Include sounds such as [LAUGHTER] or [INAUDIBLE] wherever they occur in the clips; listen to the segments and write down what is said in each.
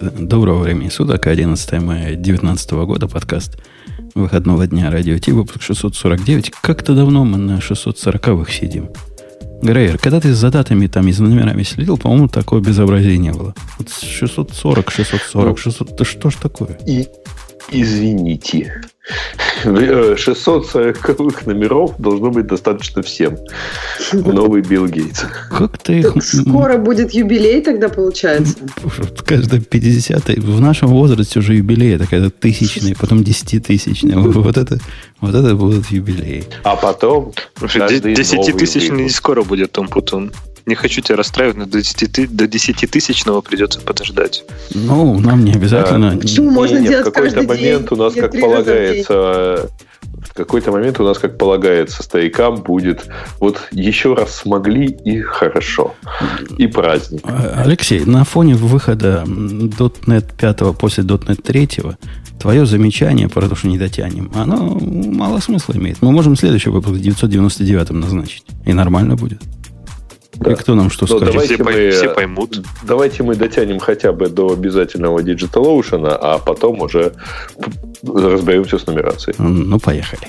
Доброго времени суток, 11 мая 2019 года, подкаст выходного дня Радио Ти, выпуск 649. Как-то давно мы на 640-х сидим. Грейер, когда ты за датами там и за номерами следил, по-моему, такое безобразие не было. Вот 640, 640, 600, да что ж такое? И извините. 640 номеров должно быть достаточно всем. Новый Билл Гейтс. Как ты их... Скоро будет юбилей тогда, получается. Каждый 50 В нашем возрасте уже юбилей. Это когда тысячный, потом десятитысячный. Вот это, вот это будут юбилеи. А потом... Десятитысячный не скоро будет, Том Путун. Не хочу тебя расстраивать, но до 10, до 10 тысячного придется подождать. Ну, нам не обязательно. А, Почему можно нет, делать в какой-то момент у нас, как полагается, в какой-то момент у нас, как полагается, стоякам будет вот еще раз смогли и хорошо. И праздник. А, Алексей, на фоне выхода .NET 5 после .NET 3 твое замечание про то, что не дотянем, оно мало смысла имеет. Мы можем следующий выпуск 999 назначить. И нормально будет. Да. И кто нам что Но ну, скажет? Давайте все, мы, все поймут. Давайте мы дотянем хотя бы до обязательного DigitalOcean, а потом уже разберемся с нумерацией. Ну, поехали.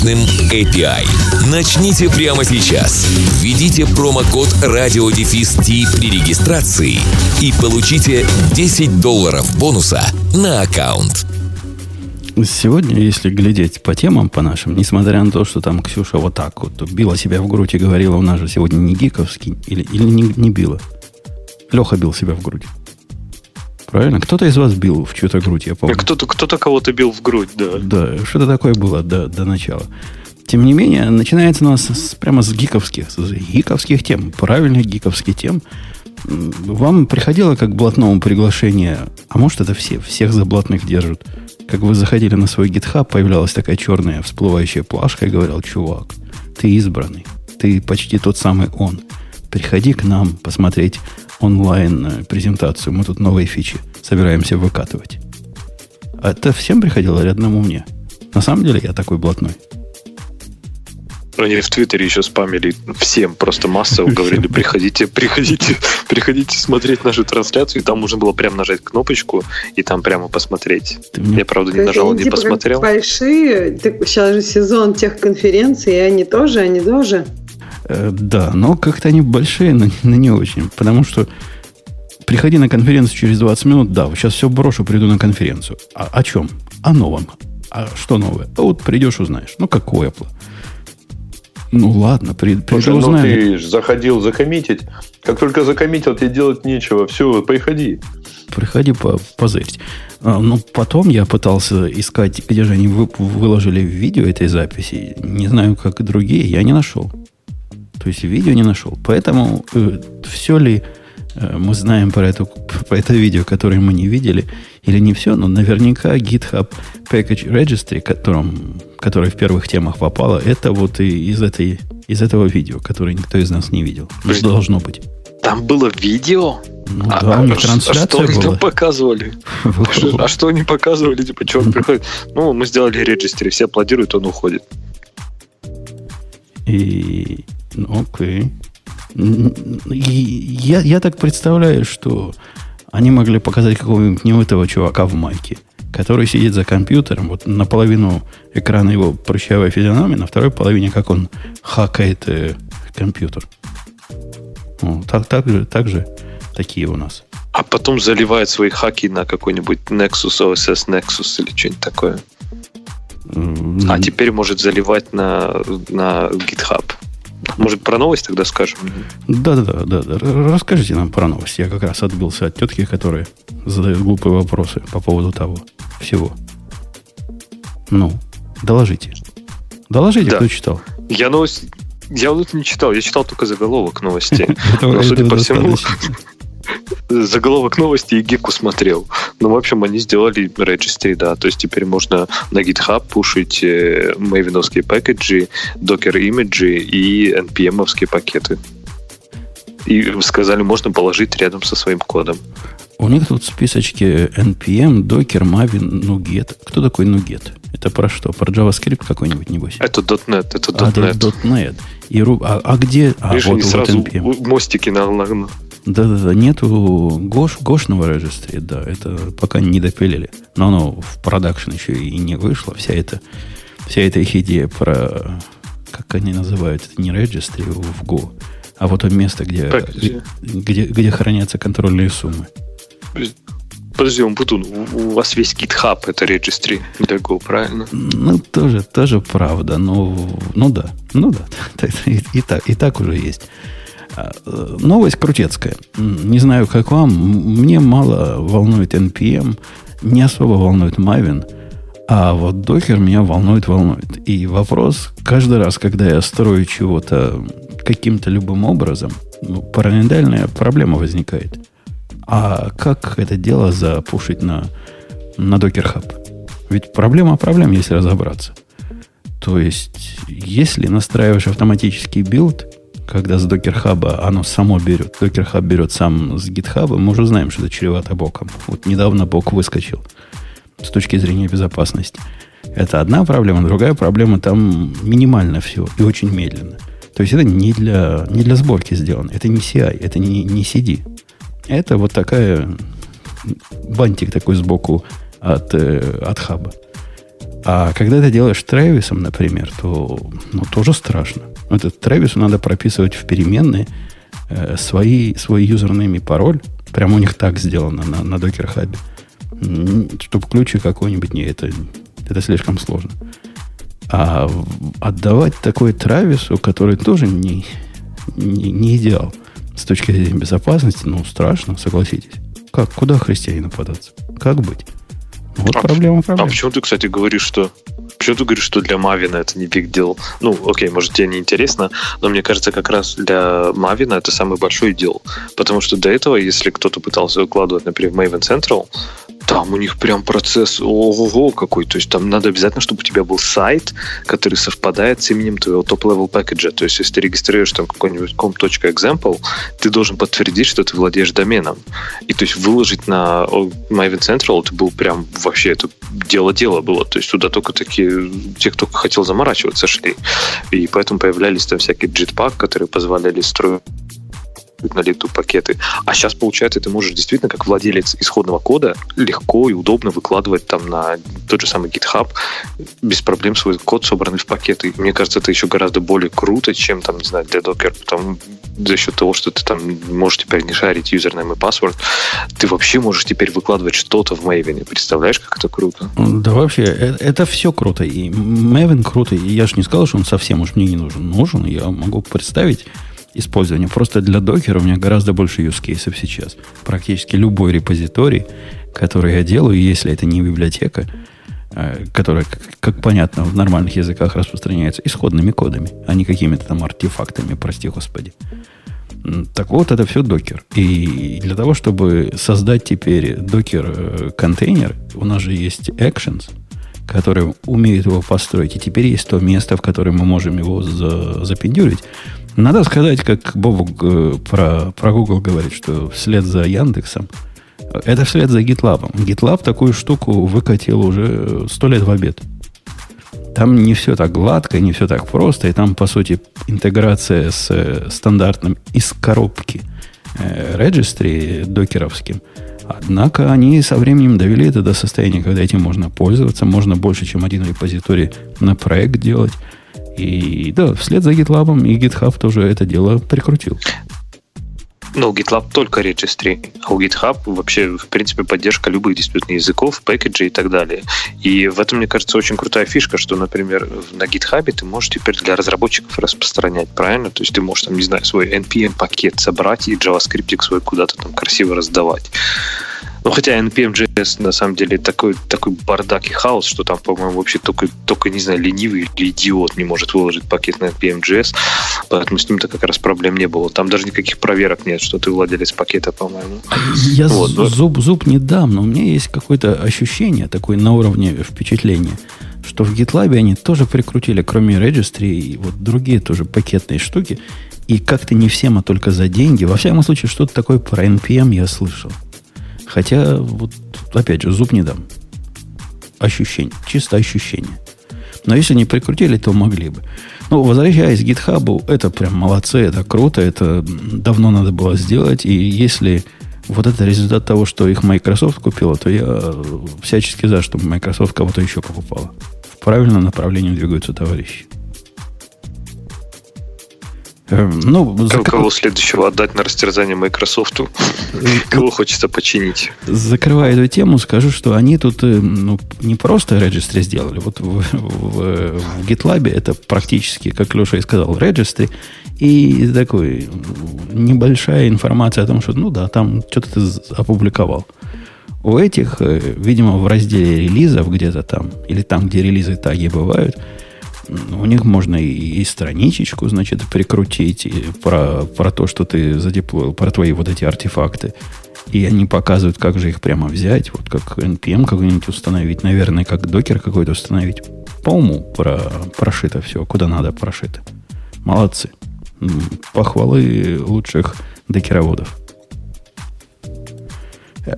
мощным API. Начните прямо сейчас. Введите промокод RadioDefist при регистрации и получите 10 долларов бонуса на аккаунт. Сегодня, если глядеть по темам, по нашим, несмотря на то, что там Ксюша вот так вот била себя в грудь и говорила, у нас же сегодня не гиковский, или, или не, не била. Леха бил себя в грудь. Правильно? Кто-то из вас бил в чью-то грудь, я помню. Кто-то, кто-то кого-то бил в грудь, да. Да, что-то такое было до, до начала. Тем не менее, начинается у нас с, прямо с гиковских, с гиковских тем, правильных гиковских тем. Вам приходило как блатному приглашение, а может это все, всех за блатных держат. Как вы заходили на свой GitHub, появлялась такая черная всплывающая плашка и говорил, чувак, ты избранный, ты почти тот самый он. Приходи к нам посмотреть онлайн-презентацию. Мы тут новые фичи собираемся выкатывать. А это всем приходило или одному мне? На самом деле я такой блатной. Они в Твиттере еще спамили всем, просто массово говорили, приходите, приходите, приходите смотреть нашу трансляцию, и там можно было прямо нажать кнопочку и там прямо посмотреть. Я, правда, не нажал, не типа посмотрел. Большие, сейчас же сезон тех конференций, и они тоже, они тоже. Э, да, но как-то они большие, но, но не очень. Потому что приходи на конференцию через 20 минут, да, сейчас все брошу, приду на конференцию. А о чем? О новом. А что новое? А вот придешь, узнаешь. Ну, как у Apple. Ну ладно, при, приду, Слушай, ну ты заходил закоммитить. Как только закоммитил, тебе делать нечего. Все, приходи. Приходи по позырить. А, ну, потом я пытался искать, где же они вы, выложили видео этой записи. Не знаю, как и другие, я не нашел. То есть видео не нашел. Поэтому э, все ли э, мы знаем про, эту, про это видео, которое мы не видели, или не все, но наверняка GitHub Package Registry, которым, которое в первых темах попало, это вот и из, этой, из этого видео, которое никто из нас не видел. Подожди, должно быть. Там было видео? Ну, а, да, у них трансляция а что они там показывали? [LAUGHS] а что они показывали? Типа, чувак приходит, ну, мы сделали регистри, все аплодируют, он уходит. И ну, окей. Я, я так представляю, что они могли показать какого-нибудь не этого чувака в майке, который сидит за компьютером, вот наполовину экрана его прыщавая физиономия, на второй половине, как он хакает э, компьютер. Ну, так, так, же, так же такие у нас. А потом заливает свои хаки на какой-нибудь Nexus, OSS Nexus или что-нибудь такое. А теперь может заливать на, на GitHub. Может, про новость тогда скажем? Да-да-да. да. Расскажите нам про новость. Я как раз отбился от тетки, которая задает глупые вопросы по поводу того всего. Ну, доложите. Доложите, да. кто читал. Я новость... Я вот не читал, я читал только заголовок новости. [LAUGHS] Но, судя по всему, заголовок новости и гику смотрел. Ну, в общем, они сделали registry, да, то есть теперь можно на GitHub пушить э, мейвиновские пакеджи, докер имиджи и npm-овские пакеты. И сказали, можно положить рядом со своим кодом. У них тут списочки npm, docker, maven, nuget. Кто такой nuget? Это про что? Про JavaScript какой-нибудь, небось? Это .NET, это .NET. А, .NET. И, а, а где? А, Видишь, вот, вот NPM. мостики на, на, да-да-да, нету Гош, Гошного регистри, да, это пока не допилили. Но оно в продакшн еще и не вышло. Вся эта, вся эта их идея про, как они называют, это не регистри в Go, а вот то место, где, где, где, где хранятся контрольные суммы. Подожди, Умпутун, у вас весь GitHub это registry для Go, правильно? Ну, тоже, тоже правда. Ну, ну да, ну да. [LAUGHS] И, и, так, и так уже есть. А, э, новость крутецкая. Не знаю, как вам. Мне мало волнует NPM, не особо волнует Maven. А вот Docker меня волнует, волнует. И вопрос, каждый раз, когда я строю чего-то каким-то любым образом, ну, параноидальная проблема возникает. А как это дело запушить на, на Docker Hub? Ведь проблема проблем, если разобраться. То есть, если настраиваешь автоматический build, когда с Docker Hub оно само берет, Docker Hub берет сам с GitHub, мы уже знаем, что это чревато боком. Вот недавно бок выскочил с точки зрения безопасности. Это одна проблема. Другая проблема, там минимально все и очень медленно. То есть это не для, не для сборки сделано. Это не CI, это не, не CD. Это вот такая бантик такой сбоку от, э, от хаба. А когда ты делаешь Трэвисом, например, то ну, тоже страшно. Этот Трэвису надо прописывать в переменные э, свои, свой юзернейм и пароль. Прямо у них так сделано на, на Docker Hub. Чтобы ключи какой-нибудь не, это, это слишком сложно. А отдавать такой Травису, который тоже не, не, не идеал с точки зрения безопасности, ну, страшно, согласитесь. Как? Куда христианину податься? Как быть? Вот а, проблема, проблема. А почему ты, кстати, говоришь, что Почему ты говоришь, что для Maven а это не big deal? Ну, окей, может, тебе не интересно, но мне кажется, как раз для Maven а это самый большой deal. Потому что до этого, если кто-то пытался укладывать, например, Maven Central, там у них прям процесс ого-го какой. То есть там надо обязательно, чтобы у тебя был сайт, который совпадает с именем твоего top-level package а. То есть если ты регистрируешь там какой-нибудь com.example, ты должен подтвердить, что ты владеешь доменом. И то есть выложить на Maven Central это был прям вообще это дело-дело было. То есть туда только такие, те, кто хотел заморачиваться, шли. И поэтому появлялись там всякие Jetpack, которые позволяли строить на лету пакеты. А сейчас, получается, ты можешь действительно, как владелец исходного кода, легко и удобно выкладывать там на тот же самый GitHub без проблем свой код, собранный в пакеты. мне кажется, это еще гораздо более круто, чем там, не знаю, для Docker, потому за счет того, что ты там можешь теперь не шарить юзернейм и паспорт, ты вообще можешь теперь выкладывать что-то в Maven. Представляешь, как это круто? Да вообще, это, это все круто. И Maven круто. И я же не сказал, что он совсем уж мне не нужен. Нужен. Я могу представить использования. Просто для докера у меня гораздо больше use кейсов сейчас. Практически любой репозиторий, который я делаю, если это не библиотека, э, которая, как понятно, в нормальных языках распространяется исходными кодами, а не какими-то там артефактами, прости господи. Так вот, это все докер. И для того, чтобы создать теперь докер-контейнер, э, у нас же есть actions, которые умеют его построить. И теперь есть то место, в которое мы можем его за, запендюрить. Надо сказать, как Бобу э, про, про Google говорит, что вслед за Яндексом, это вслед за GitLab. GitLab такую штуку выкатил уже сто лет в обед. Там не все так гладко, не все так просто, и там, по сути, интеграция с э, стандартным из коробки э, регистри докеровским. Однако они со временем довели это до состояния, когда этим можно пользоваться, можно больше, чем один репозиторий на проект делать. И да, вслед за GitLab и GitHub тоже это дело прикрутил. Ну, GitLab только registry, а у GitHub вообще, в принципе, поддержка любых действительно языков, пэкэджей и так далее. И в этом, мне кажется, очень крутая фишка, что, например, на GitHub ты можешь теперь для разработчиков распространять, правильно? То есть ты можешь, там, не знаю, свой NPM-пакет собрать и JavaScript свой куда-то там красиво раздавать. Ну, хотя NPM.js на самом деле такой, такой бардак и хаос, что там, по-моему, вообще только, только, не знаю, ленивый или идиот не может выложить пакет на NPM.js, поэтому с ним-то как раз проблем не было. Там даже никаких проверок нет, что ты владелец пакета, по-моему. Я вот, зуб, зуб не дам, но у меня есть какое-то ощущение такое на уровне впечатления, что в GitLab они тоже прикрутили, кроме registry, и вот другие тоже пакетные штуки, и как-то не всем, а только за деньги. Во всяком случае, что-то такое про NPM я слышал. Хотя, вот, опять же, зуб не дам. Ощущение, чисто ощущение. Но если не прикрутили, то могли бы. Ну, возвращаясь к GitHub, это прям молодцы, это круто, это давно надо было сделать. И если вот это результат того, что их Microsoft купила, то я всячески за, чтобы Microsoft кого-то еще покупала. В правильном направлении двигаются товарищи. Эм, ну, закр... Кого следующего отдать на растерзание Microsoft? Кого хочется починить? Закрывая эту тему, скажу, что они тут э, ну, не просто registry сделали. Вот в, в, в GitLab это практически, как Леша и сказал, registry. И такой небольшая информация о том, что, ну да, там что-то ты опубликовал. У этих, э, видимо, в разделе релизов где-то там, или там, где релизы таги бывают, у них можно и, и страничечку, значит, прикрутить и про, про то, что ты задеплоил, про твои вот эти артефакты. И они показывают, как же их прямо взять, вот как NPM какой-нибудь установить, наверное, как докер какой-то установить. По уму про, прошито все, куда надо прошито. Молодцы. Похвалы лучших докероводов.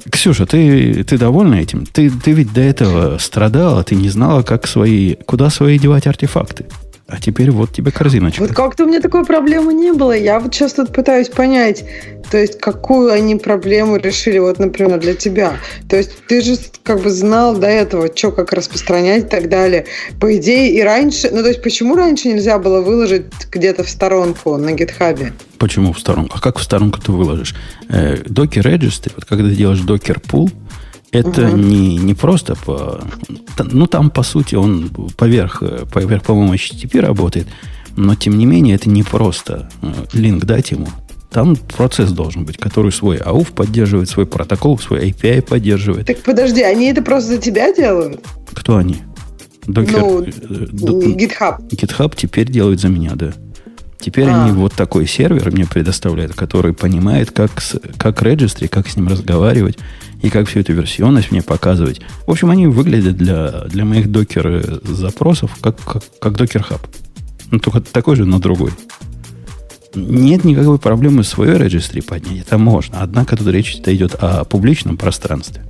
Ксюша, ты, ты довольна этим? Ты, ты ведь до этого страдала, ты не знала, как свои, куда свои девать артефакты. А теперь вот тебе корзиночка. Вот как-то у меня такой проблемы не было. Я вот сейчас тут пытаюсь понять, то есть какую они проблему решили, вот, например, для тебя. То есть ты же как бы знал до этого, что как распространять и так далее. По идее и раньше, ну то есть почему раньше нельзя было выложить где-то в сторонку на гитхабе? Почему в сторонку? А как в сторонку ты выложишь? Докер э, Registry, вот когда ты делаешь докер пул, это угу. не, не просто по... Ну, там, по сути, он поверх, поверх, по-моему, HTTP работает. Но, тем не менее, это не просто э, линк дать ему. Там процесс должен быть, который свой AUF поддерживает, свой протокол, свой API поддерживает. Так подожди, они это просто за тебя делают? Кто они? Докер, ну, э, GitHub. GitHub теперь делает за меня, да. Теперь а. они вот такой сервер мне предоставляют, который понимает, как, как registry, как с ним разговаривать, и как всю эту версионность мне показывать. В общем, они выглядят для, для моих докер запросов как, как, как докер хаб. Ну, только такой же, но другой. Нет никакой проблемы свое registry поднять. Это можно. Однако тут речь идет о публичном пространстве.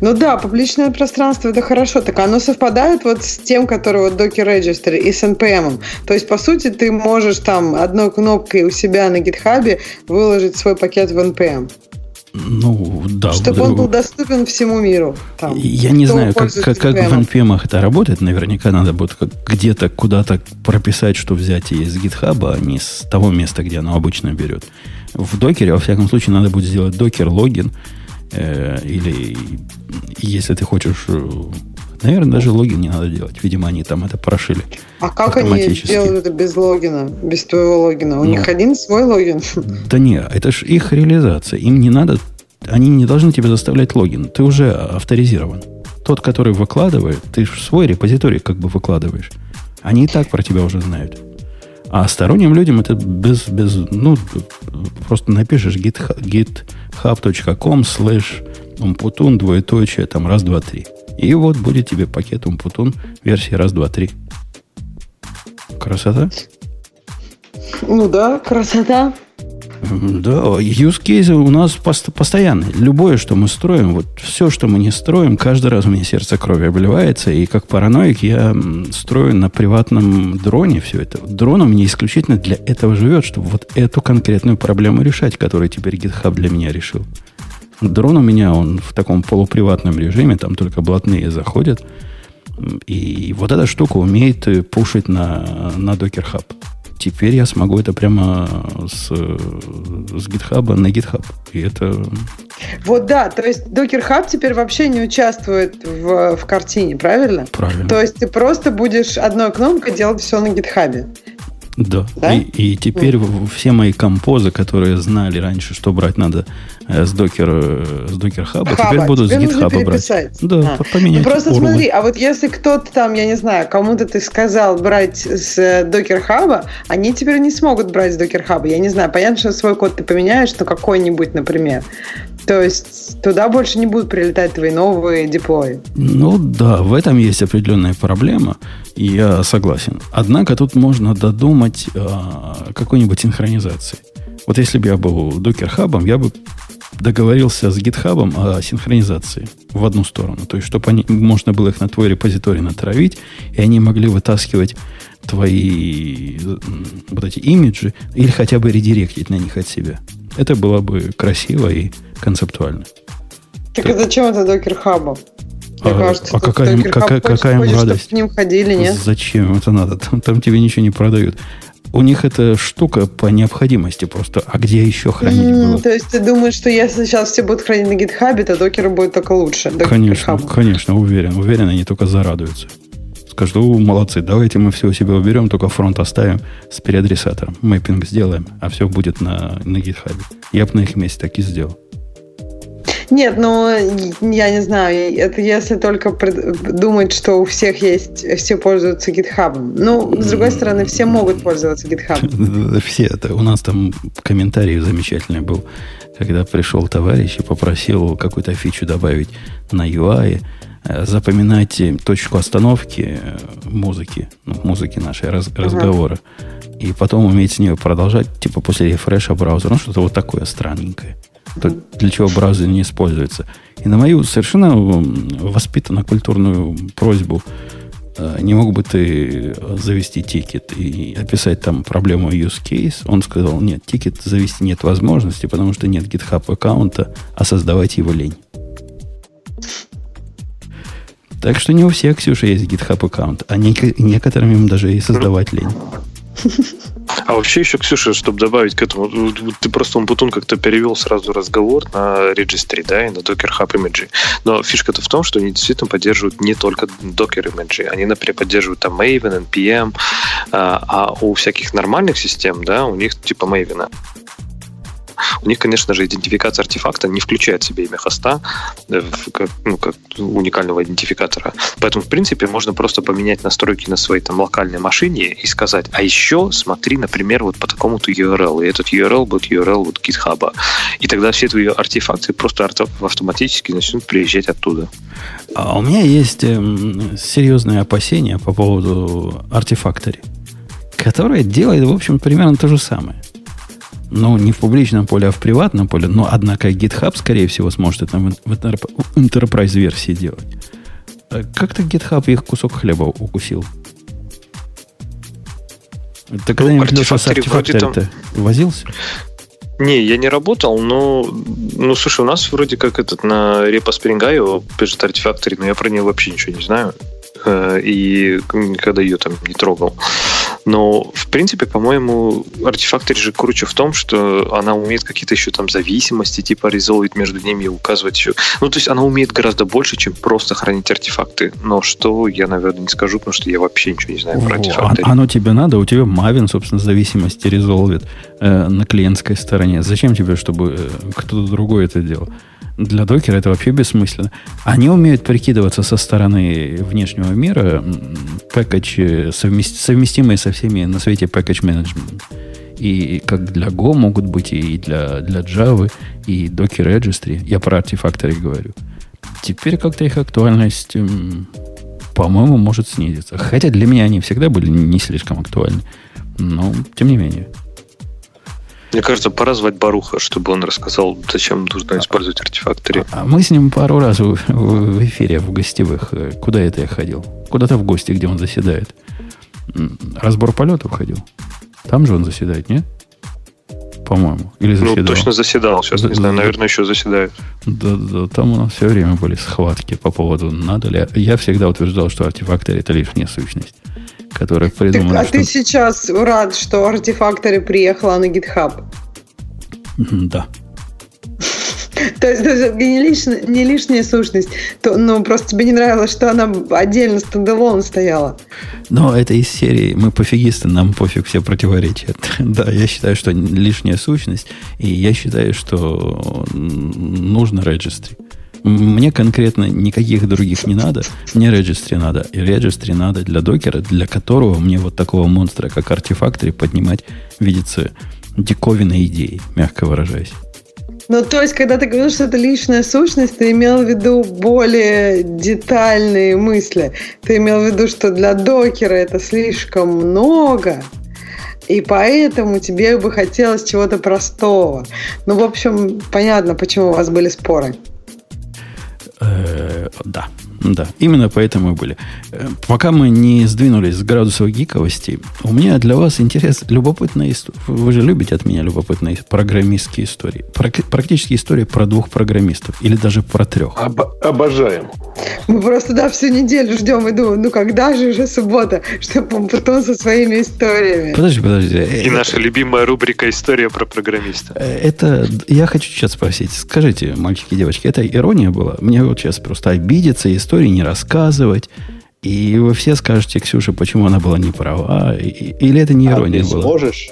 Ну да, публичное пространство это хорошо. Так оно совпадает вот с тем, который вот Docker Registry и с NPM. То есть, по сути, ты можешь там одной кнопкой у себя на GitHub выложить свой пакет в NPM. Ну, да. Чтобы он был доступен всему миру. Там, Я не знаю, как, как, как в NPM это работает. Наверняка надо будет где-то куда-то прописать, что взять из GitHub, а не с того места, где оно обычно берет. В докере, во всяком случае, надо будет сделать докер логин. Э, или если ты хочешь э, Наверное, даже логин не надо делать. Видимо, они там это прошили. А как они делают это без логина, без твоего логина? У ну, них один свой логин? [LAUGHS] Да не, это же их реализация. Им не надо, они не должны тебе заставлять логин. Ты уже авторизирован. Тот, который выкладывает, ты свой репозиторий как бы выкладываешь. Они и так про тебя уже знают. А сторонним людям это без, без ну, просто напишешь github, github.com slash umputun двоеточие, там раз, два, три. И вот будет тебе пакет Umputun версии раз, два, три. Красота? Ну да, красота. Да, use case у нас пост- постоянный. Любое, что мы строим, вот все, что мы не строим, каждый раз у меня сердце крови обливается, и как параноик я строю на приватном дроне все это. Дрон у меня исключительно для этого живет, чтобы вот эту конкретную проблему решать, которую теперь GitHub для меня решил. Дрон у меня, он в таком полуприватном режиме, там только блатные заходят. И вот эта штука умеет пушить на, на Docker Hub. Теперь я смогу это прямо с, с GitHub на GitHub. И это... Вот да, то есть Docker Hub теперь вообще не участвует в, в картине, правильно? Правильно. То есть ты просто будешь одной кнопкой делать все на GitHub. Да. да? И, и теперь mm. все мои композы, которые знали раньше, что брать надо с докер, э, с докер хаба, хаба. теперь будут теперь с гитхаба брать. Да, а. поменять. Ну, просто урлы. смотри, а вот если кто-то там, я не знаю, кому-то ты сказал брать с докер хаба, они теперь не смогут брать с докер хаба. Я не знаю, понятно, что свой код ты поменяешь, но какой-нибудь, например. То есть туда больше не будут прилетать твои новые деплои. Ну да, в этом есть определенная проблема, и я согласен. Однако тут можно додумать э, какой-нибудь синхронизации. Вот если бы я был докер-хабом, я бы договорился с гитхабом о синхронизации в одну сторону. То есть, чтобы они, можно было их на твой репозиторий натравить, и они могли вытаскивать твои вот эти имиджи или хотя бы редиректить на них от себя. Это было бы красиво и концептуально. Так, а зачем это докер хаба? Мне а, кажется, а какая, какая, какая им радость? к ним ходили, нет? Зачем это надо? Там, там тебе ничего не продают. У них эта штука по необходимости просто. А где еще хранить mm, было? То есть ты думаешь, что если сейчас все будут хранить на гитхабе, то докеру будет только лучше? Конечно, конечно, уверен. Уверен, они только зарадуются. Скажут, о, молодцы, давайте мы все у себя уберем, только фронт оставим с переадресатором. Мэппинг сделаем, а все будет на, на гитхабе. Я бы на их месте так и сделал. Нет, ну, я не знаю, это если только думать, что у всех есть, все пользуются GitHub. Ну, с другой стороны, все могут пользоваться GitHub. Все это. У нас там комментарий замечательный был, когда пришел товарищ и попросил какую-то фичу добавить на UI, э, запоминать точку остановки э, музыки, ну, музыки нашей раз, uh-huh. разговора, и потом уметь с нее продолжать, типа после рефреша браузера, ну, что-то вот такое странненькое то для чего браузер не используется. И на мою совершенно воспитанно культурную просьбу э, не мог бы ты завести тикет и описать там проблему use case? Он сказал, нет, тикет завести нет возможности, потому что нет GitHub аккаунта, а создавать его лень. Так что не у всех, Ксюша, есть GitHub аккаунт, а некоторым им даже и создавать лень. А вообще еще, Ксюша, чтобы добавить к этому, ты просто Умпутун как-то перевел сразу разговор на Registry, да, и на Docker Hub Image. Но фишка-то в том, что они действительно поддерживают не только Docker Image. Они, например, поддерживают там Maven, NPM, а, а у всяких нормальных систем, да, у них типа Maven у них, конечно же, идентификация артефакта не включает в себе имя хоста э, как, ну, как уникального идентификатора. Поэтому, в принципе, можно просто поменять настройки на своей там локальной машине и сказать, а еще смотри, например, вот по такому-то URL, и этот URL будет URL вот GitHub. И тогда все твои артефакты просто автоматически начнут приезжать оттуда. А у меня есть э, серьезные опасения по поводу артефактори, которая делает, в общем, примерно то же самое. Ну, не в публичном поле, а в приватном поле. Но, однако, GitHub, скорее всего, сможет это в enterprise версии делать. А как-то GitHub их кусок хлеба укусил. Ты когда-нибудь, ну, Леша, с артефактором там... возился? Не, я не работал, но, ну, слушай, у нас вроде как этот на репо Spring пишет артефактори, но я про нее вообще ничего не знаю. Э, и никогда ее там не трогал. Но, в принципе, по-моему, артефактор же круче в том, что она умеет какие-то еще там зависимости, типа резолвить между ними и указывать еще. Ну, то есть она умеет гораздо больше, чем просто хранить артефакты. Но что, я, наверное, не скажу, потому что я вообще ничего не знаю О, про артефакты. А, оно тебе надо? У тебя Maven, собственно, зависимости резолвит э, на клиентской стороне. Зачем тебе, чтобы э, кто-то другой это делал? Для докера это вообще бессмысленно. Они умеют прикидываться со стороны внешнего мира пэкэдж, совместимые со всеми на свете пэкэдж менеджмент. И как для Go могут быть, и для, для Java, и Docker Registry. Я про артефакторы говорю. Теперь как-то их актуальность, по-моему, может снизиться. Хотя для меня они всегда были не слишком актуальны. Но, тем не менее. Мне кажется, пора звать Баруха, чтобы он рассказал, зачем нужно использовать артефакторы. А мы с ним пару раз в, в эфире, в гостевых. Э, куда это я ходил? Куда-то в гости, где он заседает. Разбор полетов ходил. Там же он заседает, нет? По-моему. Или ну, заседал? Ну, точно заседал. Сейчас да, не знаю, наверное, еще заседает. Да, да, там у нас все время были схватки по поводу, надо ли. Я всегда утверждал, что артефакторы это лишняя сущность которая придумана. Так, а что... ты сейчас рад, что артефакторы приехала на GitHub? Да. [LAUGHS] То есть это не, лишняя, не лишняя сущность, то, но просто тебе не нравилось, что она отдельно стендалон стояла. Но это из серии «Мы пофигисты, нам пофиг все противоречия». [LAUGHS] Да, я считаю, что лишняя сущность, и я считаю, что нужно registry. Мне конкретно никаких других не надо. Мне registry надо. И registry надо для докера, для которого мне вот такого монстра, как артефакторы, поднимать видится диковинной идеей, мягко выражаясь. Ну, то есть, когда ты говорил, что это личная сущность, ты имел в виду более детальные мысли. Ты имел в виду, что для докера это слишком много, и поэтому тебе бы хотелось чего-то простого. Ну, в общем, понятно, почему у вас были споры. Э, да, да, именно поэтому и были. Э, пока мы не сдвинулись с градусов гиковости, у меня для вас интерес, любопытная история. Вы же любите от меня любопытные программистские истории. Практически истории про двух программистов или даже про трех. Об, обожаем. Мы просто, да, всю неделю ждем и думаем, ну когда же уже суббота, чтобы потом со своими историями. Подожди, подожди. И наша любимая рубрика «История про программиста». Э, это, я хочу сейчас спросить, скажите, мальчики и девочки, это ирония была? Мне вот сейчас просто обидеться и истории не рассказывать. И вы все скажете, Ксюша, почему она была не права. Или это не ирония а ты была? сможешь?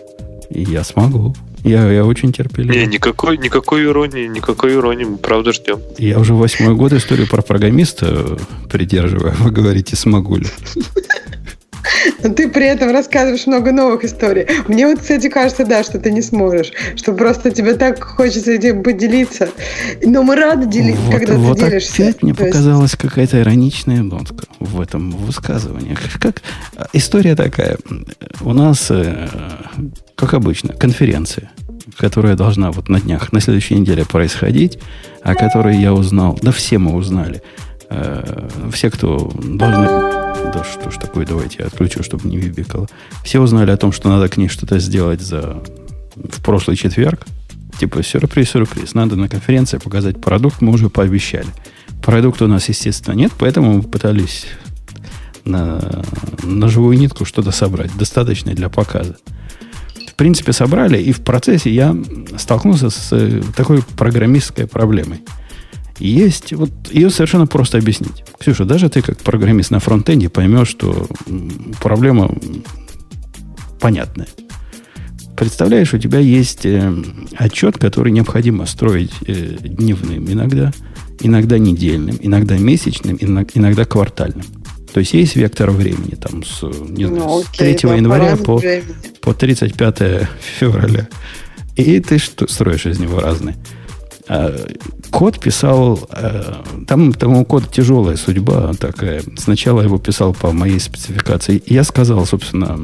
Я смогу. Я, я очень терпеливый. Не, никакой, никакой иронии, никакой иронии, мы правда ждем. Я уже восьмой год историю про программиста придерживаю. Вы говорите, смогу ли. Но ты при этом рассказываешь много новых историй. Мне вот, кстати, кажется, да, что ты не сможешь. Что просто тебе так хочется этим поделиться. Но мы рады делиться, вот, когда вот ты делишься. опять мне То показалась есть... какая-то ироничная нотка в этом высказывании. Как, как история такая. У нас, э, как обычно, конференция которая должна вот на днях, на следующей неделе происходить, о которой я узнал, да все мы узнали, э, все, кто должны да что ж такое, давайте я отключу, чтобы не бибикало. Все узнали о том, что надо к ней что-то сделать за в прошлый четверг. Типа сюрприз, сюрприз. Надо на конференции показать продукт, мы уже пообещали. Продукта у нас, естественно, нет, поэтому мы пытались на, на живую нитку что-то собрать, достаточное для показа. В принципе, собрали, и в процессе я столкнулся с э, такой программистской проблемой – есть, вот ее совершенно просто объяснить. Ксюша, даже ты как программист на фронтенде поймешь, что проблема понятная. Представляешь, у тебя есть э, отчет, который необходимо строить э, дневным иногда, иногда недельным, иногда месячным, иногда, иногда квартальным. То есть есть вектор времени там с, не знаю, ну, окей, с 3 января по, по 35 февраля. И ты что строишь из него разные. А, код писал, э, там тому код тяжелая судьба такая. Сначала его писал по моей спецификации. Я сказал, собственно,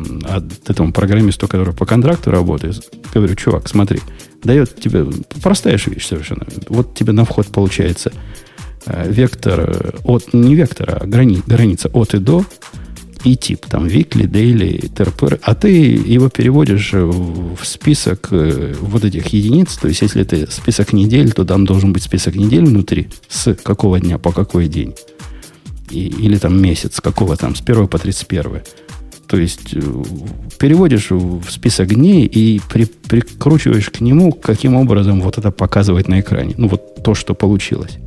этому программисту, который по контракту работает, говорю, чувак, смотри, дает тебе простая же вещь совершенно. Вот тебе на вход получается э, вектор э, от, не вектор, а грани, граница от и до, и тип, там, weekly, daily, терпер, а ты его переводишь в список э, вот этих единиц, то есть если это список недель, то там должен быть список недель внутри, с какого дня по какой день, и, или там месяц, с какого там, с 1 по 31. То есть э, переводишь в список дней и при, прикручиваешь к нему, каким образом вот это показывать на экране. Ну, вот то, что получилось.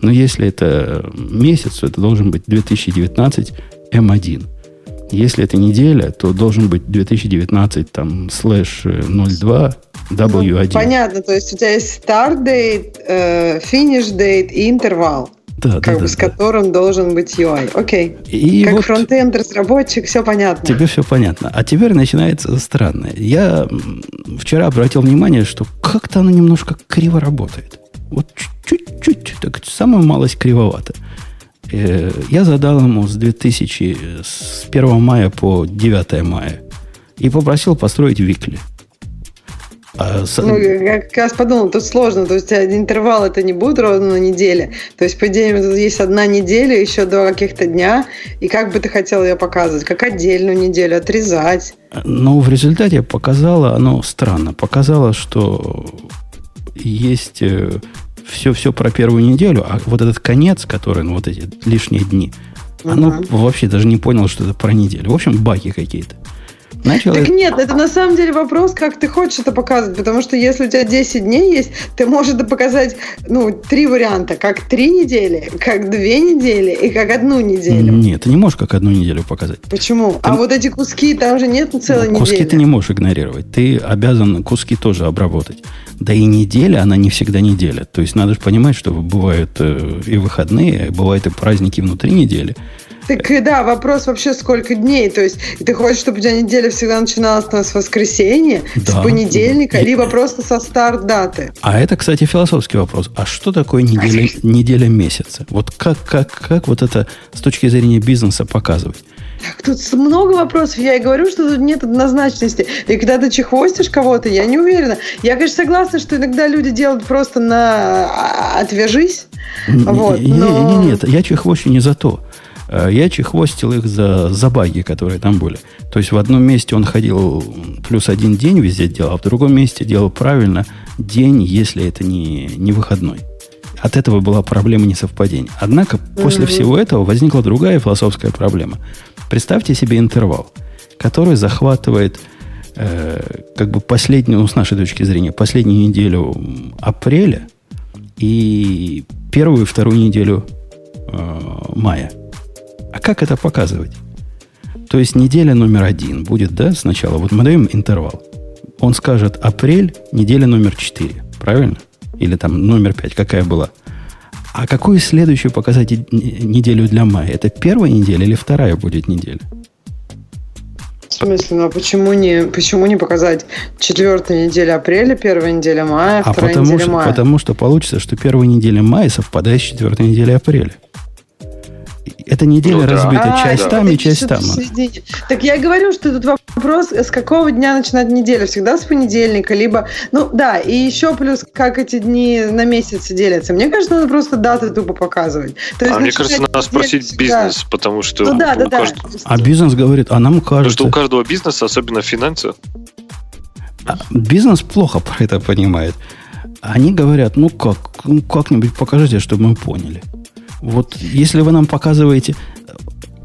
Но если это месяц, то это должен быть 2019 М1. Если это неделя, то должен быть 2019 там слэш 02 W1. Ну, понятно, то есть у тебя есть start date, э, finish date и интервал. Да, как да, бы, да, с да. которым должен быть UI. Окей. И как вот фронтенд разработчик, все понятно. Тебе все понятно. А теперь начинается странное. Я вчера обратил внимание, что как-то оно немножко криво работает. Вот чуть-чуть, так самая малость кривовато. Э, я задал ему с 2000, с 1 мая по 9 мая и попросил построить викли. А, ну, я как раз подумал, тут сложно. То есть интервал это не будет ровно на неделе. То есть, по идее, тут есть одна неделя, еще два каких-то дня. И как бы ты хотел ее показывать? Как отдельную неделю отрезать? Ну, в результате показала, оно странно. Показала, что есть э, все-все про первую неделю, а вот этот конец, который, ну, вот эти лишние дни, uh-huh. оно вообще даже не понял, что это про неделю. В общем, баги какие-то. Начал... Так нет, это на самом деле вопрос, как ты хочешь это показывать, потому что если у тебя 10 дней есть, ты можешь это показать, ну, три варианта, как три недели, как две недели и как одну неделю. Нет, ты не можешь как одну неделю показать. Почему? Ты... А вот эти куски, там же нет целой куски недели. Куски ты не можешь игнорировать, ты обязан куски тоже обработать. Да и неделя, она не всегда неделя. То есть надо же понимать, что бывают э, и выходные, бывают и праздники внутри недели. Так да, вопрос вообще сколько дней. То есть ты хочешь, чтобы у тебя неделя всегда начиналась с воскресенья, да. с понедельника, и... либо просто со старт даты. А это, кстати, философский вопрос. А что такое неделя, неделя месяца? Вот как, как, как вот это с точки зрения бизнеса показывать? Так, тут много вопросов. Я и говорю, что тут нет однозначности. И когда ты чехвостишь кого-то, я не уверена. Я, конечно, согласна, что иногда люди делают просто на «А, «отвяжись». Вот, но... Нет, я чехвощу не за то. Э, я чехвостил их за, за баги, которые там были. То есть в одном месте он ходил плюс один день везде делал, а в другом месте делал правильно день, если это не, не выходной. От этого была проблема несовпадения. Однако после mm-hmm. всего этого возникла другая философская проблема. Представьте себе интервал, который захватывает э, как бы последнюю, ну, с нашей точки зрения, последнюю неделю апреля и первую и вторую неделю э, мая – а как это показывать? То есть неделя номер один будет, да, сначала. Вот мы даем интервал. Он скажет апрель, неделя номер четыре. Правильно? Или там номер пять, какая была. А какую следующую показать неделю для мая? Это первая неделя или вторая будет неделя? В смысле, ну а почему не, почему не показать четвертая неделя апреля, первая неделя мая, а вторая потому неделя что, мая? Потому что получится, что первая неделя мая совпадает с четвертой неделей апреля. Эта неделя ну, разбита да. частями, а, частями. Так я и говорю, что тут вопрос, с какого дня начинать неделя? Всегда с понедельника, либо... Ну, да, и еще плюс, как эти дни на месяцы делятся. Мне кажется, надо просто даты тупо показывать. То есть, а мне кажется, надо спросить бизнес, да. потому что... Ну, да, да, да. Каждого... А бизнес говорит, а нам кажется... Потому что у каждого бизнеса, особенно финансы... А бизнес плохо про это понимает. Они говорят, ну как, ну как-нибудь покажите, чтобы мы поняли. Вот если вы нам показываете...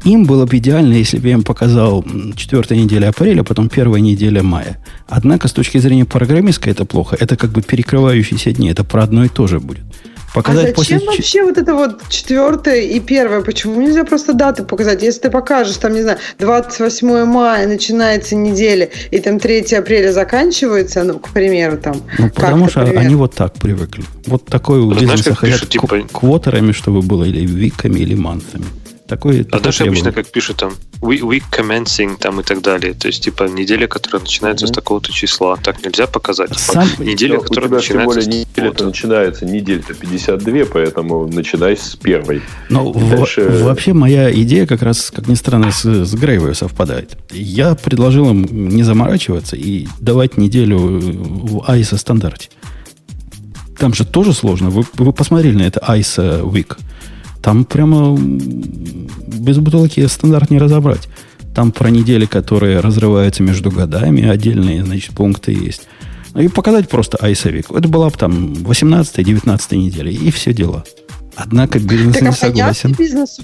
Им было бы идеально, если бы я им показал четвертая неделя апреля, потом первая неделя мая. Однако, с точки зрения программистской, это плохо. Это как бы перекрывающиеся дни. Это про одно и то же будет. Показать а зачем после... вообще вот это вот четвертое и первое? Почему нельзя просто даты показать? Если ты покажешь, там, не знаю, 28 мая начинается неделя, и там 3 апреля заканчивается, ну, к примеру, там. Ну, потому что пример. они вот так привыкли. Вот такой у бизнеса хотят типа... квотерами, чтобы было, или виками, или мансами. Такой, а даже обычно, как пишут там, week commencing там и так далее. То есть, типа, неделя, которая начинается mm-hmm. с такого-то числа. Так нельзя показать. Типа, Сам... неделя, у которая тебя, начинается тем более, неделя начинается, неделя-то 52, поэтому начинай с первой. Ну, дальше... вообще моя идея как раз, как ни странно, с, с Грейвой совпадает. Я предложил им не заморачиваться и давать неделю в ISO стандарте. Там же тоже сложно. Вы, вы посмотрели на это ISO Week. Там прямо без бутылки стандарт не разобрать. Там про недели, которые разрываются между годами, отдельные, значит, пункты есть. И показать просто айсовик. Это была бы там 18-19 неделя, и все дела. Однако бизнес так, не а согласен.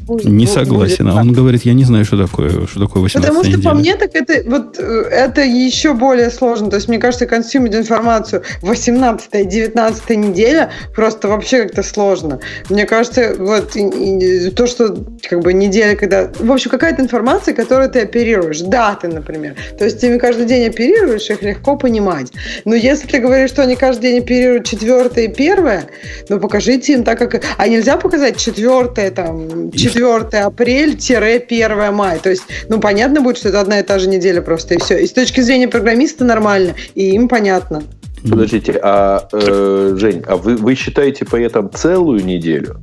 Будет, не согласен. Будет, а он говорит, я не знаю, что такое, что такое 18 Потому что неделя. по мне так это, вот, э, это еще более сложно. То есть, мне кажется, консюмить информацию 18-19 неделя просто вообще как-то сложно. Мне кажется, вот и, и, то, что как бы неделя, когда... В общем, какая-то информация, которую ты оперируешь. Даты, например. То есть, ты каждый день оперируешь, их легко понимать. Но если ты говоришь, что они каждый день оперируют четвертое и первое, ну, покажите им так, как... Они нельзя показать 4, там, 4 апрель-1 мая. То есть, ну, понятно будет, что это одна и та же неделя просто, и все. И с точки зрения программиста нормально, и им понятно. Подождите, а, э, Жень, а вы, вы считаете по этому целую неделю?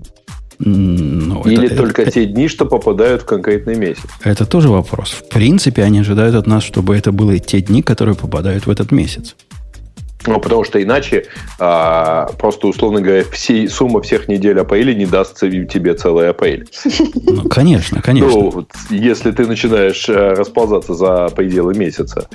Ну, Или это, только это, те дни, что попадают в конкретный месяц? Это тоже вопрос. В принципе, они ожидают от нас, чтобы это были те дни, которые попадают в этот месяц. Ну, потому что иначе а, просто, условно говоря, всей, сумма всех недель апреля не дастся тебе целый апрель. Ну, конечно, конечно. Ну, если ты начинаешь э, расползаться за пределы месяца.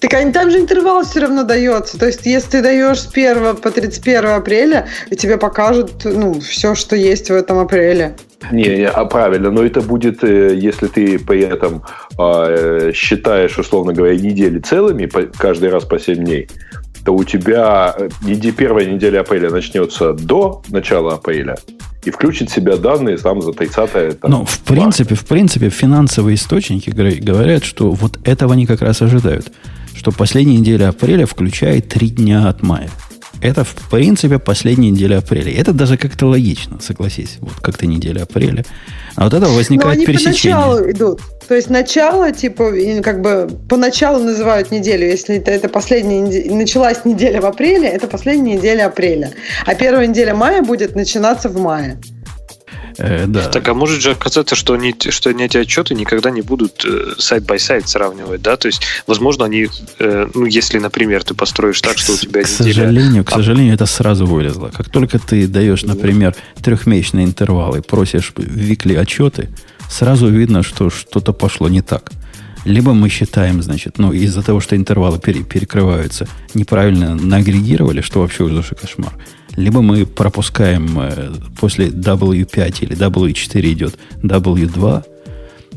Так они, там же интервал все равно дается. То есть, если ты даешь с 1 по 31 апреля, и тебе покажут ну, все, что есть в этом апреле. Не, не, а правильно, но это будет, э, если ты при этом э, считаешь, условно говоря, недели целыми, по, каждый раз по 7 дней, то у тебя э, неде, первая неделя апреля начнется до начала апреля и включит в себя данные там за 30 там, Ну, в принципе, в принципе, финансовые источники говорят, что вот этого они как раз ожидают. Что последняя неделя апреля включает три дня от мая. Это, в принципе, последняя неделя апреля. Это даже как-то логично, согласись. Вот как-то неделя апреля. А вот это возникает Но они пересечение. поначалу идут. То есть начало, типа, как бы поначалу называют неделю. Если это, это последняя началась неделя в апреле, это последняя неделя апреля. А первая неделя мая будет начинаться в мае. Э, да. Так, а может же оказаться, что они, что они эти отчеты никогда не будут side-by-side сравнивать, да? То есть, возможно, они, э, ну, если, например, ты построишь так, что у тебя К неделя... сожалению, к сожалению, это сразу вылезло. Как только ты даешь, например, трехмесячные интервалы, просишь викли отчеты, сразу видно, что что-то пошло не так. Либо мы считаем, значит, ну, из-за того, что интервалы пере- перекрываются, неправильно наагрегировали, что вообще уже кошмар либо мы пропускаем э, после W5 или W4 идет W2,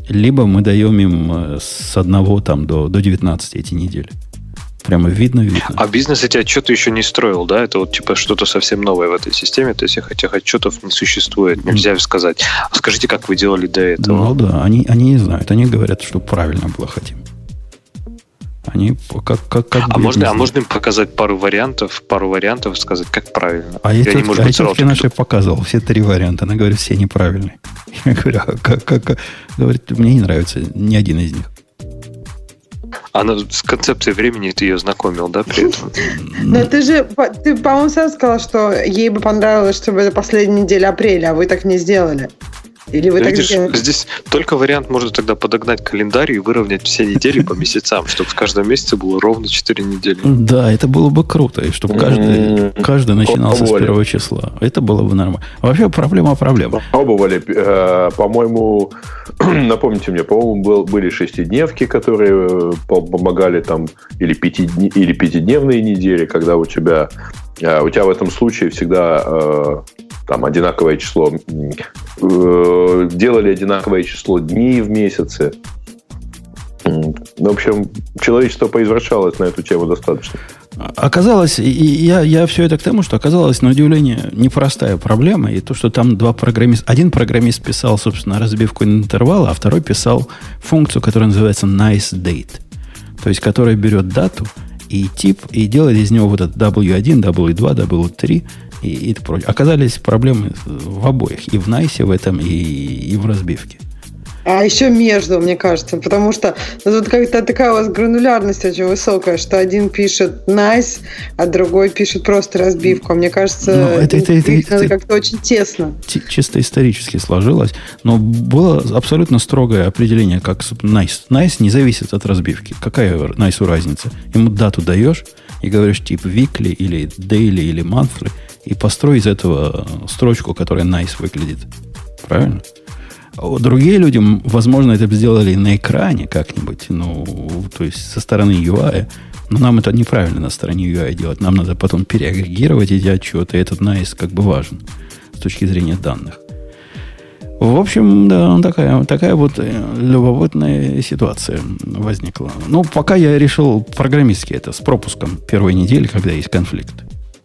либо мы даем им э, с 1 там, до, до 19 эти недели. Прямо видно, видно. А бизнес эти отчеты еще не строил, да? Это вот типа что-то совсем новое в этой системе, то есть этих отчетов не существует, нельзя сказать. А скажите, как вы делали до этого? Ну да, они, они не знают, они говорят, что правильно было хотим. Они как, как, как а, можно, а можно им показать пару вариантов, пару вариантов сказать, как правильно? А я, тетке, а тетке нашей показывал все три варианта. Она говорит, все неправильные. [LAUGHS] Я говорю, а как, как, как? Говорит, мне не нравится ни один из них. Она с концепцией времени ты ее знакомил, да, при этом? [LAUGHS] Но ты же, ты, по-моему, сам сказал, что ей бы понравилось, чтобы это последняя неделя апреля, а вы так не сделали. Или вы Видишь, так здесь только вариант можно тогда подогнать календарь и выровнять все недели по месяцам, чтобы в каждом месяце было ровно 4 недели. Да, это было бы круто, и чтобы каждый, каждый начинался с первого числа. Это было бы нормально. Вообще проблема проблема. Пробовали, э, по-моему, [CLEARS THROAT] напомните мне, по-моему, был, были шестидневки, которые э, помогали там, или, пятидне, или пятидневные недели, когда у тебя, э, у тебя в этом случае всегда там одинаковое число, э, делали одинаковое число дней в месяце. В общем, человечество поизвращалось на эту тему достаточно. Оказалось, и я, я все это к тому, что оказалось, на удивление, непростая проблема. И то, что там два программиста... Один программист писал, собственно, разбивку интервала, а второй писал функцию, которая называется nice date. То есть, которая берет дату и тип, и делает из него вот этот W1, W2, W3, и, и прочее. Оказались проблемы в обоих. И в Найсе в этом, и, и в разбивке. А еще между, мне кажется, потому что ну, тут как-то такая у вас гранулярность очень высокая, что один пишет nice, а другой пишет просто разбивку. Мне кажется, ну, это, это, это, это, как-то очень тесно. Чисто исторически сложилось, но было абсолютно строгое определение, как nice. Nice не зависит от разбивки. Какая nice разница? Ему дату даешь и говоришь типа weekly или daily или monthly – и построй из этого строчку, которая nice выглядит. Правильно? Другие люди, возможно, это бы сделали на экране как-нибудь, ну, то есть со стороны UI, но нам это неправильно на стороне UI делать. Нам надо потом переагрегировать эти отчеты, этот nice как бы важен с точки зрения данных. В общем, да, такая, такая вот э, любопытная ситуация возникла. Ну, пока я решил программистски это с пропуском первой недели, когда есть конфликт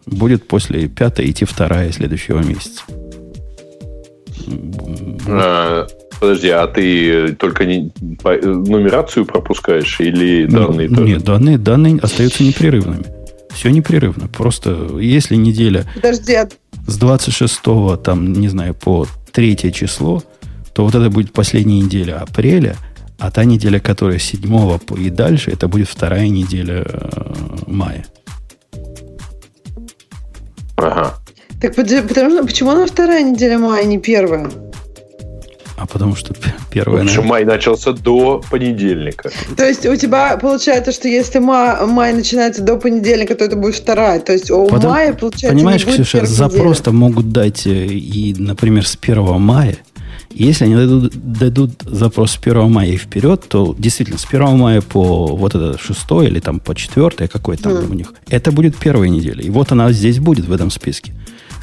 будет после пятой идти вторая следующего месяца. А, подожди, а ты только не, по, нумерацию пропускаешь или ну, данные ну, тоже? Нет, данные, данные остаются непрерывными. Все непрерывно. Просто если неделя Подожди, а... с 26 там, не знаю, по 3 число, то вот это будет последняя неделя апреля, а та неделя, которая с 7 и дальше, это будет вторая неделя э, мая. Ага. Так потому, почему она вторая неделя мая, а не первая? А потому что первая... Потому что май начался до понедельника. То есть у тебя получается, что если май, май начинается до понедельника, то это будет вторая. То есть у потому, мая, получается, Понимаешь, Ксюша, запрос-то могут дать э, и, например, с 1 мая, если они дадут, дадут запрос с 1 мая и вперед, то действительно с 1 мая по вот это 6 или там по 4, какой там mm. у них, это будет первая неделя. И вот она здесь будет в этом списке.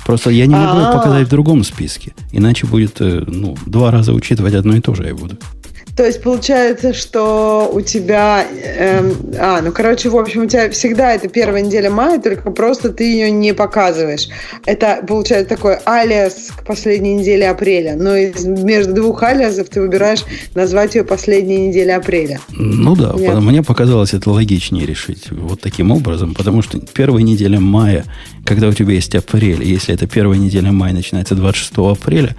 Просто я не могу А-а-а. показать в другом списке. Иначе будет, э, ну, два раза учитывать одно и то же я буду. То есть получается, что у тебя... эм, а, ну, короче, в общем, у тебя всегда это первая неделя мая, только просто ты ее не показываешь. Это получается такой алиас к последней неделе апреля. Но из, между двух алиасов ты выбираешь назвать ее последней неделей апреля. Ну да, Нет. мне показалось это логичнее решить вот таким образом, потому что первая неделя мая, когда у тебя есть апрель, если это первая неделя мая начинается 26 апреля,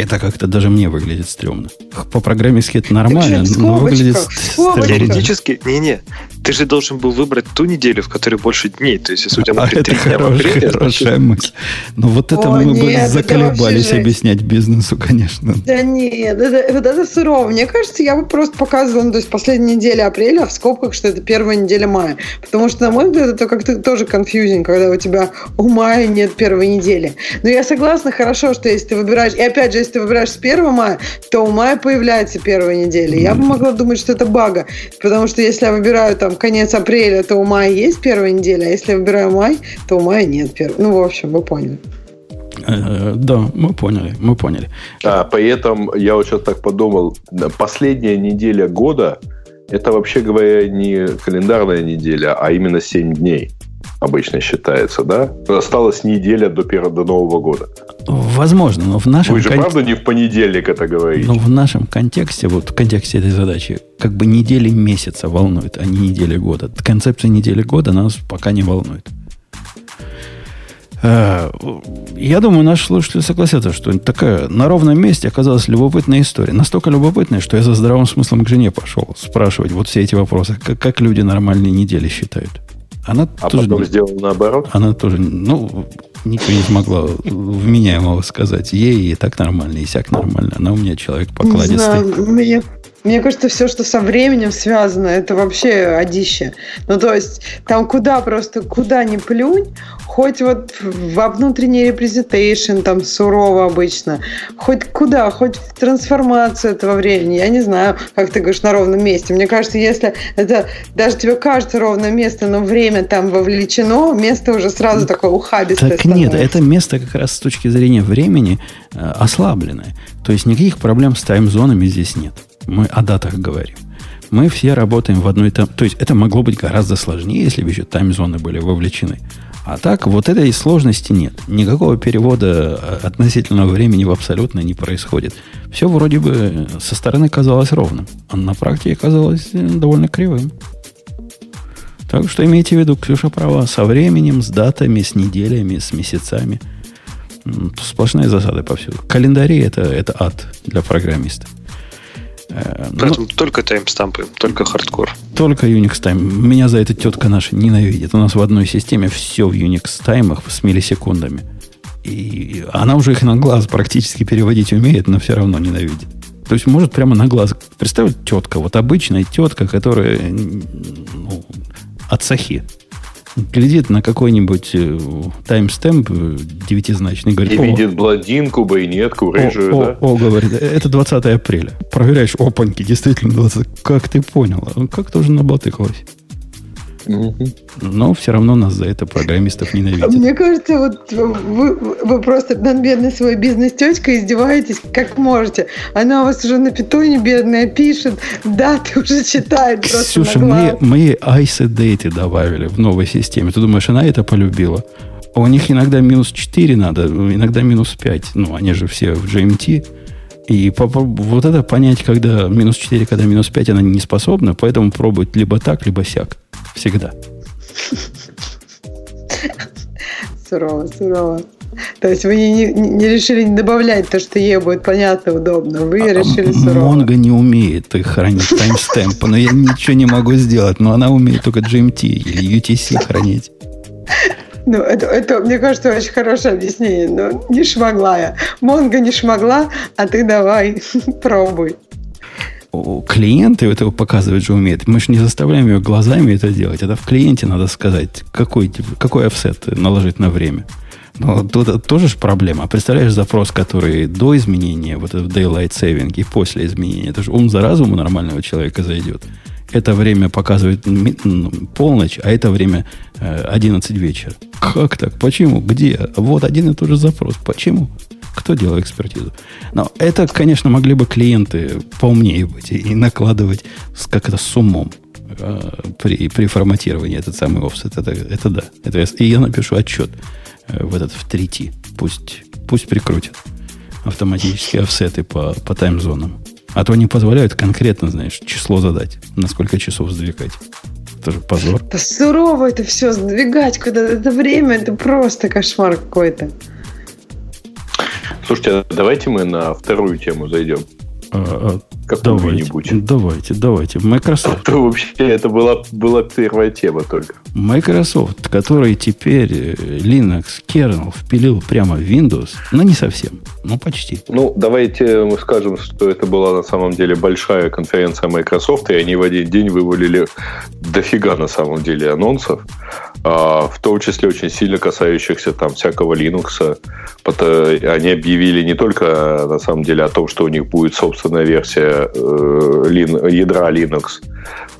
это как-то даже мне выглядит стрёмно. По программистски это нормально, но выглядит стрёмно. Теоретически, не-не, ты же должен был выбрать ту неделю, в которой больше дней. То есть, если у тебя, А например, это дня в хорошая, апреле, хорошая значит, мысль. Но вот это О, мы нет, бы это заколебались объяснять бизнесу, конечно. Да нет, это, вот это сурово. Мне кажется, я бы просто показывала, ну, то есть последняя неделя апреля, а в скобках, что это первая неделя мая. Потому что, на мой взгляд, это как-то тоже конфьюзинг, когда у тебя у мая нет первой недели. Но я согласна, хорошо, что если ты выбираешь, и опять же, если ты выбираешь с 1 мая, то у мая появляется первая неделя. Я бы могла думать, что это бага, потому что если я выбираю там конец апреля, то у мая есть первая неделя, а если я выбираю май, то у мая нет первой. Ну, в общем, вы поняли. Э, Да, мы поняли, мы поняли. А, поэтому я вот сейчас так подумал, последняя неделя года это вообще говоря не календарная неделя, а именно 7 дней обычно считается, да? Осталась неделя до, первого, до Нового года. Возможно, но в нашем Вы же кон- правда не в понедельник это говорите? Но в нашем контексте, вот в контексте этой задачи, как бы недели месяца волнует, а не недели года. Концепция недели года нас пока не волнует. Э, Я думаю, наши слушатели согласятся, что такая на ровном месте оказалась любопытная история. Настолько любопытная, что я за здравым смыслом к жене пошел спрашивать вот все эти вопросы. Как, как люди нормальные недели считают? Она а тоже потом не- сделал наоборот? она тоже, ну, ничего не смогла вменяемого сказать. Ей и так нормально, и сяк нормально. Она у меня человек Не покладистый. знаю, мне, мне кажется, все, что со временем связано, это вообще одище. Ну, то есть, там куда просто, куда ни плюнь, хоть вот во внутренний репрезентейшн, там сурово обычно, хоть куда, хоть в трансформацию этого времени, я не знаю, как ты говоришь, на ровном месте. Мне кажется, если это даже тебе кажется ровное место, но время там вовлечено, место уже сразу такое ухабистое Так нет, становится. это место как раз с точки зрения времени э, ослабленное. То есть никаких проблем с таймзонами здесь нет. Мы о датах говорим. Мы все работаем в одной там. То есть это могло быть гораздо сложнее, если бы еще таймзоны были вовлечены. А так вот этой сложности нет. Никакого перевода э, относительного времени в абсолютно не происходит. Все вроде бы со стороны казалось ровным, а на практике казалось э, довольно кривым. Так что имейте в виду, Ксюша права, со временем, с датами, с неделями, с месяцами. Сплошные засады повсюду. Календари это, это ад для программиста. Э, ну, Поэтому только таймстампы, только хардкор. только Unix Time. Меня за это тетка наша ненавидит. У нас в одной системе все в Unix таймах с миллисекундами. И она уже их на глаз практически переводить умеет, но все равно ненавидит. То есть может прямо на глаз. Представь, тетка, вот обычная тетка, которая ну, от сахи. Глядит на какой-нибудь э, таймстемп э, девятизначный, говорит, И «О, видит блондинку, байнетку, рыжую, о, да? о, о, говорит, это 20 апреля. Проверяешь, опаньки, действительно 20. Как ты понял? Как тоже наблатыкалось? Мгм. Но все равно нас за это программистов ненавидят. Мне кажется, вот вы, вы просто над бедной своей бизнес-тетькой издеваетесь как можете. Она у вас уже на питоне бедная пишет, даты уже читает Ксюша, мы, мы IC Date добавили в новой системе. Ты думаешь, она это полюбила? А у них иногда минус 4 надо, иногда минус 5. Ну, они же все в GMT. И вот это понять, когда минус 4, когда минус 5, она не способна, поэтому пробует либо так, либо сяк. Всегда. Сурово, сурово. То есть вы не, не- решили не добавлять то, что ей будет понятно, удобно. Вы А, решили м- сурово. Монго не умеет хранить таймстемпы, но я ничего не могу сделать. Но она умеет только GMT или UTC хранить. Ну, это, это, мне кажется, очень хорошее объяснение. Но не шмогла я. Монго не шмогла, а ты давай, [LAUGHS] пробуй. Клиенты этого показывать же умеют. Мы же не заставляем ее глазами это делать. Это в клиенте надо сказать, какой, какой офсет наложить на время. Но тут тоже же проблема. Представляешь запрос, который до изменения, вот это Daylight Saving и после изменения. Это же ум за разум у нормального человека зайдет. Это время показывает полночь, а это время э, 11 вечера. Как так? Почему? Где? Вот один и тот же запрос. Почему? Кто делал экспертизу? Но это, конечно, могли бы клиенты поумнее быть и, накладывать с, как это с умом э, при, при форматировании этот самый офсет. Это, это да. Это, и я напишу отчет э, в этот в 3T. Пусть, пусть прикрутят автоматические офсеты по, по таймзонам. А то не позволяют конкретно, знаешь, число задать, на сколько часов сдвигать. Это же позор. Да сурово это все сдвигать куда-то. Это время, это просто кошмар какой-то. Слушайте, а давайте мы на вторую тему зайдем. А, а, Какую-нибудь. давайте, давайте. Microsoft. То вообще это была, была первая тема только. Microsoft, который теперь э, Linux kernel впилил прямо в Windows, но не совсем, но почти. Ну, давайте мы скажем, что это была на самом деле большая конференция Microsoft, и они в один день вывалили дофига на самом деле анонсов, а, в том числе очень сильно касающихся там всякого Linux. Пото- Они объявили не только на самом деле о том, что у них будет собственная версия лин- ядра Linux,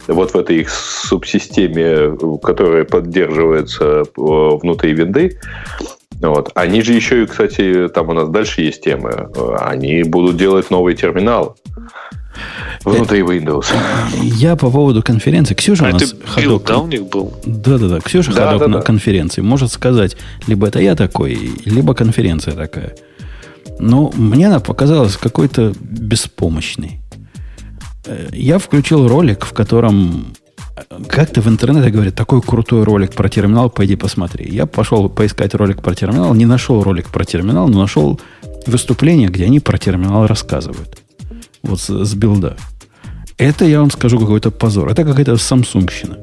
вот в этой их субсистеме, которая поддерживается э, внутри винды, вот. Они же еще и, кстати, там у нас дальше есть темы. Они будут делать новый терминал внутри Windows. Я по поводу конференции. Ксюша А у нас это ходок. да, у них был? Да-да-да. Ксюша Да, ходок да, на да. конференции. Может сказать, либо это я такой, либо конференция такая. Но мне она показалась какой-то беспомощной. Я включил ролик, в котором э, как-то в интернете говорят, такой крутой ролик про терминал, пойди посмотри. Я пошел поискать ролик про терминал, не нашел ролик про терминал, но нашел выступление, где они про терминал рассказывают. Вот с, с билда. Это, я вам скажу, какой-то позор. Это какая-то самсунгщина.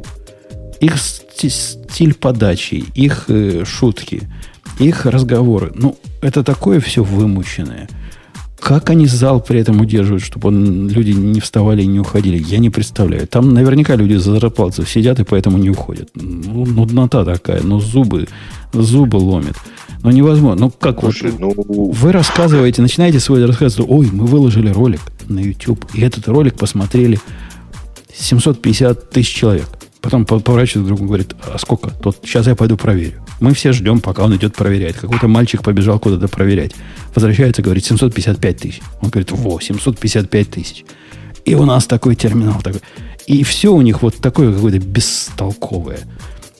Их сти- стиль подачи, их э, шутки, их разговоры. Ну, это такое все вымученное. Как они зал при этом удерживают, чтобы он- люди не вставали и не уходили, я не представляю. Там наверняка люди за зарплату сидят и поэтому не уходят. Ну, нуднота такая, ну зубы, зубы ломит. Ну невозможно. Ну как Слушай, вот ну, вы рассказываете, начинаете свой рассказ, ой, мы выложили ролик на YouTube, и этот ролик посмотрели 750 тысяч человек. Потом по- поворачивается другу и говорит, а сколько? Тот, сейчас я пойду проверю. Мы все ждем, пока он идет проверять. Какой-то мальчик побежал куда-то проверять. Возвращается, говорит, 755 тысяч. Он говорит, во, 755 тысяч. И у нас такой терминал. Такой. И все у них вот такое какое-то бестолковое.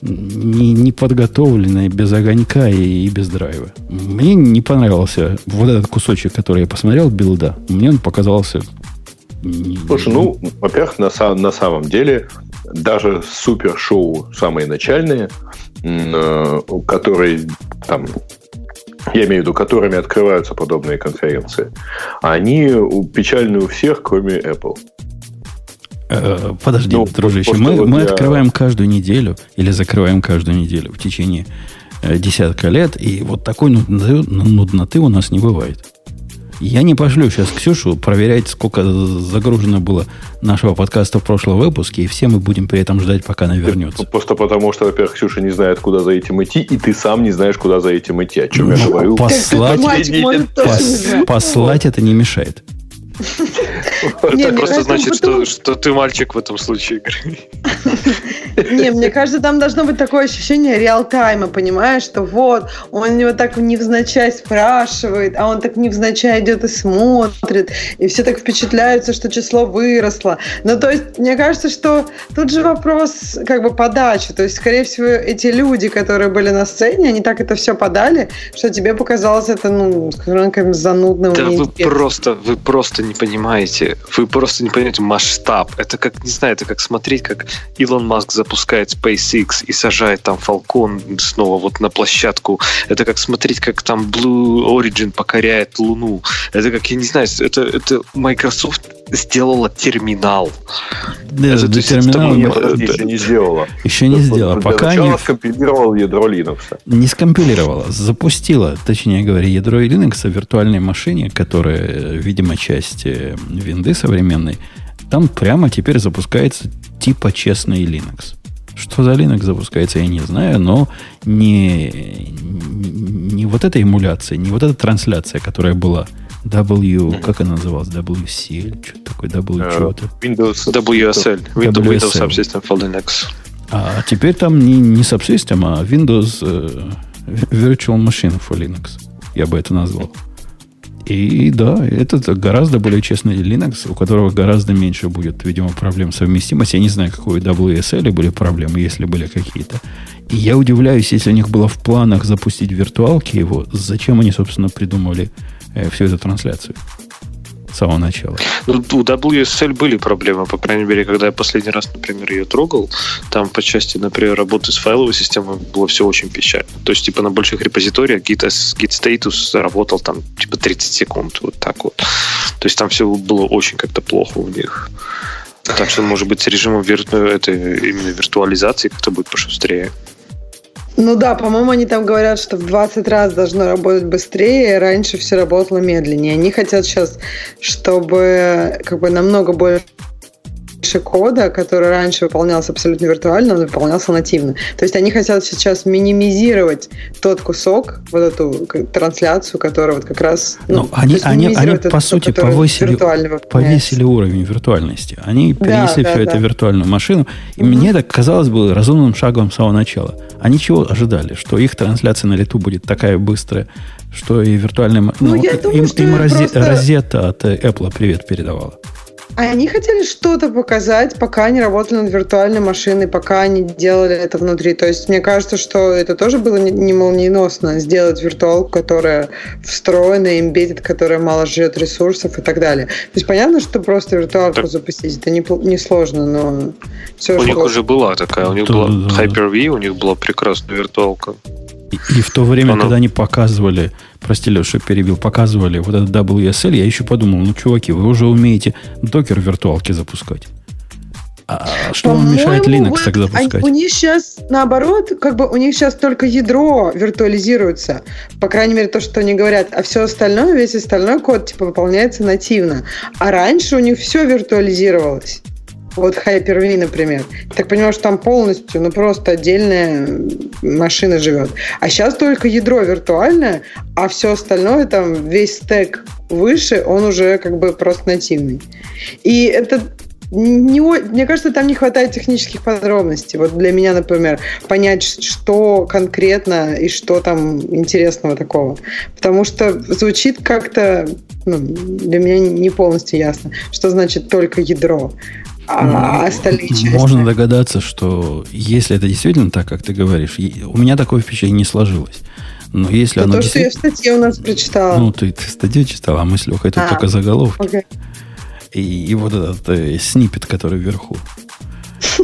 Не, не подготовленное, без огонька и, и без драйва. Мне не понравился вот этот кусочек, который я посмотрел, билда. Мне он показался... слушай, ну, во-первых, на, на самом деле, даже супер-шоу самые начальные, э, которые там я имею в виду, которыми открываются подобные конференции, они печальны у всех, кроме Apple. Э, Подожди, Ну, дружище, мы, вот мы я- открываем каждую неделю или закрываем каждую неделю в течение э, десятка лет, и вот такой нудноты у нас не бывает. Я не пошлю сейчас Ксюшу проверять, сколько загружено было нашего подкаста в прошлом выпуске, и все мы будем при этом ждать, пока она вернется. Просто потому, что, во-первых, Ксюша не знает, куда за этим идти, и ты сам не знаешь, куда за этим идти. О чем я Ну, говорю. Послать, Мальчик может тоже не пос- знать. послать это не мешает. Это просто значит, что, ты мальчик в этом случае. [LAUGHS] [LAUGHS] Не, мне кажется, там должно быть такое ощущение реал-тайма, понимаешь, что вот, он его так невзначай спрашивает, а он так невзначай идет и смотрит, и все так впечатляются, что число выросло. Ну, то есть, мне кажется, что тут же вопрос как бы подачи, то есть, скорее всего, эти люди, которые были на сцене, они так это все подали, что тебе показалось это, ну, скажем, занудным Да вы просто, вы просто не понимаете. Вы просто не понимаете масштаб. Это как, не знаю, это как смотреть, как Илон Маск запускает SpaceX и сажает там Falcon снова вот на площадку. Это как смотреть, как там Blue Origin покоряет Луну. Это как, я не знаю, это, это Microsoft сделала терминал. Да, Это, такой- мы- Нет, подожди, еще не сделала. еще не сделала. Пока не, скомпилировал ядро Linux. не скомпилировала, запустила, точнее говоря, ядро Linux в виртуальной машине, которая, э, видимо, часть э, винды современной. Там прямо теперь запускается типа честный Linux. Что за Linux запускается, я не знаю, но не, не вот эта эмуляция, не вот эта трансляция, которая была W, как она называлась? WCL? Что такое W Э, чего-то? Windows WSL, Windows, Windows. Subsystem for Linux. А теперь там не, не Subsystem, а Windows э, Virtual Machine for Linux. Я бы это назвал. И да, это гораздо более честный Linux, у которого гораздо меньше будет, видимо, проблем совместимости. Я не знаю, какой у WSL были проблемы, если были какие-то. И я удивляюсь, если у них было в планах запустить виртуалки его, зачем они, собственно, придумали всю эту трансляцию с самого начала. Ну, у WSL были проблемы, по крайней мере, когда я последний раз, например, ее трогал, там по части, например, работы с файловой системой было все очень печально. То есть, типа, на больших репозиториях git, git status работал там, типа, 30 секунд, вот так вот. То есть, там все было очень как-то плохо у них. Так что, может быть, с режимом вирту... это, именно виртуализации как-то будет пошустрее. Ну да, по-моему, они там говорят, что в 20 раз должно работать быстрее, раньше все работало медленнее. Они хотят сейчас, чтобы как бы намного больше кода, который раньше выполнялся абсолютно виртуально, он выполнялся нативно. То есть они хотят сейчас минимизировать тот кусок, вот эту трансляцию, которая вот как раз... Ну, то они, они, они по этот кусок, сути, который повысили, повесили уровень виртуальности. Они Да, перенесли да, все это да. в виртуальную машину. И мне это казалось бы разумным шагом с самого начала. Они чего ожидали? Что их трансляция на лету будет такая быстрая, что и виртуальная... ма- Ну, я думаю, им что им Розе- просто- Розетта от Apple привет передавала. Они хотели что-то показать, пока они работали над виртуальной машиной, пока они делали это внутри. То есть мне кажется, что это тоже было не- молниеносно сделать виртуалку, которая встроена, имбедит, которая мало жрет ресурсов и так далее. То есть понятно, что просто виртуалку Так. запустить это не, пл- не сложно, но все У же них уже была такая, у них Да, была да, да. Hyper-V, у них была прекрасная виртуалка. И, и в то время, Она- когда они показывали, прости, Леша, перебил, показывали вот этот WSL, я еще подумал, ну, чуваки, вы уже умеете докер виртуалки запускать. А что вам мешает По-моему, Linux вот так запускать? они- у них сейчас наоборот, как бы у них сейчас только ядро виртуализируется. По крайней мере, то, что они говорят. А все остальное, весь остальной код типа выполняется нативно. А раньше у них все виртуализировалось. Вот Hyper-V, например. Я так понимаю, что там полностью, ну просто отдельная машина живет. А сейчас только ядро виртуальное, а все остальное, там весь стек выше, он уже как бы просто нативный. И это не, мне кажется, там не хватает технических подробностей. Вот для меня, например, понять, что конкретно и что там интересного такого. Потому что звучит как-то ну, для меня не полностью ясно, что значит только ядро. А остальные части... Ну, Можно догадаться, что если это действительно так, как ты говоришь, у меня такое впечатление не сложилось. Но если Это оно то, что я в действительно... статье у нас прочитала. Ну, ты, ты статью читала, а мы с Лехой тут А. только заголовки. Окей. И, и вот этот э, снипет, который вверху. Э,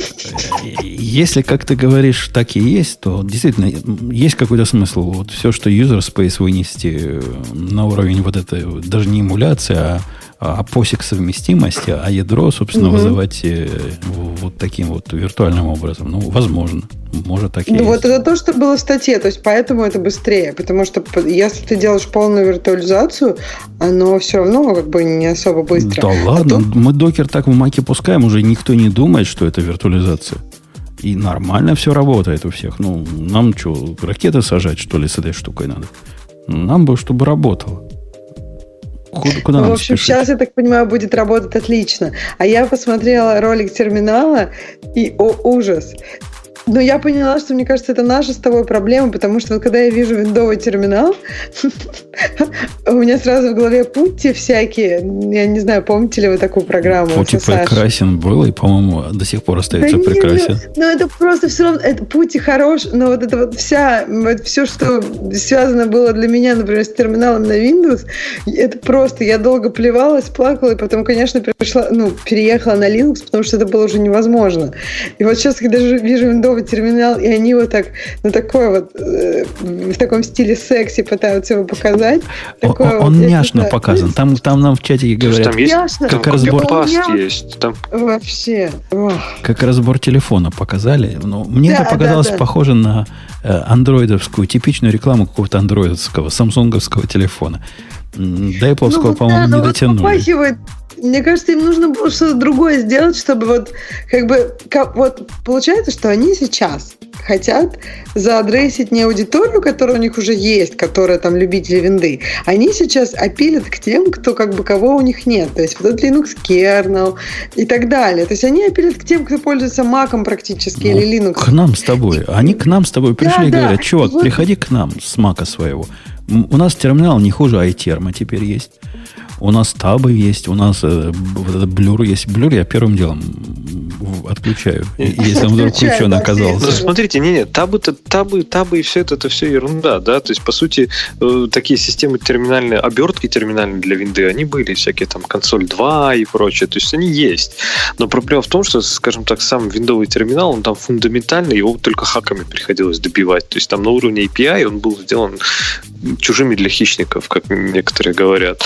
Если, как ты говоришь, так и есть, то действительно есть какой-то смысл. Вот все, что user space вынести э, на уровень вот этой, даже не эмуляции, а, а посик совместимости, а ядро, собственно, Мгм. вызывать э, вот таким вот виртуальным образом. Ну, возможно. Может, так и Ну, вот это то, что было в статье, то есть поэтому это быстрее, потому что если ты делаешь полную виртуализацию, оно все равно как бы не особо быстро. Да А ладно, тут- мы докер так в маке пускаем, уже никто не думает, что это виртуализация. И нормально все работает у всех. Ну, нам что, ракеты сажать, что ли, с этой штукой надо? Нам бы, чтобы работало. Куда, куда Ну, нам в общем, спешить? сейчас, я так понимаю, будет работать отлично. А я посмотрела ролик терминала, и о, ужас. Но я поняла, что, мне кажется, это наша с тобой проблема, потому что вот когда я вижу виндовый терминал, [LAUGHS] у меня сразу в голове пути всякие. Я не знаю, помните ли вы такую программу? Пути прекрасен был, и, по-моему, до сих пор остается прекрасен. Ну, ну, это просто все равно, это пути хорош, но вот это вот вся, вот все, что связано было для меня, например, с терминалом на Windows, это просто, я долго плевалась, плакала, и потом, конечно, перешла, ну, переехала на Linux, потому что это было уже невозможно. И вот сейчас, когда же вижу виндовый терминал, и они вот так, ну, такой вот, э, в таком стиле секси пытаются его показать. О- такое Он не няшно знаю. показан. Там, там нам в чатике говорят, там есть Ясно. как там разбор- есть. Там Вообще. Ох. как разбор телефона показали. Но мне Да, это показалось да, да. похоже на э, андроидовскую, типичную рекламу какого-то андроидовского, самсунговского телефона. До Apple, Ну, по-моему, да, не дотянули. Мне кажется, им нужно было что-то другое сделать, чтобы вот как бы как, вот получается, что они сейчас хотят заадресить не аудиторию, которая у них уже есть, которая там любители винды. Они сейчас опилят к тем, кто как бы кого у них нет. То есть вот этот Linux kernel и так далее. То есть они опилят к тем, кто пользуется Mac практически Ну, или Linux. К нам с тобой. Они к нам с тобой пришли и да. говорят, чувак, Вот. приходи к нам с мака своего. У нас терминал не хуже iTerm теперь есть. У нас табы есть, у нас э, блюр есть. Блюр я первым делом отключаю, и- если он вдруг включен оказался. Ну, смотрите, не, не, табы-то, табы, табы и все это, это все ерунда, да, то есть, по сути, э, такие системы терминальные, обертки терминальные для винды, они были, всякие там консоль 2 и прочее, то есть, они есть. Но проблема в том, что, скажем так, сам виндовый терминал, он там фундаментальный, его только хаками приходилось добивать, то есть, там на уровне API он был сделан чужими для хищников, как некоторые говорят.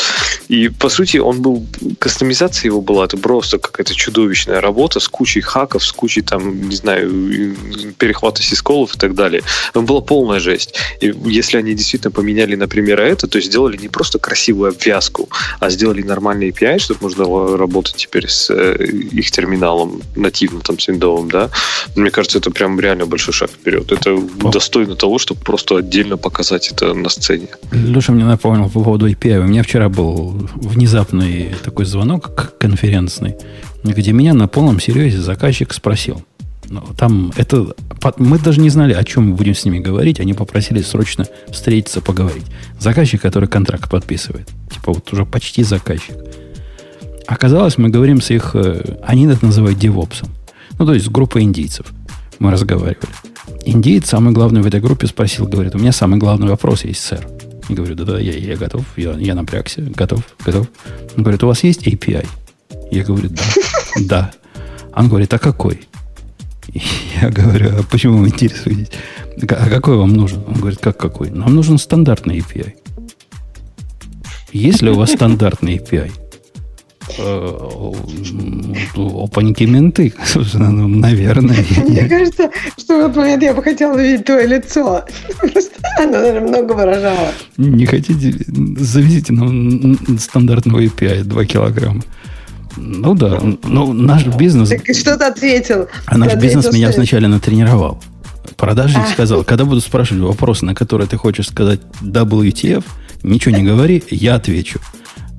И, по сути, он был, кастомизация его была, это просто какая-то чудовищная работа с кучей хаков, с кучей, там, не знаю, перехвата сисколов и так далее. Там была полная жесть. И если они действительно поменяли, например, это, то сделали не просто красивую обвязку, а сделали нормальный API, чтобы можно было работать теперь с э, их терминалом нативно, там, с виндовым, да. Мне кажется, это прям реально большой шаг вперед. Это достойно того, чтобы просто отдельно показать это на сцене. Леша мне напомнил по поводу API. У меня вчера был внезапный такой звонок конференцный, где меня на полном серьезе заказчик спросил. Ну, Там это... Мы даже не знали, о чем мы будем с ними говорить. Они попросили срочно встретиться, поговорить. Заказчик, который контракт подписывает. Типа вот уже почти заказчик. Оказалось, мы говорим с их... э, Они это называют девопсом. Ну, то есть с группой индийцев. Мы разговаривали. Индиец, самый главный в этой группе, спросил, говорит, у меня самый главный вопрос есть, сэр. Я говорю, да-да, я, я готов, я, я напрягся, готов, готов. Он говорит, у вас есть API? Я говорю, да. Да. Он говорит, а какой? Я говорю, а почему вы интересуетесь? А какой вам нужен? Он говорит, как какой? Нам нужен стандартный API. Есть ли у вас стандартный API? Опаньки менты. Собственно, ну, наверное. Мне кажется, что в этот момент я бы хотела увидеть твое лицо. Оно, наверное, много выражало. Не хотите? Завезите нам стандартного API 2 килограмма. Ну да, ну наш бизнес, Так что ты ответил? а наш Ты бизнес ответил, меня что- вначале натренировал. Продажник А. сказал, когда будут спрашивать вопросы, на которые ты хочешь сказать WTF, ничего не говори, я отвечу.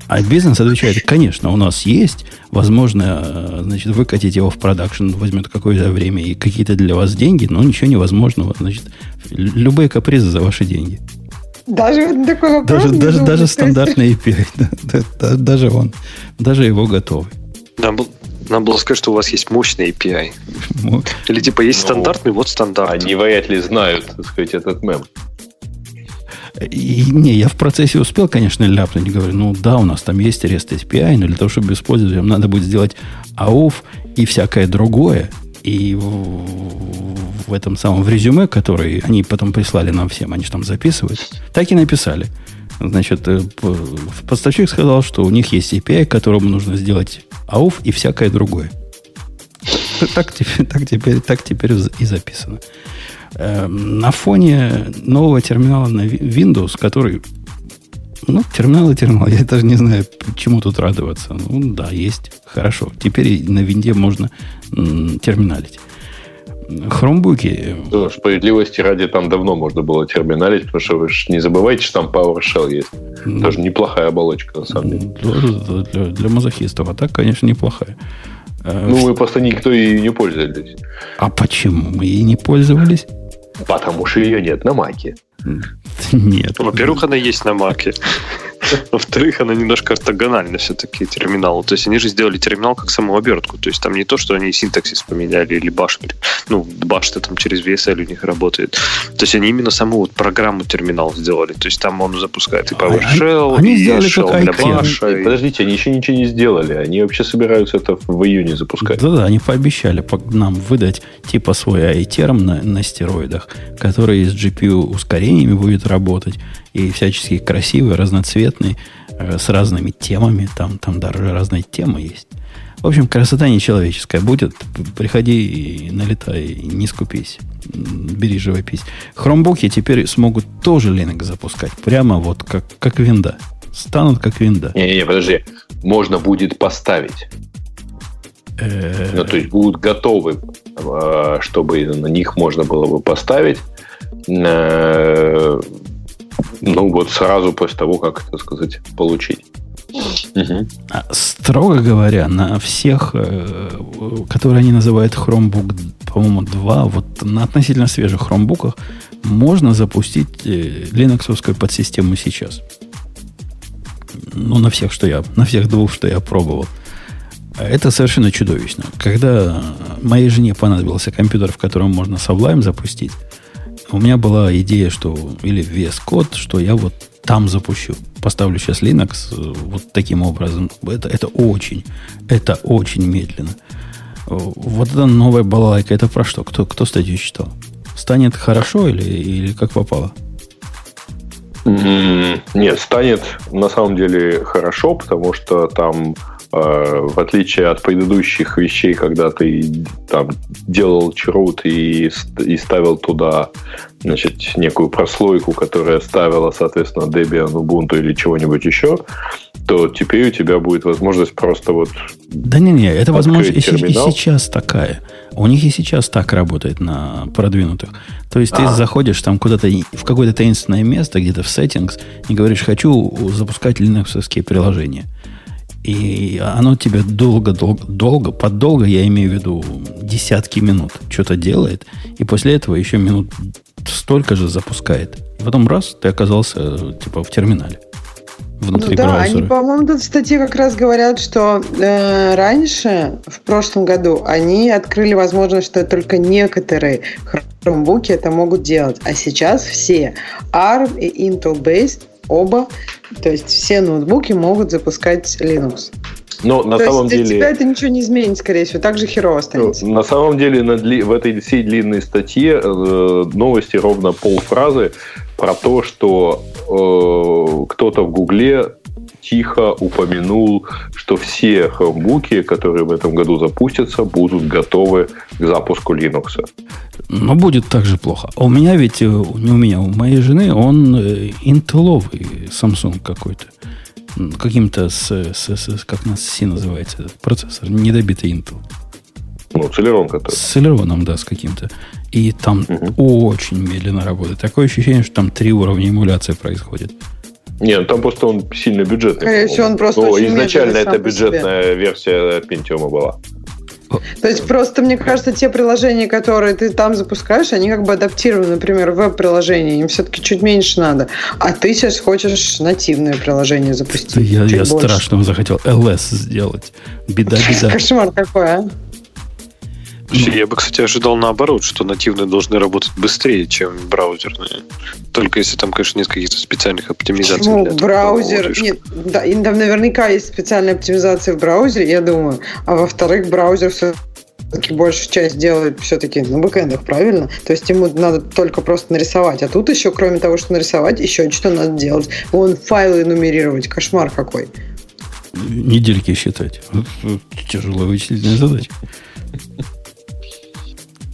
А бизнес отвечает, конечно, у нас есть, возможно, э, значит, выкатить его в продакшн возьмет какое-то время и какие-то для вас деньги, но ничего невозможного. Значит, любые капризы за ваши деньги. [LAUGHS] Даже вот такой вопрос. Даже, не даже, даже стандартный [LAUGHS] API, да, да, да, даже он, даже его готовый. Нам, был- нам было сказать, что у вас есть мощный API. Вот. Или типа есть Ну, стандартный, вот стандарт. Они вряд ли знают, так сказать, этот мем. И, не, я в процессе успел, конечно, ляпнуть. Говорю, ну да, у нас там есть REST API, но для того, чтобы использовать, нам надо будет сделать AUF и всякое другое. И в, в этом самом в резюме, который они потом прислали нам всем, они же там записывают, так и написали. Значит, э, поставщик сказал, что у них есть API, которому нужно сделать AUF и всякое другое. Так теперь, так теперь, так теперь и записано. Эм, На фоне нового терминала на Windows, который... Ну, терминал и терминал. [LAUGHS] Я даже не знаю, чему тут радоваться. Ну, да, есть. Хорошо. Теперь на винде можно терминалить. Хромбуки... Ну, справедливости ради там давно можно было терминалить, потому что вы же не забывайте, что там PowerShell есть. ну, Тоже неплохая оболочка, на самом деле. для, для- для мазохистов. А так, конечно, неплохая. Э, Ну, мы просто никто и не пользовались. А почему мы ей не пользовались? Потому что ее нет на маке. [LAUGHS] Нет. Во-первых, она есть на Маке. [LAUGHS] Во-вторых, она немножко ортогональна все-таки терминалу. То есть они же сделали терминал как саму обертку. То есть там не то, что они синтаксис поменяли или баш. Ну, баш-то там через VSL у них работает. То есть они именно саму вот программу терминал сделали. То есть там он запускает и PowerShell, Они и сделали shell как для баша. и- Подождите, они еще ничего не сделали. Они вообще собираются это в июне запускать. Да-да, они пообещали по- нам выдать типа свой iTerm на, на стероидах, который с GPU ускорениями будет работать, и всячески красивый, разноцветный, э, с разными темами. Там, там даже разные темы есть. В общем, красота нечеловеческая будет. Приходи и налетай, не скупись. Бери живопись. Хромбуки теперь смогут тоже Linux запускать. Прямо вот как, как винда. станут как винда. Не-не, подожди. Можно будет поставить. Ну, то есть будут готовы, э, чтобы на них можно было бы поставить. Э, Ну, вот сразу после того, как, так сказать, получить. А, Строго говоря, на всех, э, которые они называют Chromebook, по-моему, 2, вот на относительно свежих хромбуках можно запустить э, линоксовскую подсистему сейчас. Ну, на всех, что я, на всех двух, что я пробовал. Это совершенно чудовищно. Когда моей жене понадобился компьютер, в котором можно Sublime запустить, у меня была идея, что или VS Code, что я вот там запущу. Поставлю сейчас Linux э, вот таким образом. Это, это очень, это очень медленно. Э, Вот эта новая балалайка, это про что? Кто, кто статью читал? Станет хорошо или, или как попало? Нет, станет на самом деле хорошо, потому что там, в отличие от предыдущих вещей, когда ты там делал чрут и, и ставил туда значит, некую прослойку, которая ставила, соответственно, Debian, Ubuntu или чего-нибудь еще, то теперь у тебя будет возможность просто вот... Да не-не, это Открыть возможно и, и сейчас такая. У них и сейчас так работает на продвинутых. То есть ты А. заходишь там куда-то в какое-то таинственное место, где-то в settings, и говоришь, хочу запускать линуксовские приложения. И оно тебе долго-долго, долго, под долго, я имею в виду десятки минут, что-то делает, и после этого еще минут столько же запускает. И потом раз, ты оказался типа в терминале. Внутри Ну да, браузера. они, по-моему, тут в статье как раз говорят, что э, раньше, в прошлом году, они открыли возможность, что только некоторые хромбуки это могут делать. А сейчас все ARM и Intel-based, оба, то есть все ноутбуки могут запускать Linux. Но на то самом есть для деле... тебя это ничего не изменит, скорее всего, так же херово останется. На самом деле на дли- в этой всей длинной статье э, новости ровно полфразы про то, что э, кто-то в Гугле тихо упомянул, что все хромбуки, которые в этом году запустятся, будут готовы к запуску Linux. Но будет так же плохо. А у меня ведь, э, не у меня, у моей жены, он э, интеловый Samsung какой-то. Каким-то с, с- с- как нас C называется этот процессор, недобитый Intel. Ну, Celeron который. С Celeron, да, с каким-то. И там Мгм. очень медленно работает. Такое ощущение, что там три уровня эмуляции происходит. Нет, там просто он сильно бюджетный. Всего, он просто Ну, очень изначально это бюджетная версия Pentium была. То есть просто, мне кажется, те приложения, которые ты там запускаешь, они как бы адаптированы, например, веб-приложения, им все-таки чуть меньше надо. А ты сейчас хочешь нативное приложение запустить. Я, я больше. страшного захотел LS сделать. Беда, [LAUGHS] беда. Кошмар какой, а? Я бы, кстати, ожидал наоборот, что нативные должны работать быстрее, чем браузерные. Только если там, конечно, нет каких-то специальных оптимизаций. Почему для этого браузер... Нет, да, и там наверняка есть специальная оптимизация в браузере, я думаю. А во-вторых, браузер все-таки большую часть делает все-таки на бэкэндах, правильно? То есть ему надо только просто нарисовать. А тут еще, кроме того, что нарисовать, еще что надо делать. Вон файлы нумерировать. Кошмар какой. Недельки считать. Тяжелая вычислительная задача.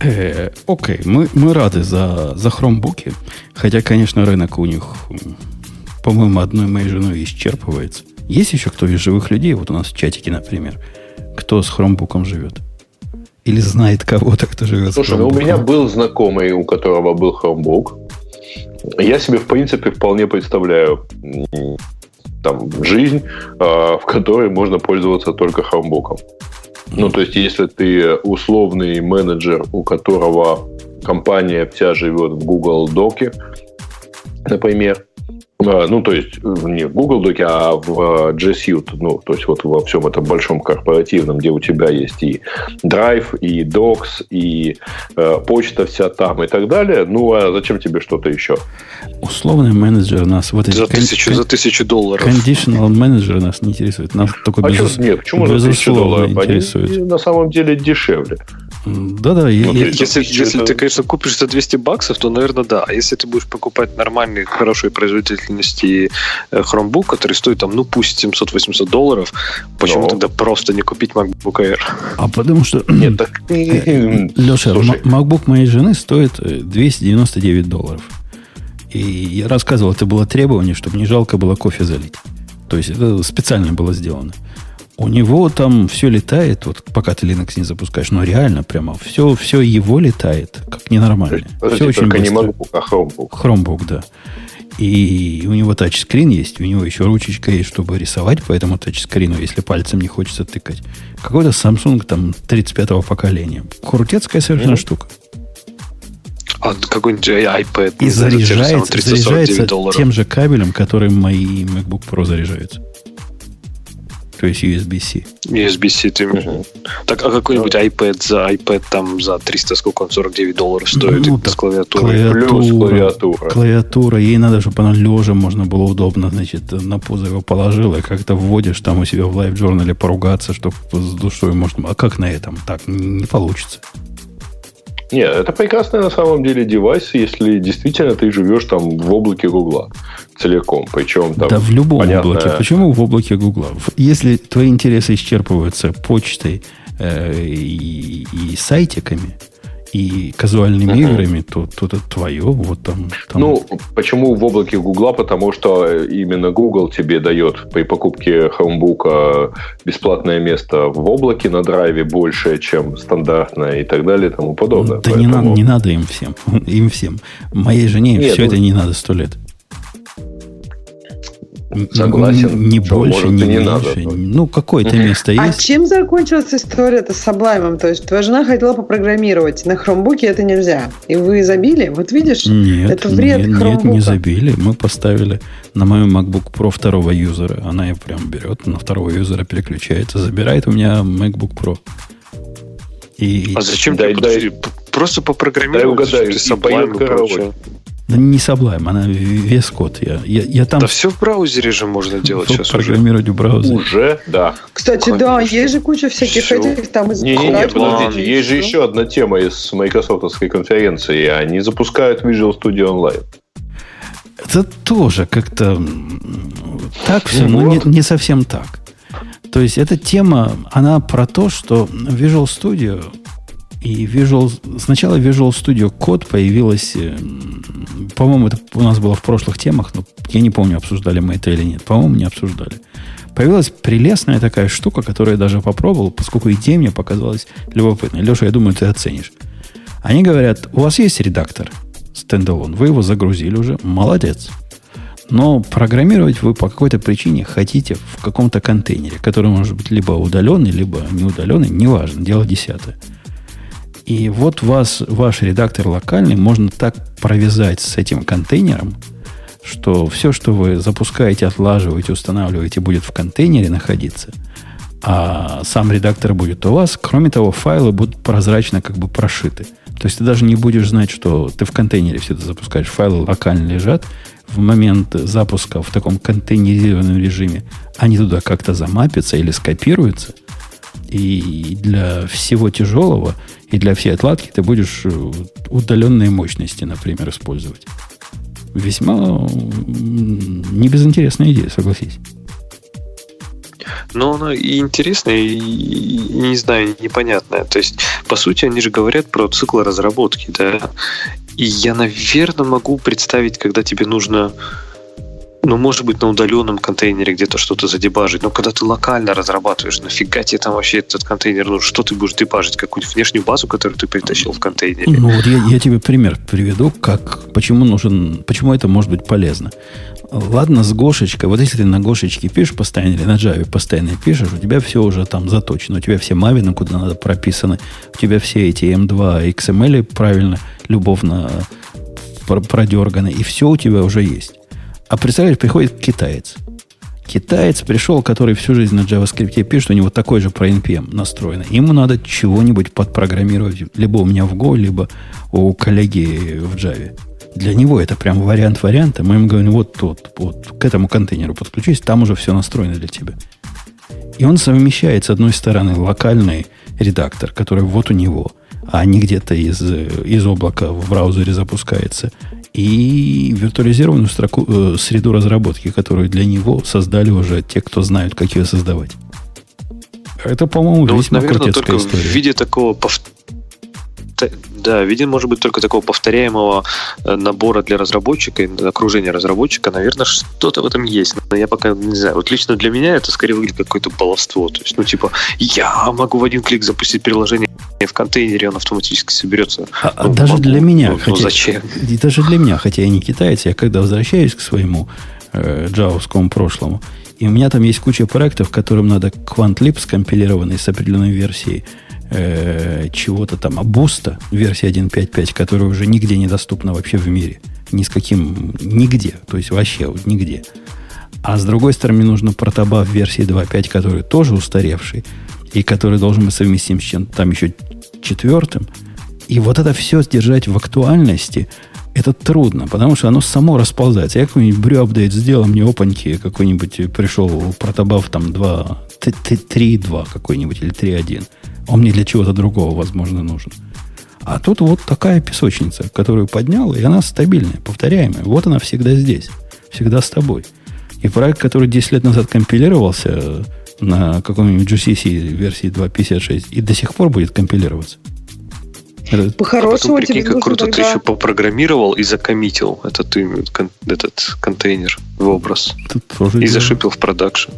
Э, Окей, мы, мы рады за, за хромбуки. Хотя, конечно, рынок у них, по-моему, одной моей женой исчерпывается. Есть еще кто из живых людей, вот у нас в чатике, например, кто с хромбуком живет? Или знает кого-то, кто живет Слушай, с ну у хромбуком? меня был знакомый, у которого был Chromebook. Я себе, в принципе, вполне представляю там, жизнь, э, в которой можно пользоваться только Chromebook. Ну, то есть, если ты условный менеджер, у которого компания вся живет в Google Доке, например, ну, то есть, э, не в Google Доке, а в э, G Suite, ну, то есть, вот во всем этом большом корпоративном, где у тебя есть и Drive, и Docs, и э, почта вся там и так далее. Ну, а зачем тебе что-то еще? Условный менеджер нас... Вот За кон- тысячу, кон- за тысячу долларов. Conditional менеджеры нас не интересуют. Нас только А безус- чё- нет, почему за 1000 безусловно долларов? Они интересует. на самом деле дешевле. Да-да, Ну, я- Если, Тысяча если это- ты, конечно, купишь за 200 баксов, то, наверное, да. А если ты будешь покупать нормальный, хорошей производительности э, Chromebook, который стоит, там, ну, пусть 700-800 долларов, почему Ну. тогда просто не купить MacBook Air? а потому что... Нет, так... Леша, Слушай. м- MacBook моей жены стоит э, 299 долларов. И я рассказывал, это было требование, чтобы не жалко было кофе залить. То есть это специально было сделано. У него там все летает, вот пока ты Linux не запускаешь, но реально прямо все, все его летает, как ненормально. Подожди, все очень только не быстро. MacBook, а Chromebook. Chromebook, да. И у него тачскрин есть, у него еще ручечка есть, чтобы рисовать по этому тачскрину, если пальцем не хочется тыкать. Какой-то Samsung там 35-го поколения. Крутецкая совершенно Мгм. штука. А какой-нибудь iPad. И заряжается, 349 заряжается тем же кабелем, которым мои MacBook Pro заряжаются. То есть USB-C. USB-C ты имеешь. Так, а какой-нибудь iPad за iPad там за 300, сколько он, 49 долларов стоит Ну, с клавиатурой? Плюс клавиатура. Клавиатура. Ей надо, чтобы она лежа можно было удобно, значит, на пузо его положила, и как-то вводишь там у себя в лайв-журнале поругаться, чтобы с душой можно... А как на этом? Так, не получится. Нет, это прекрасный на самом деле девайс, если действительно ты живешь там в облаке Гугла целиком. Причем там да в любом понятно, облаке. Почему в облаке Гугла? Если твои интересы исчерпываются почтой э, и, и сайтиками, и казуальными Мгм. играми, то, то это твое. Вот там, там Ну, почему в облаке Гугла? Потому что именно Google тебе дает при покупке Chromebook бесплатное место в облаке на драйве больше, чем стандартное и так далее и тому подобное. Да не, надо, Поэтому- не надо им всем. Им всем. Моей жене Нет, все ну- это не надо сто лет. Согласен, Не что, больше, может, не не меньше. надо. Ну, какое-то место А есть. чем закончилась история-то с Sublime? То есть твоя жена хотела попрограммировать, на хромбуке это нельзя. И вы забили? Вот видишь, Нет, это вред нет, нет, не забили. Мы поставили на моем MacBook Pro второго юзера. Она ее прям берет, на второго юзера переключается, забирает у меня MacBook Pro. И А зачем Дай- дай- п- просто Дай попрограммировать? угадаю, что и ты поет караоке. Да не Sublime, она вес код. Я, я, я там Да все в браузере же можно [LAUGHS] делать сейчас уже. программировать в браузере. Уже, да. Кстати, да, Конечно. есть же куча всяких Всё. этих там из Не-не-не, Chrome, подождите, есть же еще одна тема из майкрософтовской конференции. Они запускают Visual Studio Online. Это тоже как-то так все, Ну но не, вот. не совсем так. То есть эта тема, она про то, что Visual Studio и Visual... Сначала Visual Studio Code появилась, э, по-моему, это у нас было в прошлых темах, но я не помню, обсуждали мы это или нет. По-моему, не обсуждали. Появилась прелестная такая штука, которую я даже попробовал, поскольку идея мне показалась любопытной. Леша, я думаю, ты оценишь. Они говорят, у вас есть редактор стендалон, вы его загрузили уже, молодец. Но программировать вы по какой-то причине хотите в каком-то контейнере, который может быть либо удаленный, либо неудаленный, неважно, дело десятое. И вот вас, ваш редактор локальный можно так провязать с этим контейнером, что все, что вы запускаете, отлаживаете, устанавливаете, будет в контейнере находиться, а сам редактор будет у вас. Кроме того, файлы будут прозрачно как бы прошиты. То есть ты даже не будешь знать, что ты в контейнере все это запускаешь. Файлы локально лежат. В момент запуска в таком контейнеризированном режиме они туда как-то замапятся или скопируются. И для всего тяжелого и для всей отладки ты будешь э, удаленные мощности, например, использовать. Весьма м, не безинтересная идея, согласись. Но она и интересная, и, не знаю, непонятная. То есть, по сути, они же говорят про цикл разработки, да. И я, наверное, могу представить, когда тебе нужно, ну, может быть, на удаленном контейнере где-то что-то задебажить. Но когда ты локально разрабатываешь, нафига тебе там вообще этот контейнер нужен? Что ты будешь дебажить? Какую-нибудь внешнюю базу, которую ты притащил в контейнере? Ну вот я, я тебе пример приведу, как, почему нужен, почему это может быть полезно. Ладно, с Гошечкой. Вот если ты на Гошечке пишешь постоянно или на Java постоянно пишешь, у тебя все уже там заточено. У тебя все мавины куда надо прописаны. У тебя все эти M2 XML правильно, любовно пр- продерганы. И все у тебя уже есть. А представляешь, приходит китаец. Китаец пришел, который всю жизнь на JavaScript пишет, у него такой же про NPM настроено. Ему надо чего-нибудь подпрограммировать, либо у меня в Go, либо у коллеги в Java. Для него это прям вариант варианта. Мы ему говорим, вот тот, вот к этому контейнеру подключись, там уже все настроено для тебя. И он совмещает, с одной стороны, локальный редактор, который вот у него, а не где-то из, из облака в браузере запускается, и виртуализированную строку, э, среду разработки, которую для него создали уже те, кто знают, как ее создавать. Это, по-моему, вот, весьма наверное, крутецкая только в история. виде такого пов- Да, виден может быть только такого повторяемого э, набора для разработчика, окружения разработчика, наверное, что-то в этом есть. Но я пока не знаю. Вот лично для меня это скорее выглядит как какое-то баловство. То есть, ну, типа, я могу в один клик запустить приложение в контейнере, он автоматически соберется. А, а ну, даже могу, для меня, ну, хотя, ну, зачем? Даже для меня, хотя я не китаец, я когда возвращаюсь к своему э, джавовскому прошлому, и у меня там есть куча проектов, которым надо QuantLib скомпилированный с определенной версией э, чего-то там, а буста, версия 1.5.5, которая уже нигде не доступна вообще в мире. Ни с каким, нигде. То есть вообще вот нигде. А с другой стороны, нужно протобаф версии 2.5, который тоже устаревший, и который должен быть совместим с чем-то там еще четвертым. И вот это все сдержать в актуальности, это трудно, потому что оно само расползается. Я какой-нибудь брю апдейт сделал, мне опаньки какой-нибудь пришел протобаф там 2, 3.2 какой-нибудь или 3.1. Он мне для чего-то другого, возможно, нужен. А тут вот такая песочница, которую поднял, и она стабильная, повторяемая. Вот она всегда здесь, всегда с тобой. И проект, который 10 лет назад компилировался на каком-нибудь GCC версии 2.56 и до сих пор будет компилироваться. По-хорошему, а потом, прикинь, как круто тогда... ты еще попрограммировал и закоммитил этот, этот контейнер в образ. и зашипил в продакшн.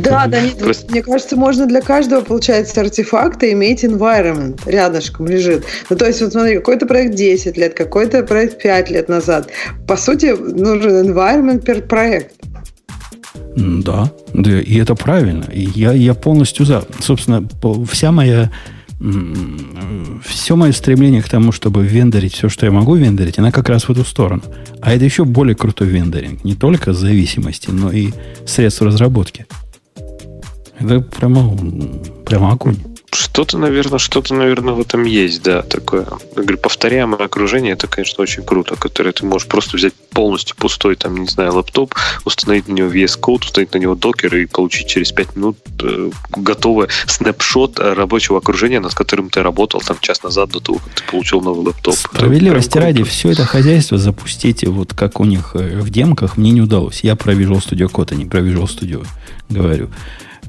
Да, да, нет, Просто... мне кажется, можно для каждого, получается, артефакта иметь environment рядышком лежит. Ну, то есть, вот смотри, какой-то проект 10 лет, какой-то проект 5 лет назад. По сути, нужен environment per проект. Да, да, и это правильно. Я, я полностью за. Собственно, вся моя все мое стремление к тому, чтобы вендорить все, что я могу вендорить, она как раз в эту сторону. А это еще более крутой вендоринг. Не только зависимости, но и средств разработки. Это прямо, прямо огонь. Что-то, наверное, что-то, наверное, в этом есть, да, такое. Я говорю, повторяемое окружение, это, конечно, очень круто, которое ты можешь просто взять полностью пустой, там, не знаю, лаптоп, установить на него VS Code, установить на него докер и получить через 5 минут э, готовый снапшот рабочего окружения, над которым ты работал там час назад до того, как ты получил новый лаптоп. Справедливости ради, все это хозяйство запустить, вот как у них э, в демках, мне не удалось. Я про Visual Studio Code, а не про Visual Studio говорю.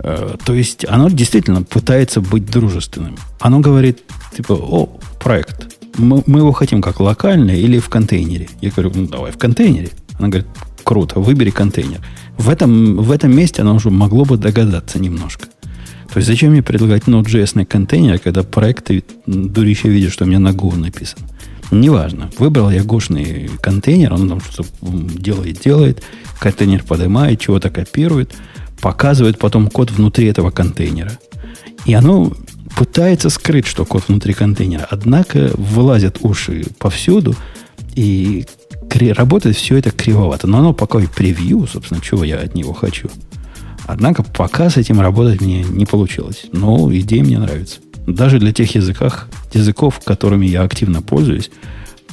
Э, то есть оно действительно пытается быть дружественным. Оно говорит, типа, о, проект, мы, мы его хотим как локально или в контейнере. Я говорю, ну давай в контейнере. Она говорит, круто, выбери контейнер. В этом, в этом месте оно уже могло бы догадаться немножко. То есть зачем мне предлагать Node.js контейнер, когда проекты дурище видят, что у меня на Go написано. Неважно. Выбрал я гошный контейнер, он там что-то делает, делает, контейнер поднимает, чего-то копирует – показывает потом код внутри этого контейнера. И оно пытается скрыть, что код внутри контейнера. Однако вылазят уши повсюду, и работает все это кривовато. Но оно пока и превью, собственно, чего я от него хочу. Однако пока с этим работать мне не получилось. Но идея мне нравится. Даже для тех языках, языков, которыми я активно пользуюсь,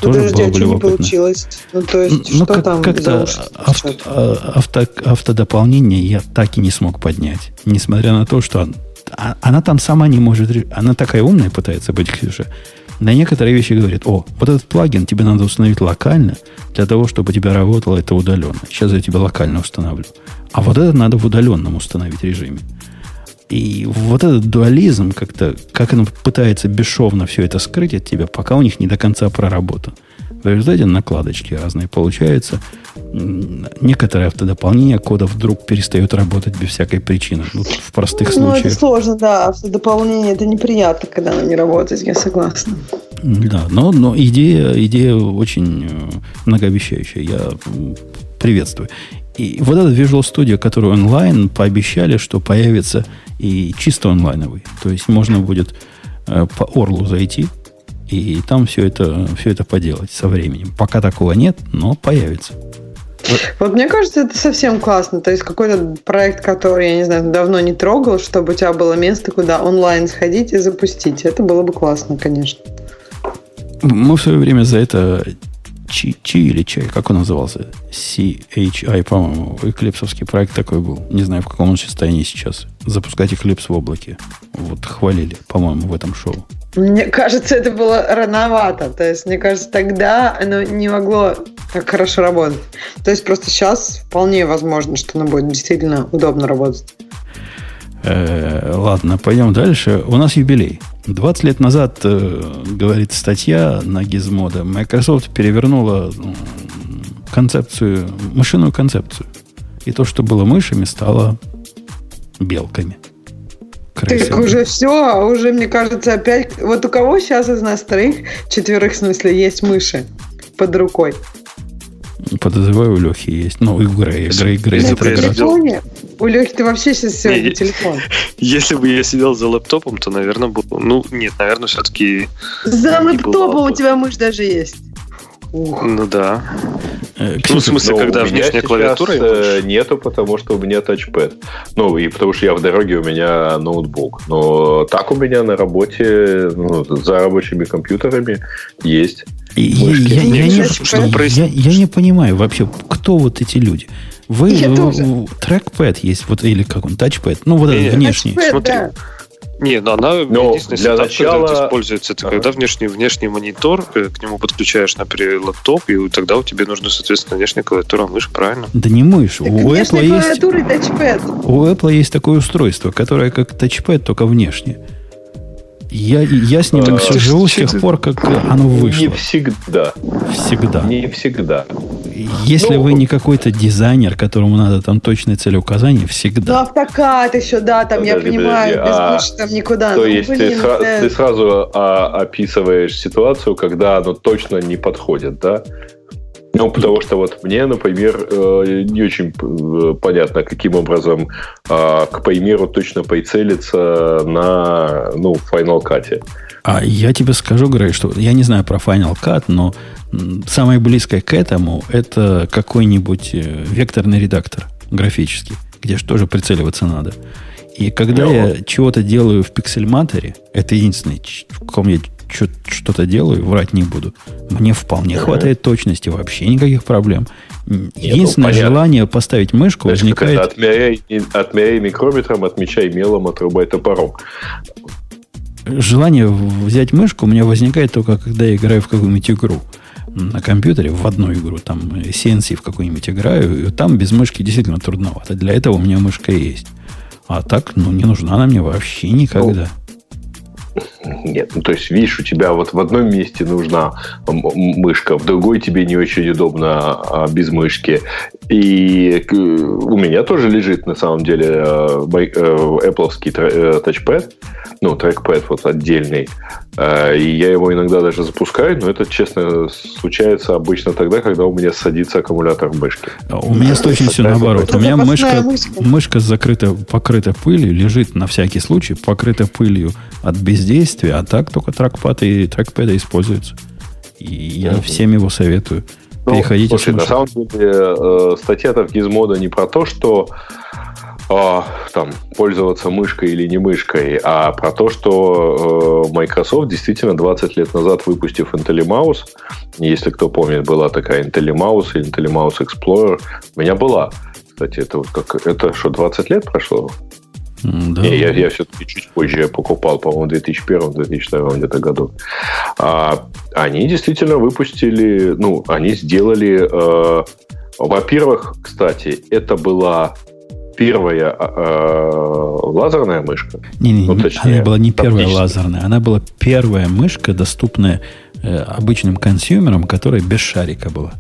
тоже Подожди, было бы любопытно. не получилось? Ну, то есть, ну, что как, там как-то авто, а, авто, автодополнение я так и не смог поднять. Несмотря на то, что она, она там сама не может... Она такая умная пытается быть, Ксюша. На некоторые вещи говорит, о, вот этот плагин тебе надо установить локально, для того, чтобы у тебя работало это удаленно. Сейчас я тебе локально установлю. А вот это надо в удаленном установить режиме. И вот этот дуализм, как-то, как он пытается бесшовно все это скрыть от тебя, пока у них не до конца проработан. В результате накладочки разные получаются. Некоторые автодополнения кода вдруг перестают работать без всякой причины. Вот в простых ну, случаях. это сложно, да. Автодополнение это неприятно, когда оно не работает, я согласна. Да, но, но идея, идея очень э, многообещающая. Я приветствую. И вот этот Visual Studio, который онлайн, пообещали, что появится и чисто онлайновый. То есть можно будет э, по Орлу зайти и там все это, все это поделать со временем. Пока такого нет, но появится. Вот мне кажется, это совсем классно. То есть какой-то проект, который, я не знаю, давно не трогал, чтобы у тебя было место, куда онлайн сходить и запустить. Это было бы классно, конечно. Мы в свое время за это Чи, Чи или Чай, как он назывался? CHI, по-моему, эклипсовский проект такой был. Не знаю, в каком он состоянии сейчас. Запускать эклипс в облаке. Вот хвалили, по-моему, в этом шоу. Мне кажется, это было рановато. То есть, мне кажется, тогда оно не могло так хорошо работать. То есть, просто сейчас вполне возможно, что оно будет действительно удобно работать. Э, ладно, пойдем дальше. У нас юбилей. 20 лет назад, э, говорит статья на Gizmodo, Microsoft перевернула м, концепцию, мышиную концепцию. И то, что было мышами, стало белками. Так уже все, а уже, мне кажется, опять... Вот у кого сейчас из нас троих, четверых в смысле, есть мыши под рукой? Подозреваю, у Лехи есть. Ну, и у Грея. Грей, Грей, Я? У Лехи ты вообще сейчас сегодня не. телефон. [LAUGHS] Если бы я сидел за лэптопом, то, наверное, был... Ну, нет, наверное, все-таки... За лэптопом у тебя мышь даже есть. Ух. Ну да. Э, Ну, в Ксюша, смысле, Но когда у меня внешняя клавиатура э, нету, потому что у меня тачпэд. Ну, и потому что я в дороге, у меня ноутбук. Но так у меня на работе, ну, за рабочими компьютерами есть. Я, я Нет, не, кстати, я- я не понимаю вообще, кто вот эти люди. Вы, Я в- тоже. в- трекпэд есть, вот, или как он, тачпэд, ну вот этот внешний. Тачпэд, Смотри. да. Не, но она Но единственный для setup, начала- когда это используется, это Ага. когда внешний, внешний монитор, э, к нему подключаешь, например, лэптоп, и тогда у тебя нужна, соответственно, внешняя клавиатура, мышь, правильно? Да не мышь. Так У Apple, есть, клавиатура и тачпэд. у Apple есть такое устройство, которое как тачпэд, только внешне. Я, я с ним А, все живу с тех ты- пор, как оно Не вышло. всегда. Всегда. Не всегда. Если Ну, вы не какой-то дизайнер, которому надо там точные целеуказания, Ну, всегда. автокад еще, да, там, я Подожди, понимаю, подожди, без а мыши там никуда. То Ну, есть ты, блин, сра- да. ты сразу а, описываешь ситуацию, когда оно точно не подходит, да? Ну, потому что вот мне, например, э, не очень э, понятно, каким образом а, к Paymir точно прицелиться на ну, Final Cut. А я тебе скажу, Грей, что я не знаю про Final Cut, но самое близкое к этому это какой-нибудь э, векторный редактор графический, где же тоже прицеливаться надо. И когда Ну. я чего-то делаю в пиксельматоре, это единственный, в каком я что-то делаю, врать не буду, мне вполне Мгм. хватает точности, вообще никаких проблем. М, Единственное понятно. желание поставить мышку как возникает... отмеряй, отмеряй микрометром, отмечай мелом, отрубай топором. желание взять мышку у меня возникает только когда я играю в какую-нибудь игру на компьютере, в одну игру, там э, CNC в какую-нибудь играю, и там без мышки действительно трудновато. Для этого у меня мышка есть. А так, ну, не нужна она мне вообще никогда. Нет, ну то есть, видишь, у тебя вот в одном месте нужна мышка, в другой тебе не очень удобно а, без мышки. И у меня тоже лежит, на самом деле, э, э, Apple-овский тр- э, тачпэд, ну, трекпэд вот отдельный. И я его иногда даже запускаю, но это, честно, случается обычно тогда, когда у меня садится аккумулятор мышки. А У меня с точностью наоборот. У меня мышка. мышка закрыта, покрыта пылью, лежит на всякий случай, покрыта пылью от бездействия, а так только трекпад и трекпэда используются. И я Мгм. всем его советую. Ну, Переходите слушай, на самом деле э, статья-то в Gizmodo не про то, что а, там пользоваться мышкой или не мышкой, а про то, что э, Microsoft действительно 20 лет назад, выпустив IntelliMouse, если кто помнит, была такая IntelliMouse и IntelliMouse Explorer, у меня была. Кстати, это вот как это что, 20 лет прошло? Да. Не, я, я все-таки чуть позже покупал, по-моему, в 2001-2002 где-то году. А, они действительно выпустили, ну, они сделали... э, во-первых, кстати, это была первая э, лазерная мышка. Не, не, Ну, не, точнее, она была не первая лазерная, она была первая мышка, доступная э, обычным консюмерам, которая без шарика была.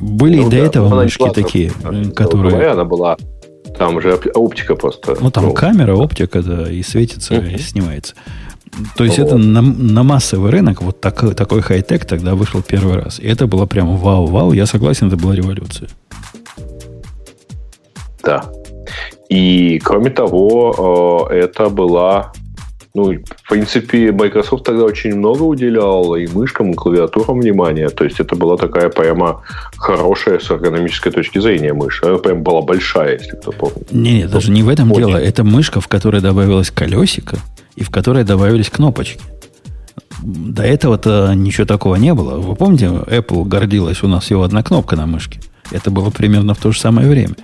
Были Ну и до да, этого не мышки лазерная, такие, э, которые... говоря, она была... Там же оп- оптика просто. Ну, там ну, камера, оптика, да, и светится, Мгм. и снимается. То есть Вот. это на, на массовый рынок, вот такой, такой хай-тек тогда вышел первый раз. И это было прямо вау-вау. Я согласен, это была революция. Да. И, кроме того, э, это была... Ну, в принципе, Microsoft тогда очень много уделял и мышкам, и клавиатурам внимания. То есть это была такая прямо хорошая с эргономической точки зрения мышь. Она прям была большая, если кто помнит. Не, даже не в этом дело. Это мышка, в которой добавилось колесико, и в которой добавились кнопочки. До этого-то ничего такого не было. Вы помните, Apple гордилась, у нас всего одна кнопка на мышке. Это было примерно в то же самое время.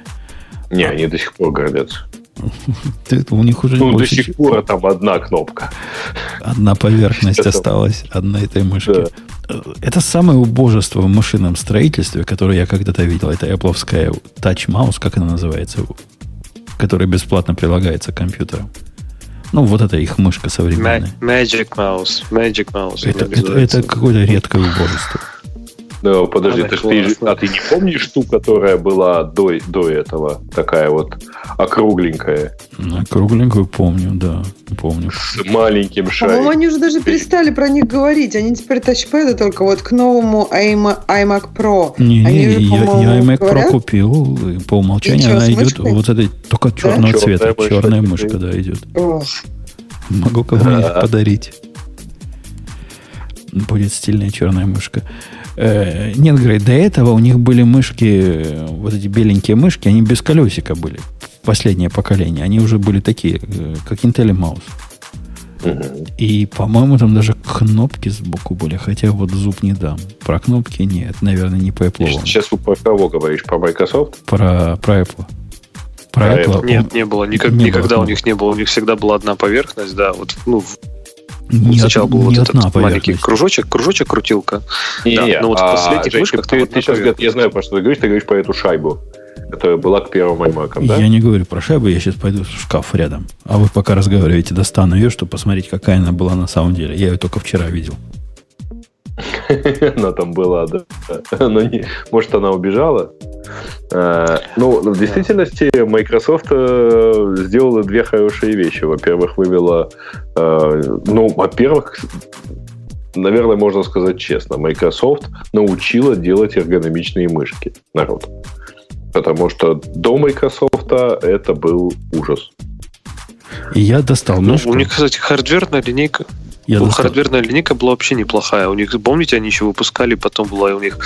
Не, они до сих пор гордятся. [LAUGHS] У них уже Ну, до больше сих пор там одна кнопка. одна поверхность [LAUGHS] осталась, одна этой мышки. Да. Это самое убожество в машинном строительстве, которое я когда-то видел. Это Apple Touch Mouse, как она называется, которая бесплатно прилагается к компьютеру. Ну, вот это их мышка современная. Magic Mouse. Magic Mouse. Это, это, это какое-то редкое убожество. Ну, подожди, Она ты, а ты не помнишь ту, которая была до, до этого? Такая вот округленькая, Ну, Кругленькую помню, да, помню. с маленьким По-моему, шариком. они уже даже перестали про них говорить. Они теперь тачпэды только вот к новому iMac, iMac Pro. Не, Они не, же, я, по-моему, я iMac Pro купил, и по умолчанию И чё, она идет мышкой? вот этой, только черного Чёрная цвета, черная теперь. мышка, да, идет. Ох, Могу кому-нибудь Да. [LAUGHS] подарить. Будет стильная черная мышка. Э, нет, говорит, до этого у них были мышки, вот эти беленькие мышки, они без колесика были. Последнее поколение. Они уже были такие, э, как Intel Mouse. Мгм. И, по-моему, там даже кнопки сбоку были, хотя вот зуб не дам. Про кнопки нет, наверное, не по Ты Apple. Сейчас про кого говоришь? Про Microsoft? Про, про Apple. Про, Про Apple. Apple. Нет, не было. Никак- Не было никогда у кнопок. них не было. У них всегда была одна поверхность, да. Вот, ну, в- Не, сначала од- был вот этот маленький кружочек, кружочек, крутилка. Не, Да, не, ну вот в а, последних Женечка, мышках там ты, ты сейчас, я знаю, про что ты говоришь, ты говоришь про эту шайбу, которая была к первому iMac, да? Я не говорю про шайбу, я сейчас пойду в шкаф рядом. А вы пока разговариваете, достану ее, чтобы посмотреть, какая она была на самом деле. Я ее только вчера видел. [LAUGHS] Она там была, да. Но не- может, она убежала? Э, Ну, в действительности Microsoft э, сделала две хорошие вещи. Во-первых, вывела... э, Ну, во-первых, наверное, можно сказать честно, Microsoft научила делать эргономичные мышки народ. Потому что до Microsoft это был ужас. И я достал Ну, мышку. у них, кстати, хардверная линейка. Я ну, достал- хардверная линейка была вообще неплохая. У них, помните, они еще выпускали, потом была у них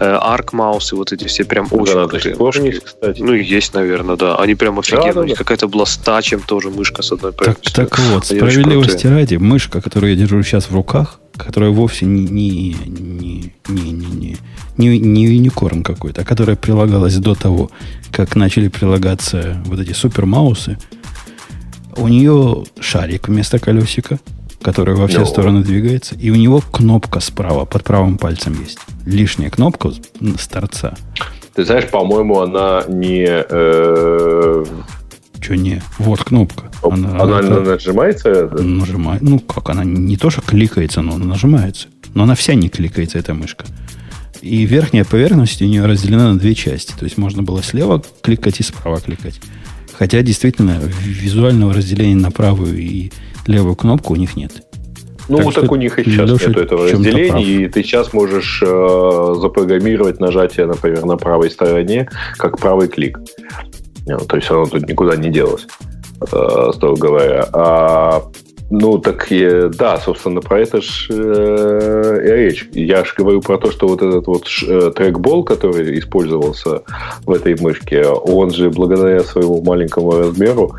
э, Arc Mouse и вот эти все прям очень до крутые мышки. есть, кстати. Ну, есть, наверное, да. Они прям офигенные. да, У них да. какая-то была с тачем тоже мышка с одной Так, поверхностью. так вот, Они справедливости ради, мышка, которую я держу сейчас в руках, которая вовсе не, не, не, не, не, не, не, не юникорн какой-то, а которая прилагалась до того, как начали прилагаться вот эти супермаусы, у нее шарик вместо колесика, который во все Ну. стороны двигается, и у него кнопка справа, под правым пальцем есть. Лишняя кнопка с торца. Ты знаешь, по-моему, она не... э, Че не? Вот кнопка. Она, она- нажимается? Нажимает. Ну, как она не то, что кликается, но она нажимается. Но она вся не кликается, эта мышка. И верхняя поверхность у нее разделена на две части. То есть можно было слева кликать и справа кликать. Хотя действительно визуального разделения на правую и левую кнопку у них нет. Ну, Так так у них и сейчас Леша нет этого разделения, прав. и ты сейчас можешь э, запрограммировать нажатие, например, на правой стороне, как правый клик. Ну, то есть оно тут никуда не делось, э, строго говоря. А, ну, так и, да, собственно, про это ж э, и речь. Я же говорю про то, что вот этот вот ш- э, трекбол, который использовался в этой мышке, он же благодаря своему маленькому размеру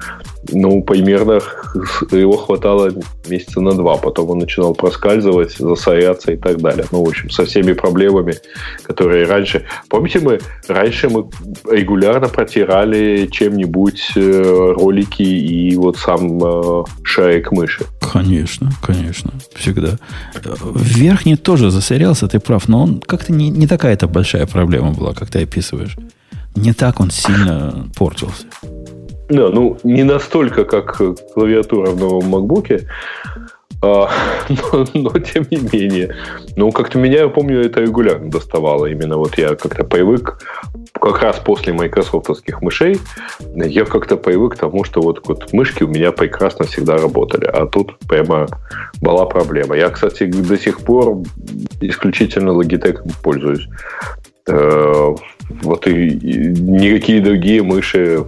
ну, примерно [LAUGHS] его хватало месяца на два. Потом он начинал проскальзывать, засоряться и так далее. Ну, в общем, со всеми проблемами, которые раньше... Помните, мы раньше мы регулярно протирали чем-нибудь э, ролики и вот сам э, шарик мыши. Конечно, конечно, всегда. Верхний тоже засорялся, ты прав, но он как-то не, не такая это большая проблема была, как ты описываешь. Не так он сильно портился. Да, ну, не настолько, как э, клавиатура в новом MacBook, а, [LAUGHS] но, но тем не менее. Ну, как-то меня, я помню, это регулярно доставало. Именно вот я как-то привык, как раз после майкрософтовских мышей, я как-то привык к тому, что вот, вот мышки у меня прекрасно всегда работали. А тут прямо была проблема. Я, кстати, до сих пор исключительно Logitech пользуюсь. Э, Вот и, и никакие другие мыши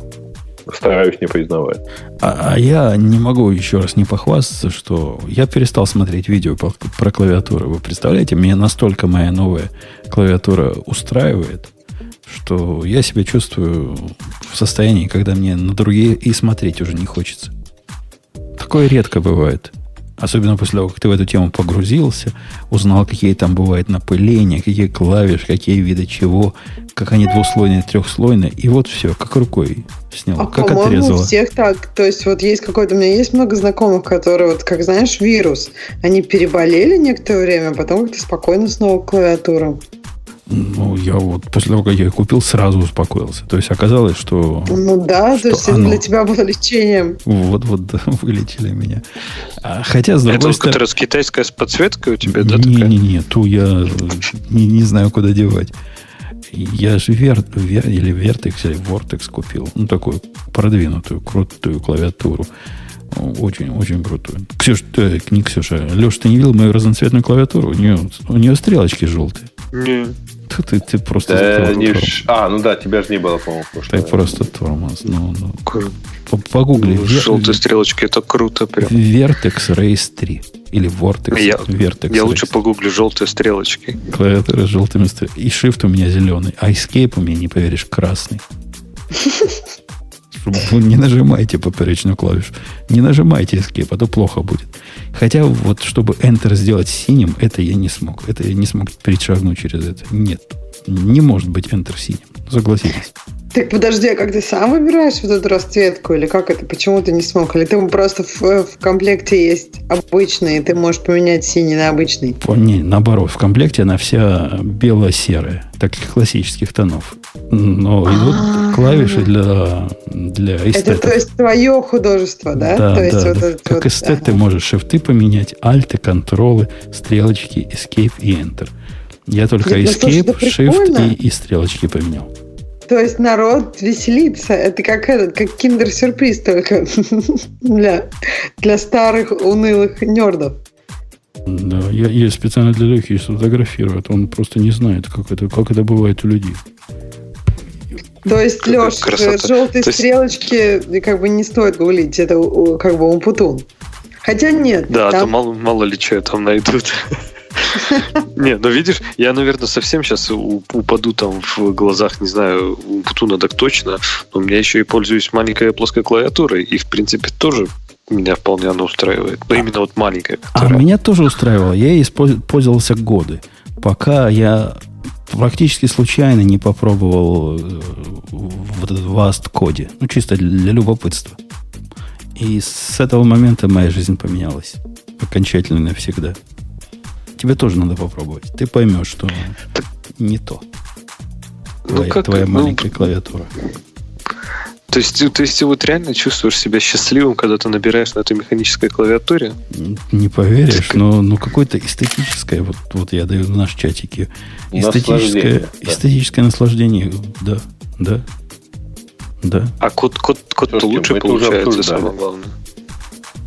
стараюсь не признавать. А, а я не могу еще раз не похвастаться, что я перестал смотреть видео по- про клавиатуру. Вы представляете, меня настолько моя новая клавиатура устраивает, что я себя чувствую в состоянии, когда мне на другие и смотреть уже не хочется. Такое редко бывает. Особенно после того, как ты в эту тему погрузился, узнал, какие там бывают напыления, какие клавиши, какие виды чего, как они двуслойные, трехслойные. И вот все, как рукой снял, А как по-моему, у отрезало. всех так. То есть вот есть какой-то... У меня есть много знакомых, которые, вот как знаешь, вирус. Они переболели некоторое время, а потом как-то спокойно снова к клавиатурам. Ну, я вот после того, как я ее купил, сразу успокоился. То есть оказалось, что... Ну да, что то есть это оно. для тебя было лечением. Вот-вот да, [LAUGHS] вылечили меня. А, хотя, с Это другой вот, стороны... которая с китайской с подсветкой у тебя, да, такая? Не-не-не, ту я э, не, не знаю, куда девать. Я же вер, вер, или Vertex, или Vortex купил. Ну, такую продвинутую, крутую клавиатуру. Очень, очень крутую. Ксюш, ты, не Ксюша, Леш, ты не видел мою разноцветную клавиатуру? У нее, у нее стрелочки желтые. Не. Ты, ты, ты просто... Да, не ж- А, ну да, тебя же не было, по-моему, Ты просто тормоз. Ну, ну. Погугли. Желтые стрелочки, это круто прям. Vertex Race 3. Или Vortex Я, Vertex я лучше погуглю желтые стрелочки. Клавиатура с желтыми стрелками. И shift у меня зеленый. А escape у меня, не поверишь, красный. [LAUGHS] Чтобы не нажимайте поперечную клавишу. Не нажимайте escape, а то плохо будет. Хотя вот, чтобы Enter сделать синим, это я не смог. Это я не смог перешагнуть через это. Нет. Не может быть Enter синим. Согласитесь. Так подожди, а как ты сам выбираешь вот эту расцветку? Или как это? Почему ты не смог? Или ты просто в, в комплекте есть обычный, и ты можешь поменять синий на обычный? По- Не, наоборот, в комплекте она вся бело-серая, таких классических тонов. Но идут А. клавиши для, для Это эстетов. то есть твое художество, да? Да, то есть да, вот да. это Как вот, эстет ты можешь шифты поменять, альты, контролы, стрелочки, escape и enter. Я только ну, escape, это shift и, и стрелочки поменял. То есть народ веселится. Это как этот, как киндер-сюрприз только [LAUGHS] для, для старых унылых нердов. Да, я, я специально для Лехи сфотографирую, а то он просто не знает, как это, как это бывает у людей. То есть, Какая Леш, красота. желтые То есть- стрелочки как бы не стоит гуглить. Это у- как бы умпутун. Хотя нет. Да, а то там- мало, мало ли что там найдут. [LAUGHS] Не, ну видишь, я, наверное, совсем сейчас упаду там в глазах, не знаю, у Путуна так точно, но у меня еще и пользуюсь маленькой плоской клавиатурой, и, в принципе, тоже меня вполне она устраивает. Но именно вот маленькая, А которая... меня тоже устраивало. Я ей пользовался годы, пока я практически случайно не попробовал э, вот этот Vast коде. Ну, чисто для любопытства. И с этого момента моя жизнь поменялась. Окончательно навсегда. Тебе тоже надо попробовать. Ты поймешь, что не то. Ну, Твоя, как, твоя ну, маленькая клавиатура. То есть, то есть ты вот реально чувствуешь себя счастливым, когда ты набираешь на этой механической клавиатуре? Не поверишь, но, но какое-то эстетическое, вот, вот я даю в наш чатике, эстетическое, Наслаждение, да. эстетическое наслаждение. Да, да, да. А код, код, Слушайте, лучше получается, самое главное.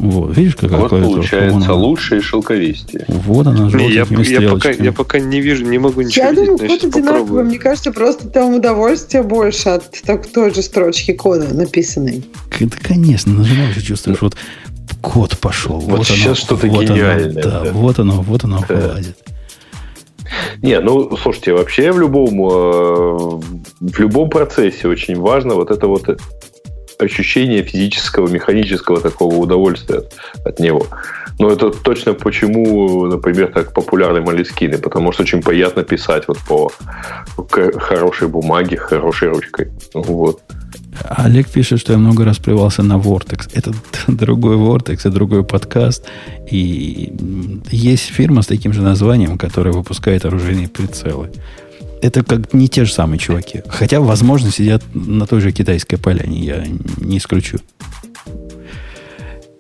Вот, видишь, какая Вот клавиатура? получается она. лучше и шелковистее. Вот она, Не, я, я, пока, я пока не вижу, не могу ничего Я видеть, думаю, код одинаковый. попробую. Мне кажется, просто там удовольствие больше от так, той же строчки кода написанной. Да, конечно, нажимаешь и чувствуешь, вот код пошел. Вот сейчас оно, что-то вот оно, гениальное, да, да. вот оно, вот оно Да. вылазит. Не, ну, слушайте, вообще в любом, э, в любом процессе очень важно вот это вот ощущение физического, механического такого удовольствия от, него. Но это точно почему, например, так популярны молескины, потому что очень приятно писать вот по хорошей бумаге, хорошей ручкой. Вот. Олег пишет, что я много раз плевался на Vortex. Это [LAUGHS] другой Vortex, это другой подкаст. И есть фирма с таким же названием, которая выпускает оружейные прицелы. Это как не те же самые чуваки. Хотя, возможно, сидят на той же китайской поляне. Я не исключу.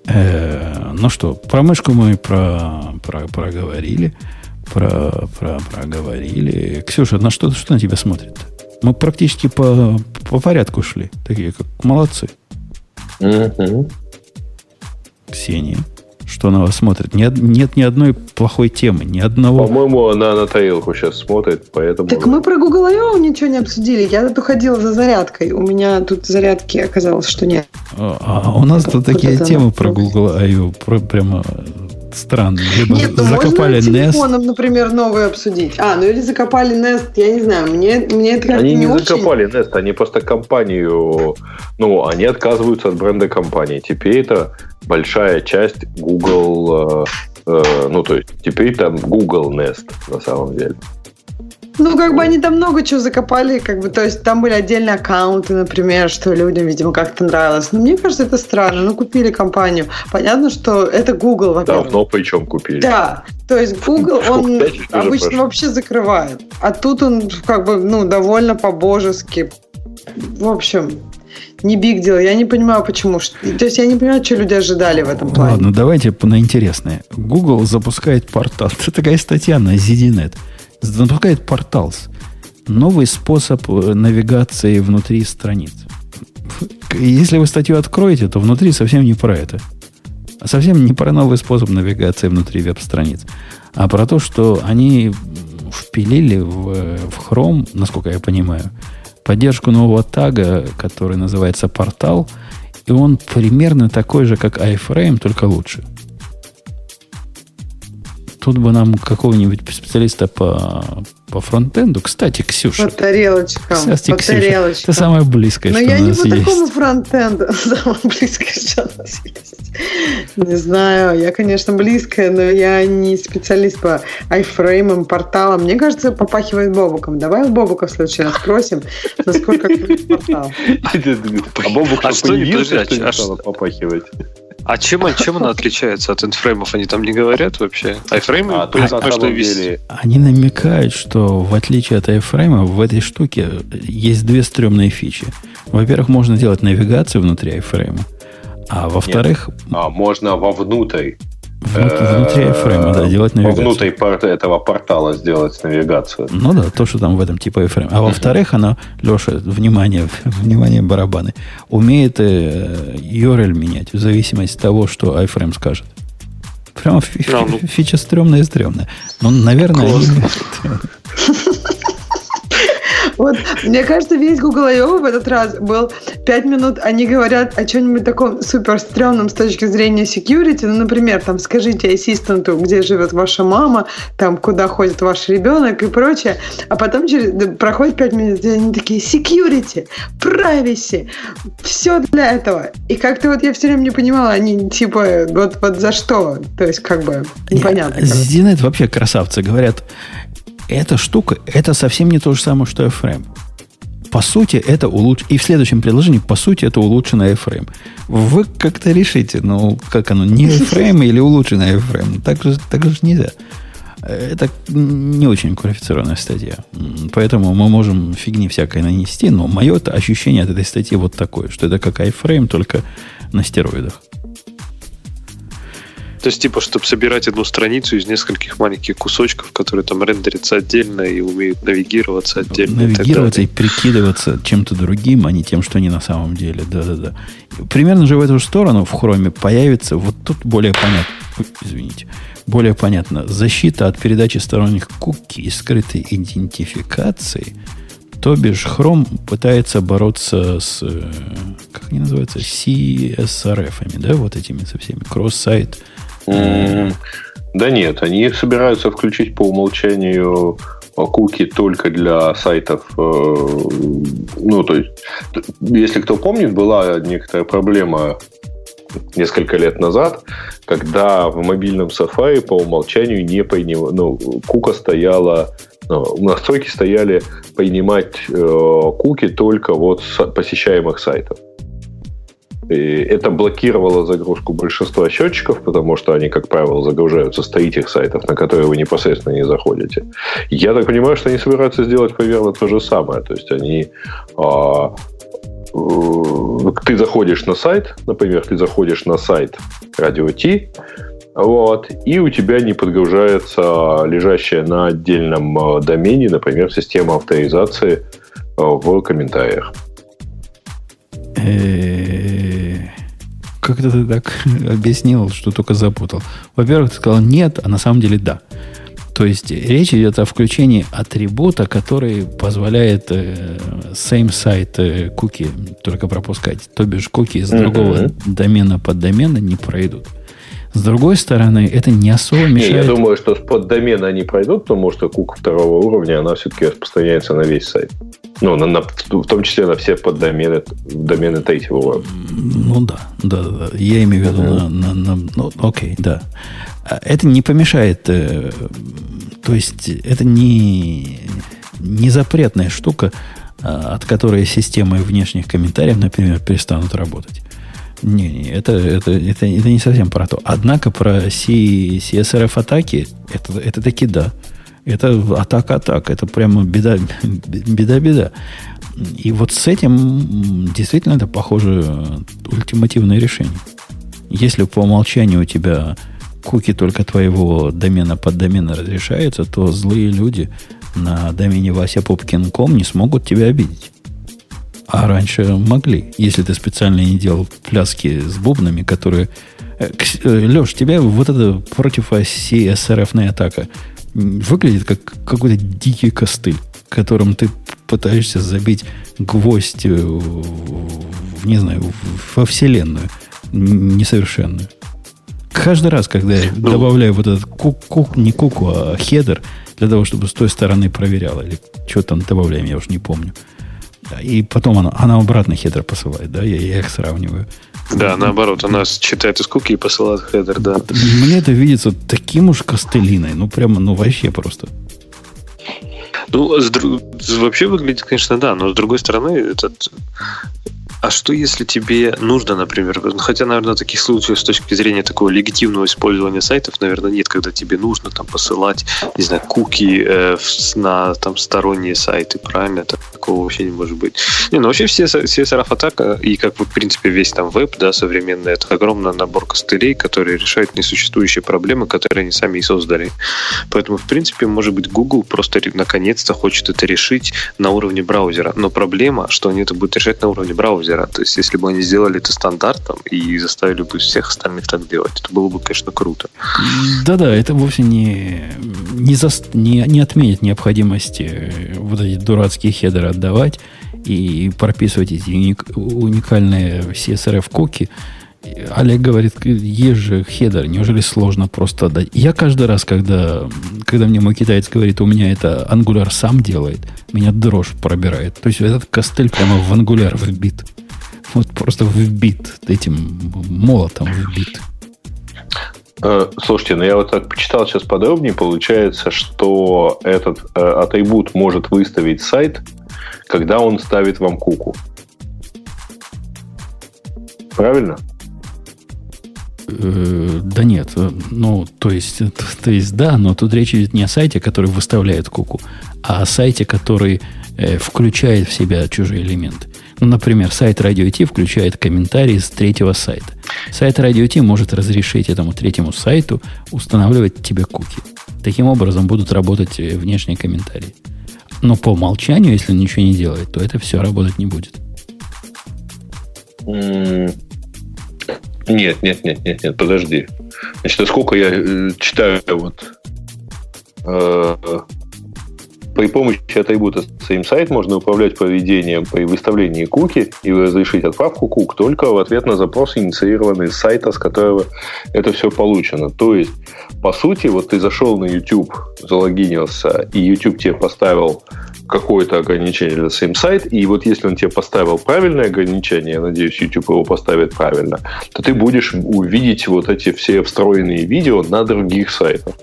Э, ну что, про мышку мы про, про, проговорили. Про, про, проговорили. Ксюша, на что, что на тебя смотрит? Мы практически по, по порядку шли. Такие как молодцы. Ксения, что на вас смотрит? Нет, нет ни одной плохой темы, ни одного. По-моему, она на тарелку сейчас смотрит, поэтому... Так мы про Google I.O. ничего не обсудили. Я тут уходила за зарядкой. У меня тут зарядки оказалось, что нет. А, а у нас тут такие темы она. про Google I.O. про- прямо странные. Либо Нет, ну закопали можно телефоном, например, новые обсудить. А, ну или закопали Nest, я не знаю. Мне, мне это как-то Они не очень... закопали Nest, они просто компанию, ну, они отказываются от бренда компании. Теперь это большая часть Google, э, э, ну, то есть теперь там Google Nest на самом деле. Ну, как бы они там много чего закопали, как бы, то есть там были отдельные аккаунты, например, что людям, видимо, как-то нравилось. Но мне кажется, это странно. Ну, купили компанию. Понятно, что это Google, во-первых. Давно причем купили. Да, то есть Google, [LAUGHS] он обычно прошло? вообще закрывает. А тут он как бы, ну, довольно по-божески. В общем, не биг дел. Я не понимаю, почему. То есть я не понимаю, что люди ожидали в этом плане. Ладно, давайте на интересное. Google запускает портал. [LAUGHS] Это такая статья на ZDNet. Запускает портал. Новый способ э, навигации внутри страниц. Если вы статью откроете, то внутри совсем не про это. Совсем не про новый способ навигации внутри веб-страниц. А про то, что они впилили в, в Chrome, насколько я понимаю, поддержку нового тага, который называется портал, и он примерно такой же, как iFrame, только лучше. Тут бы нам какого-нибудь специалиста по, по фронтенду. Кстати, Ксюша. По тарелочкам. Кстати, по Ксюша, тарелочкам. это самое близкое, Но что я у не нас по есть. такому фронтенду. [LAUGHS] Самое близкое, что у нас есть. Не знаю. Я, конечно, близкая, но я не специалист по айфреймам, порталам. Мне кажется, попахивает Бобуком. Давай у Бобука в следующий раз спросим, насколько [LAUGHS] портал. А Бобук А что, что а стало попахивать? А чем, чем она отличается от эндфреймов? Они там не говорят вообще? Айфреймы? А, на самом деле, Они намекают, что в отличие от iFrame, в этой штуке есть две стрёмные фичи. Во-первых, можно делать навигацию внутри iFrame. А во-вторых, а, можно вовнутрь, вну- внутри iFrame, да, делать навигацию. вовнутрь пор- этого портала сделать навигацию. Ну да, то, что там в этом типа iFrame. А во-вторых, она, Леша, внимание, [LAUGHS] внимание, барабаны, умеет э, URL менять в зависимости от того, что iFrame скажет. А, ну. фича стрёмная стрёмная. Но, наверное, [LAUGHS] Вот, мне кажется, весь Google I.O. в этот раз был 5 минут, они говорят о чем-нибудь таком супер стрёмном с точки зрения security. Ну, например, там, скажите ассистенту, где живет ваша мама, там, куда ходит ваш ребенок и прочее. А потом через, да, проходит 5 минут, и они такие, security, privacy, все для этого. И как-то вот я все время не понимала, они типа, вот, вот за что? То есть, как бы, непонятно. Нет. ZDNet вообще красавцы. Говорят, эта штука, это совсем не то же самое, что iFrame. По сути, это улуч... И в следующем предложении, по сути, это улучшенный iFrame. Вы как-то решите, ну, как оно, не iFrame или улучшенный iFrame. Так же, так же нельзя. Это не очень квалифицированная статья. Поэтому мы можем фигни всякой нанести, но мое ощущение от этой статьи вот такое, что это как iFrame, только на стероидах. То есть, типа, чтобы собирать одну страницу из нескольких маленьких кусочков, которые там рендерятся отдельно и умеют навигироваться отдельно. и навигироваться и, далее. прикидываться чем-то другим, а не тем, что они на самом деле. Да-да-да. Примерно же в эту сторону в хроме появится, вот тут более понятно, извините, более понятно, защита от передачи сторонних куки и скрытой идентификации. То бишь, Chrome пытается бороться с, э, как они называются, CSRF, да, вот этими со всеми, кросс-сайт. Да нет, они собираются включить по умолчанию а, куки только для сайтов. э, Ну, то есть, если кто помнит, была некоторая проблема несколько лет назад, когда в мобильном Safari по умолчанию не принимала, ну, кука стояла, ну, настройки стояли принимать э, куки только вот с посещаемых сайтов. И это блокировало загрузку большинства счетчиков, потому что они, как правило, загружаются с третьих сайтов, на которые вы непосредственно не заходите. Я так понимаю, что они собираются сделать примерно то же самое. То есть они а, э, ты заходишь на сайт, например, ты заходишь на сайт Radio T, вот, и у тебя не подгружается лежащая на отдельном э, домене, например, система авторизации э, в комментариях. Э, Как-то ты так [LAUGHS] объяснил, что только запутал. Во-первых, ты сказал нет, а на самом деле да. То есть речь идет о включении атрибута, который позволяет э, same site э, куки только пропускать. То бишь куки из другого домена под домена не пройдут. С другой стороны, это не особо Не, мешает. я думаю, что с поддомена они пройдут, потому что кука второго уровня, она все-таки распространяется на весь сайт. Ну, на, на, в том числе на все поддомены домены третьего уровня. Ну да, да, да. Я имею в виду uh-huh. на, на, на. Ну, окей, да. А это не помешает. Э, то есть это не, не запретная штука, а, от которой системы внешних комментариев, например, перестанут работать. Не, не это, это, это, это не совсем про то. Однако про C, CSRF атаки это, это таки да. Это атака-атака. Это прямо беда, беда-беда. И вот с этим действительно это похоже ультимативное решение. Если по умолчанию у тебя куки только твоего домена под домена разрешаются, то злые люди на домене васяпопкин.ком не смогут тебя обидеть. А раньше могли, если ты специально не делал пляски с бубнами, которые... Э, э, Леш, тебя вот это против оси SRF атака выглядит как какой-то дикий костыль, которым ты пытаешься забить гвоздь э, в, не знаю, во вселенную несовершенную. Каждый раз, когда я ну, добавляю вот этот кук, кук, не куку, а header, для того, чтобы с той стороны проверяла, или что там добавляем, я уже не помню. И потом она, она обратно header посылает, да, я, я их сравниваю. Да, наоборот, она читает из куки и посылает header, да. Мне это видится таким уж костылиной, ну прямо, ну вообще просто. Ну, с, вообще выглядит, конечно, да, но с другой стороны, этот а что, если тебе нужно, например, хотя, наверное, таких случаев с точки зрения такого легитимного использования сайтов, наверное, нет, когда тебе нужно там посылать, не знаю, куки э, на там сторонние сайты, правильно? Такого вообще не может быть. Не, ну вообще все CSRF-атака и как бы, в принципе, весь там веб, да, современный, это огромный набор костылей, которые решают несуществующие проблемы, которые они сами и создали. Поэтому, в принципе, может быть, Google просто наконец-то хочет это решить на уровне браузера. Но проблема, что они это будут решать на уровне браузера браузера. То есть, если бы они сделали это стандартом и заставили бы всех остальных так делать, это было бы, конечно, круто. Да-да, это вовсе не, не, за, не, не отменит необходимости э, вот эти дурацкие хедеры отдавать и прописывать эти уник, уникальные CSRF-коки. Олег говорит, есть же хедер, неужели сложно просто отдать? Я каждый раз, когда, когда мне мой китаец говорит, у меня это Angular сам делает, меня дрожь пробирает. То есть этот костыль прямо в Angular вбит. Вот просто вбит этим молотом вбит. Э, слушайте, ну я вот так почитал сейчас подробнее, получается, что этот э, атрибут может выставить сайт, когда он ставит вам куку. Правильно? Э, да нет, ну, то есть, то, [LAUGHS] то есть, да, но тут речь идет не о сайте, который выставляет куку, а о сайте, который э, включает в себя чужие элементы. Ну, например, сайт Radio T включает комментарии с третьего сайта. Сайт Radio T может разрешить этому третьему сайту устанавливать тебе куки. Таким образом будут работать э, внешние комментарии. Но по умолчанию, если он ничего не делает, то это все работать не будет. Нет, нет, нет, нет, нет, подожди. Значит, сколько я э, читаю вот э, при помощи атрибута same сайт можно управлять поведением при выставлении куки и разрешить отправку кук только в ответ на запрос, инициированный с сайта, с которого это все получено. То есть, по сути, вот ты зашел на YouTube, залогинился, и YouTube тебе поставил какое-то ограничение для same сайт, и вот если он тебе поставил правильное ограничение, я надеюсь, YouTube его поставит правильно, то ты будешь увидеть вот эти все встроенные видео на других сайтах.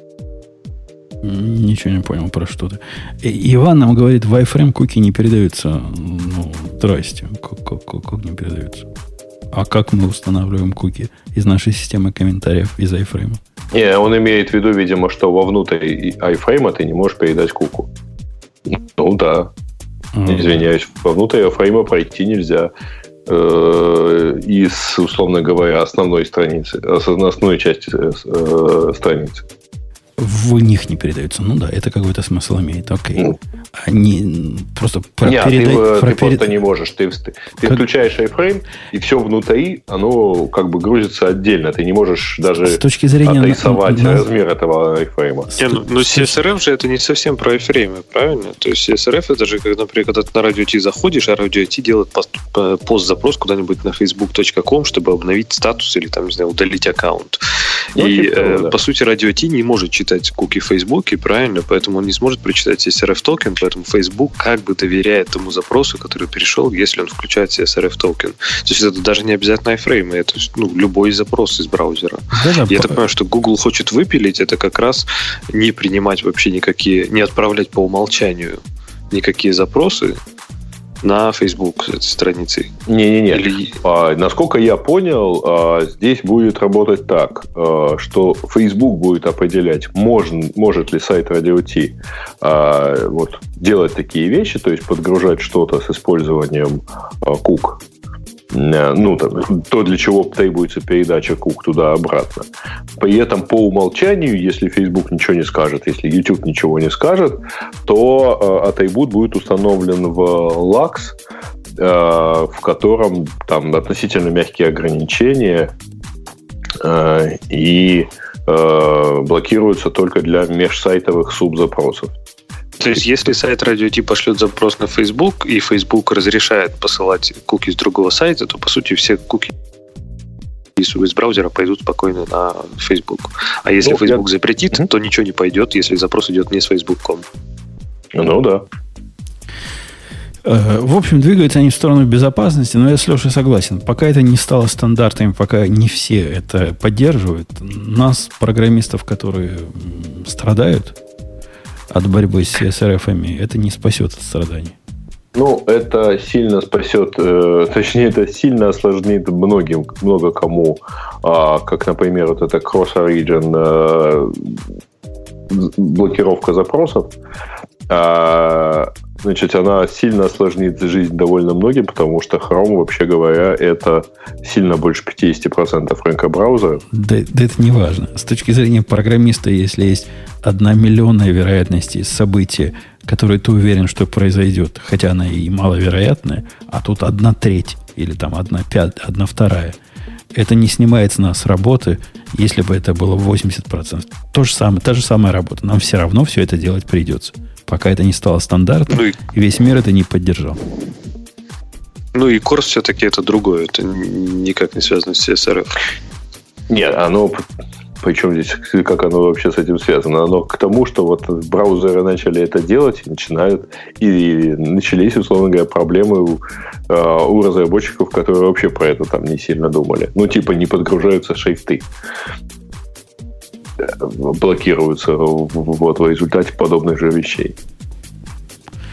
Ничего не понял про что ты. Иван нам говорит, в iFrame куки не передаются. Ну, здрасте. Как, как, как, как не передаются? А как мы устанавливаем куки из нашей системы комментариев из iFrame? Не, он имеет в виду, видимо, что вовнутрь iFrame ты не можешь передать куку. Ну да. Mm-hmm. Извиняюсь, вовнутрь iFrame пройти нельзя э, из, условно говоря, основной страницы, основной части э, страницы в них не передаются. Ну да, это какой-то смысл имеет. Окей. Ну. Они просто про Нет, передай, ты, про ты перед... просто не можешь. Ты, ты как... включаешь iFrame, и все внутри, оно как бы грузится отдельно. Ты не можешь даже с точки зрения отрисовать на... размер этого iFrame. Не, ну, ну CSRF же это не совсем про iFrame, правильно? То есть CSRF это же, когда, например, когда ты на радио T заходишь, а радио T делает пост, POST-запрос куда-нибудь на facebook.com, чтобы обновить статус или там, не знаю, удалить аккаунт. Ну, и, типа э, да. по сути, радио Ти не может читать куки в Фейсбуке, правильно? Поэтому он не сможет прочитать CSRF токен, поэтому Facebook как бы доверяет тому запросу, который перешел, если он включает CSRF токен. То есть это даже не обязательно iFrame, это ну, любой запрос из браузера. Да, да, Я по... так понимаю, что Google хочет выпилить, это как раз не принимать вообще никакие, не отправлять по умолчанию никакие запросы, на Facebook страницей. Не-не-не. Или... А, насколько я понял, а, здесь будет работать так, а, что Facebook будет определять, можно, может ли сайт Radio T а, вот, делать такие вещи, то есть подгружать что-то с использованием а, кук ну, там, то, для чего требуется передача кук туда-обратно. При этом по умолчанию, если Facebook ничего не скажет, если YouTube ничего не скажет, то э, атрибут будет установлен в LAX, э, в котором там относительно мягкие ограничения э, и э, блокируются только для межсайтовых субзапросов. То есть, если сайт радио Ти пошлет запрос на Facebook, и Facebook разрешает посылать куки с другого сайта, то, по сути, все куки из браузера пойдут спокойно на Facebook. А если ну, Facebook я... запретит, mm-hmm. то ничего не пойдет, если запрос идет не с Facebook.com. Ну да. Э, в общем, двигаются они в сторону безопасности, но я с Лешей согласен. Пока это не стало стандартами, пока не все это поддерживают, нас, программистов, которые страдают, от борьбы с CSRF, это не спасет от страданий. Ну, это сильно спасет, э, точнее, это сильно осложнит многим, много кому, э, как, например, вот это cross-origin э, блокировка запросов. А, значит, она сильно осложнит жизнь довольно многим, потому что Chrome, вообще говоря, это сильно больше 50% рынка браузера. Да, да это не важно. С точки зрения программиста, если есть одна миллионная вероятность события, которое ты уверен, что произойдет, хотя она и маловероятная, а тут одна треть или там одна пятая, одна вторая, это не снимает с нас работы, если бы это было 80%. То же самое, та же самая работа. Нам все равно все это делать придется пока это не стало стандартом, ну и... весь мир это не поддержал. Ну и Корс все-таки это другое, это никак не связано с CSRF. Нет, оно причем здесь, как оно вообще с этим связано? Оно к тому, что вот браузеры начали это делать и начинают, и начались, условно говоря, проблемы у, а, у разработчиков, которые вообще про это там не сильно думали. Ну, типа, не подгружаются шрифты блокируются вот, в результате подобных же вещей.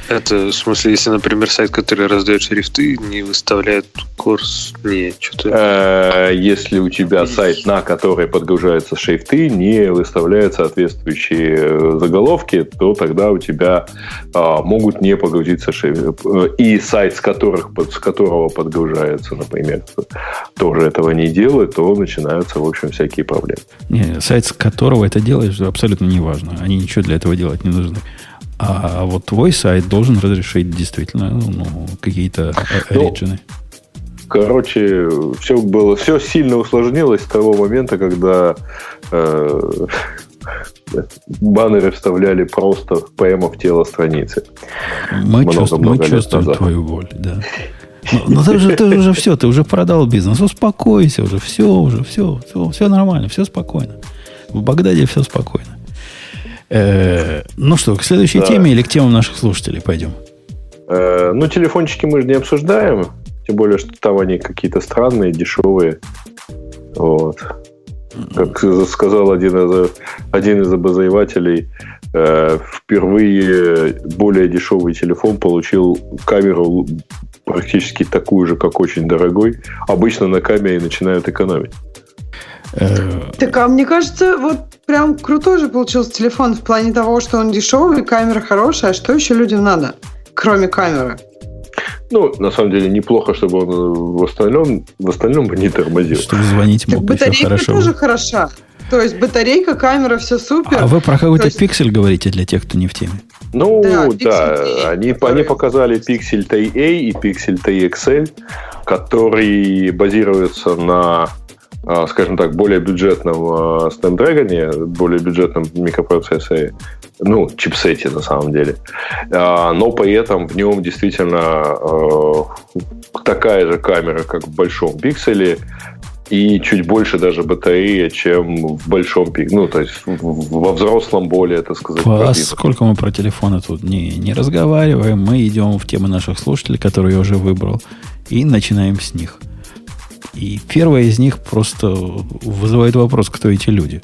Это, в смысле, если, например, сайт, который раздает шрифты, не выставляет курс, не, что-то... Э, если у тебя сайт, на который подгружаются шрифты, не выставляют соответствующие э, заголовки, то тогда у тебя а, могут не погрузиться шрифты. Э, и сайт, с, которых, с которого подгружается, например, тоже этого не делает, то начинаются, в общем, всякие проблемы. Не, сайт, с которого это делаешь, абсолютно не важно. Они ничего для этого делать не нужны. А вот твой сайт должен разрешить действительно ну, какие-то оригины. Ну, короче, все было, все сильно усложнилось с того момента, когда э, баннеры вставляли просто прямо в тело страницы. Мы, много, чувств, много мы чувствуем назад. твою боль, да. Но, но ты, уже, ты уже все, ты уже продал бизнес. Успокойся уже, все уже, все, все, все нормально, все спокойно. В Багдаде все спокойно. Э, ну что, к следующей теме или к темам наших слушателей пойдем? Э, ну, телефончики мы же не обсуждаем. Тем более, что там они какие-то странные, дешевые. Вот. Как сказал один из, один из обозревателей, э, впервые более дешевый телефон получил камеру практически такую же, как очень дорогой. Обычно на камере начинают экономить. Э, так, а мне кажется, вот прям крутой же получился телефон в плане того, что он дешевый, камера хорошая. А что еще людям надо, кроме камеры? Ну, на самом деле, неплохо, чтобы он в остальном, в остальном не тормозил. Чтобы звонить мог так батарейка хорошо. тоже хороша. То есть батарейка, камера, все супер. А вы про какой-то есть... пиксель говорите для тех, кто не в теме? Ну, да, да. Они, они показали Pixel 3a и Pixel 3 XL, которые базируются на скажем так, более бюджетном а, Snapdragon, более бюджетном микропроцессоре, ну, чипсете на самом деле. А, но при этом в нем действительно такая же камера, как в большом пикселе, и чуть больше даже батареи, чем в большом пик. Ну, то есть во взрослом более, так сказать. А сколько мы про телефоны тут не, не разговариваем, мы идем в темы наших слушателей, которые я уже выбрал, и начинаем с них. И первая из них просто вызывает вопрос, кто эти люди.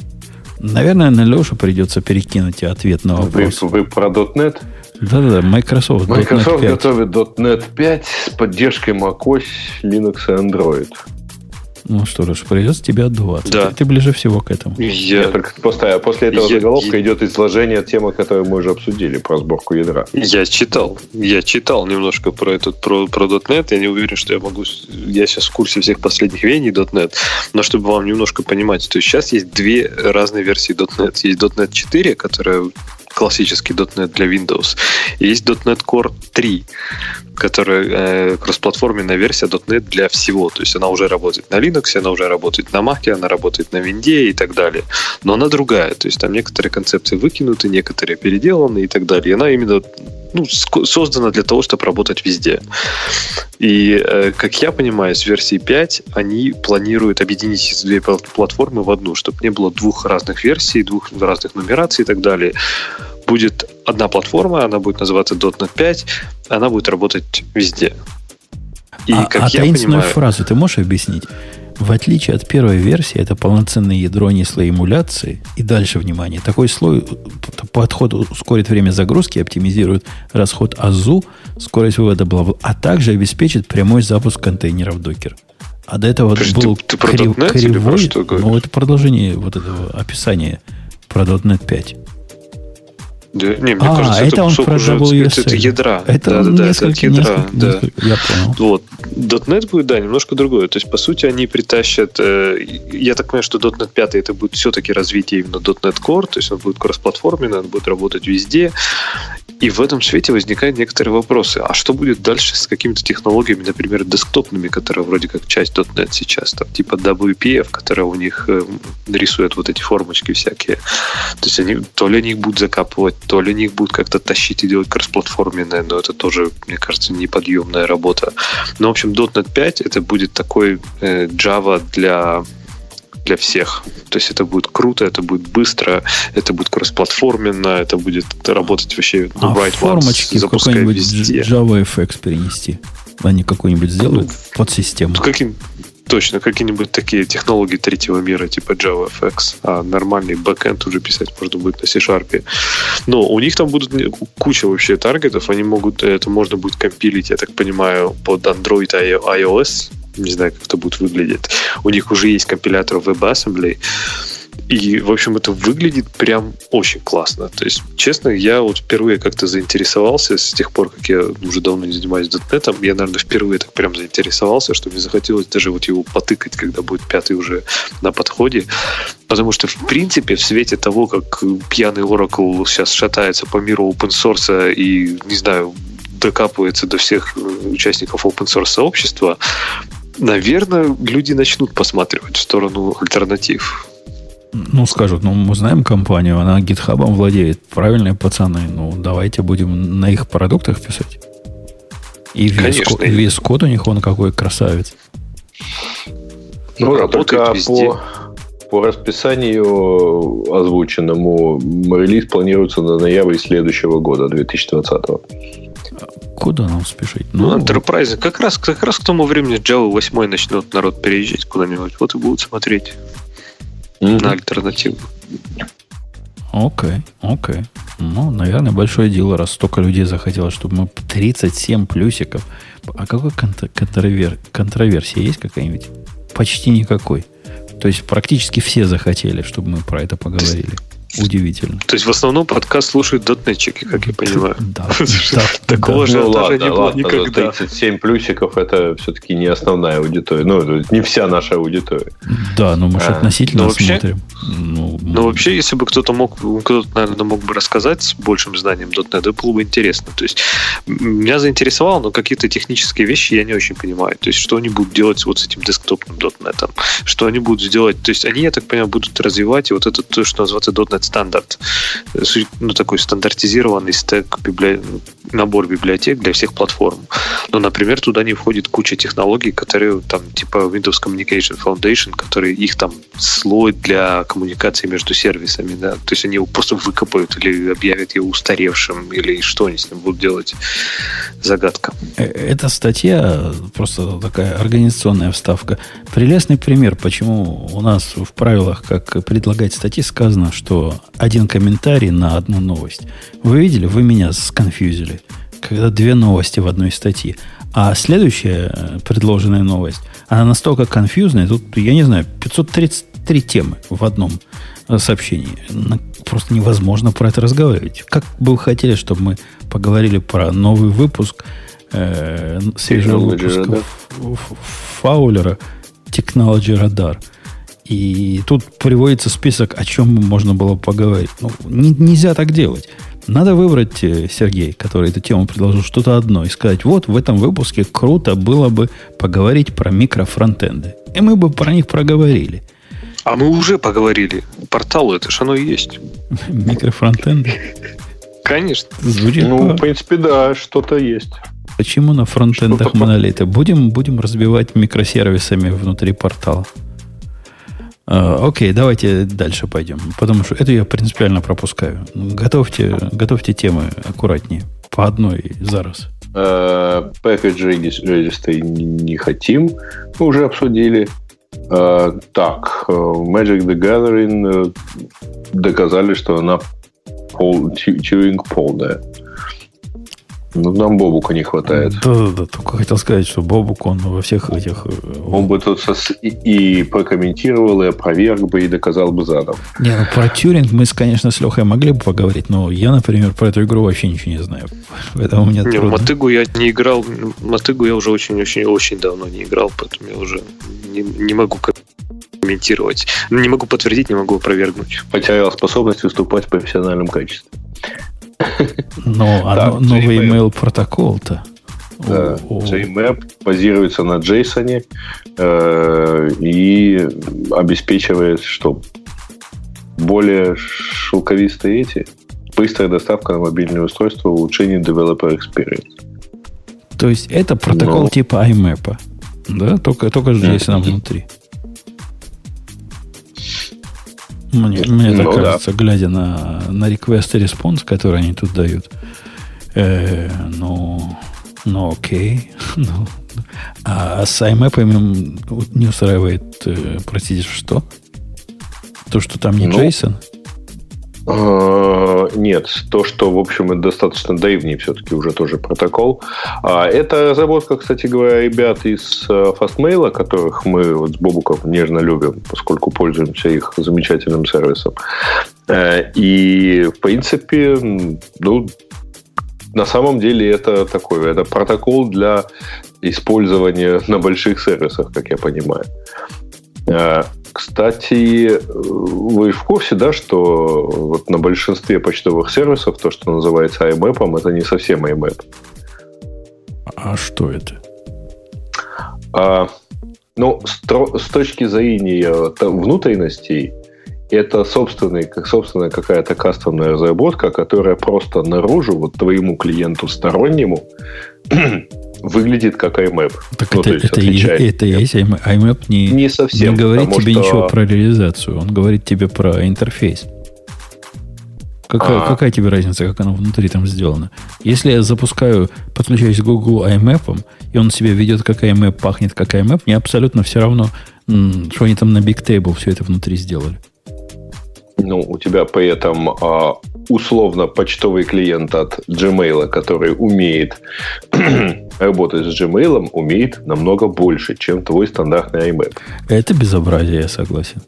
Наверное, на Лешу придется перекинуть ответ на вопрос. Вы, вы про .NET? Да-да-да, Microsoft. Microsoft готовит .NET 5 с поддержкой macOS, Linux и Android. Ну что ж, придется тебе отдуваться. Да. Ты, ты ближе всего к этому. Я... Нет, только после, после этого я... заголовка я... идет изложение темы, которую мы уже обсудили, про сборку ядра. Я читал. Я читал немножко про этот про, про .NET. Я не уверен, что я могу... Я сейчас в курсе всех последних веяний .NET. Но чтобы вам немножко понимать, то есть сейчас есть две разные версии .NET. Есть .NET 4, которая классический .NET для Windows. Есть .NET Core 3, которая э, кроссплатформенная версия .NET для всего. То есть она уже работает на Linux, она уже работает на Mac, она работает на Винде и так далее. Но она другая. То есть там некоторые концепции выкинуты, некоторые переделаны и так далее. И она именно ну, создана для того, чтобы работать везде. И, э, как я понимаю, с версии 5 они планируют объединить эти две платформы в одну, чтобы не было двух разных версий, двух разных нумераций и так далее. Будет одна платформа, она будет называться .NET 5, она будет работать везде. И, а, как а я таинственную понимаю... фразу ты можешь объяснить? В отличие от первой версии, это полноценное ядро не слой эмуляции. И дальше, внимание, такой слой подход ускорит время загрузки, оптимизирует расход АЗУ, скорость вывода бла, а также обеспечит прямой запуск контейнеров Docker. А до этого Подожди, был ты, ты крив, кривой, ну, это продолжение вот этого описания про .NET 5. Да, не, мне а, кажется, это, это он про уже, WSL. Это, ядра. Это да, да, несколько, это ядра. Несколько, да. несколько, я понял. Вот. .NET будет, да, немножко другое. То есть, по сути, они притащат... Э, я так понимаю, что .NET 5 это будет все-таки развитие именно .NET Core, то есть он будет кроссплатформенный, он будет работать везде. И в этом свете возникают некоторые вопросы. А что будет дальше с какими-то технологиями, например, десктопными, которые вроде как часть .NET сейчас, там, типа WPF, которая у них э, рисует вот эти формочки всякие. То есть они то ли они их будут закапывать, то ли они их будут как-то тащить и делать кроссплатформенное, но это тоже, мне кажется, неподъемная работа. Но, в общем, .NET 5 это будет такой э, Java для для всех. То есть это будет круто, это будет быстро, это будет кроссплатформенно, это будет работать вообще ну, а right формочки какой-нибудь JavaFX перенести. Они какой-нибудь сделают ну, под систему. Каким, точно, какие-нибудь такие технологии третьего мира, типа JavaFX, а нормальный бэкэнд уже писать можно будет на C-Sharp. Но у них там будут куча вообще таргетов, они могут, это можно будет компилить, я так понимаю, под Android и iOS, не знаю, как это будет выглядеть. У них уже есть компилятор WebAssembly, и, в общем, это выглядит прям очень классно. То есть, честно, я вот впервые как-то заинтересовался с тех пор, как я уже давно не занимаюсь .NET. Я, наверное, впервые так прям заинтересовался, что мне захотелось даже вот его потыкать, когда будет пятый уже на подходе. Потому что, в принципе, в свете того, как пьяный Oracle сейчас шатается по миру open source и, не знаю, докапывается до всех участников open source сообщества, наверное, люди начнут посматривать в сторону альтернатив. Ну, скажут, ну, мы знаем компанию, она гитхабом владеет. Правильные пацаны, ну, давайте будем на их продуктах писать. И весь код у них он какой красавец. Ну, ну только везде. по, по расписанию озвученному релиз планируется на ноябрь следующего года, 2020 Куда нам спешить? Ну, ну Enterprise. Как раз, как раз к тому времени Java 8 начнет народ переезжать куда-нибудь. Вот и будут смотреть mm-hmm. на альтернативу. Окей, окей. Ну, наверное, большое дело, раз столько людей захотело, чтобы мы 37 плюсиков. А какой контровер... контроверсия есть какая-нибудь? Почти никакой. То есть практически все захотели, чтобы мы про это поговорили. Удивительно. То есть в основном подкаст слушают дотнетчики, как я понимаю. [LAUGHS] Да. Такого же ну даже не было никогда. 37 плюсиков это все-таки не основная аудитория. Ну, не вся наша аудитория. Да, но мы же а, относительно смотрим. Ну, Ну, вообще, если бы кто-то мог, кто-то, наверное, мог бы рассказать с большим знанием .NET, это было бы интересно. То есть, меня заинтересовало, но какие-то технические вещи я не очень понимаю. То есть, что они будут делать вот с этим десктопным .NET, что они будут делать. То есть, они, я так понимаю, будут развивать и вот это то, что называется .NET стандарт. Ну, такой стандартизированный стек, библи... набор библиотек для всех платформ. Но, например, туда не входит куча технологий, которые там, типа Windows Communication Foundation, которые их там слой для коммуникации между сервисами, да, то есть они его просто выкопают или объявят его устаревшим, или что они с ним будут делать, загадка. Э, эта статья просто такая организационная вставка. Прелестный пример, почему у нас в правилах, как предлагать статьи, сказано, что один комментарий на одну новость. Вы видели, вы меня сконфьюзили, когда две новости в одной статье. А следующая э, предложенная новость, она настолько конфьюзная, тут, я не знаю, 533 темы в одном сообщении. Просто невозможно про это разговаривать. Как бы вы хотели, чтобы мы поговорили про новый выпуск, э, свежего выпуска Фаулера Technology Radar. И тут приводится список, о чем можно было поговорить. Ну, не, нельзя так делать. Надо выбрать, э, Сергей, который эту тему предложил, что-то одно и сказать, вот в этом выпуске круто было бы поговорить про микрофронтенды. И мы бы про них проговорили. А мы уже поговорили. Портал это ж оно и есть. [LAUGHS] Микрофронтенды? Конечно. Звучит ну, в принципе, да, что-то есть. Почему на фронтендах монолиты? Будем, будем разбивать микросервисами внутри портала. А, окей, давайте дальше пойдем. Потому что это я принципиально пропускаю. Готовьте, готовьте темы аккуратнее. По одной за раз. Package registry не хотим. Мы уже обсудили. Uh, так, Magic the Gathering доказали, что она пол, Turing полная. Ну, нам Бобука не хватает. Да-да-да, только хотел сказать, что Бобук, он во всех этих... Э, он бы тут сос... и, и прокомментировал, и опроверг бы, и доказал бы задом. Не, ну про Тюринг мы, конечно, с Лехой могли бы поговорить, но я, например, про эту игру вообще ничего не знаю. [LAUGHS] Поэтому мне не, трудно. Мотыгу я не играл, Мотыгу я уже очень-очень-очень давно не играл, поэтому я уже не, не могу комментировать. Не могу подтвердить, не могу опровергнуть. Потерял способность выступать в профессиональном качестве. Но а да, новый email протокол-то. Да, JMap базируется на JSON э, и обеспечивает, что более шелковистые эти, быстрая доставка на мобильное устройство, улучшение developer experience. То есть это протокол Но... типа IMAP, да? Только, только с JSON внутри. Мне, мне так ну, кажется, да. глядя на, на request и response, который они тут дают. Э, ну, ну окей. [LAUGHS] ну, а с IMAP не устраивает, э, простите, что? То, что там не ну, JSON? Э, нет, то, что, в общем, это достаточно древний все-таки уже тоже протокол. А, это разработка, кстати говоря, ребят из э, Fastmail, которых мы вот с Бобуком нежно любим, поскольку пользуемся их замечательным сервисом. Э, и, в принципе, ну, на самом деле это такой, это протокол для использования на больших сервисах, как я понимаю. Кстати, вы в курсе, да, что вот на большинстве почтовых сервисов то, что называется IMAP, это не совсем IMAP. А что это? А, ну, с, с точки зрения там, внутренностей, это собственный, как собственная какая-то кастомная разработка, которая просто наружу, вот твоему клиенту стороннему, [CLEARS THROAT] выглядит как IMAP. Так ну, это, это, и, это и есть IMAP. IMAP не, не, совсем, не говорит тебе что... ничего про реализацию, он говорит тебе про интерфейс. Какая, а. какая тебе разница, как оно внутри там сделано? Если я запускаю, подключаюсь к Google IMAP, и он себе ведет, как IMAP пахнет, как IMAP, мне абсолютно все равно, что они там на Big Table все это внутри сделали. Ну, у тебя при этом а, условно почтовый клиент от Gmail, который умеет [CLEARS THROAT] работать с Gmail, умеет намного больше, чем твой стандартный IMAP. Это безобразие, я согласен.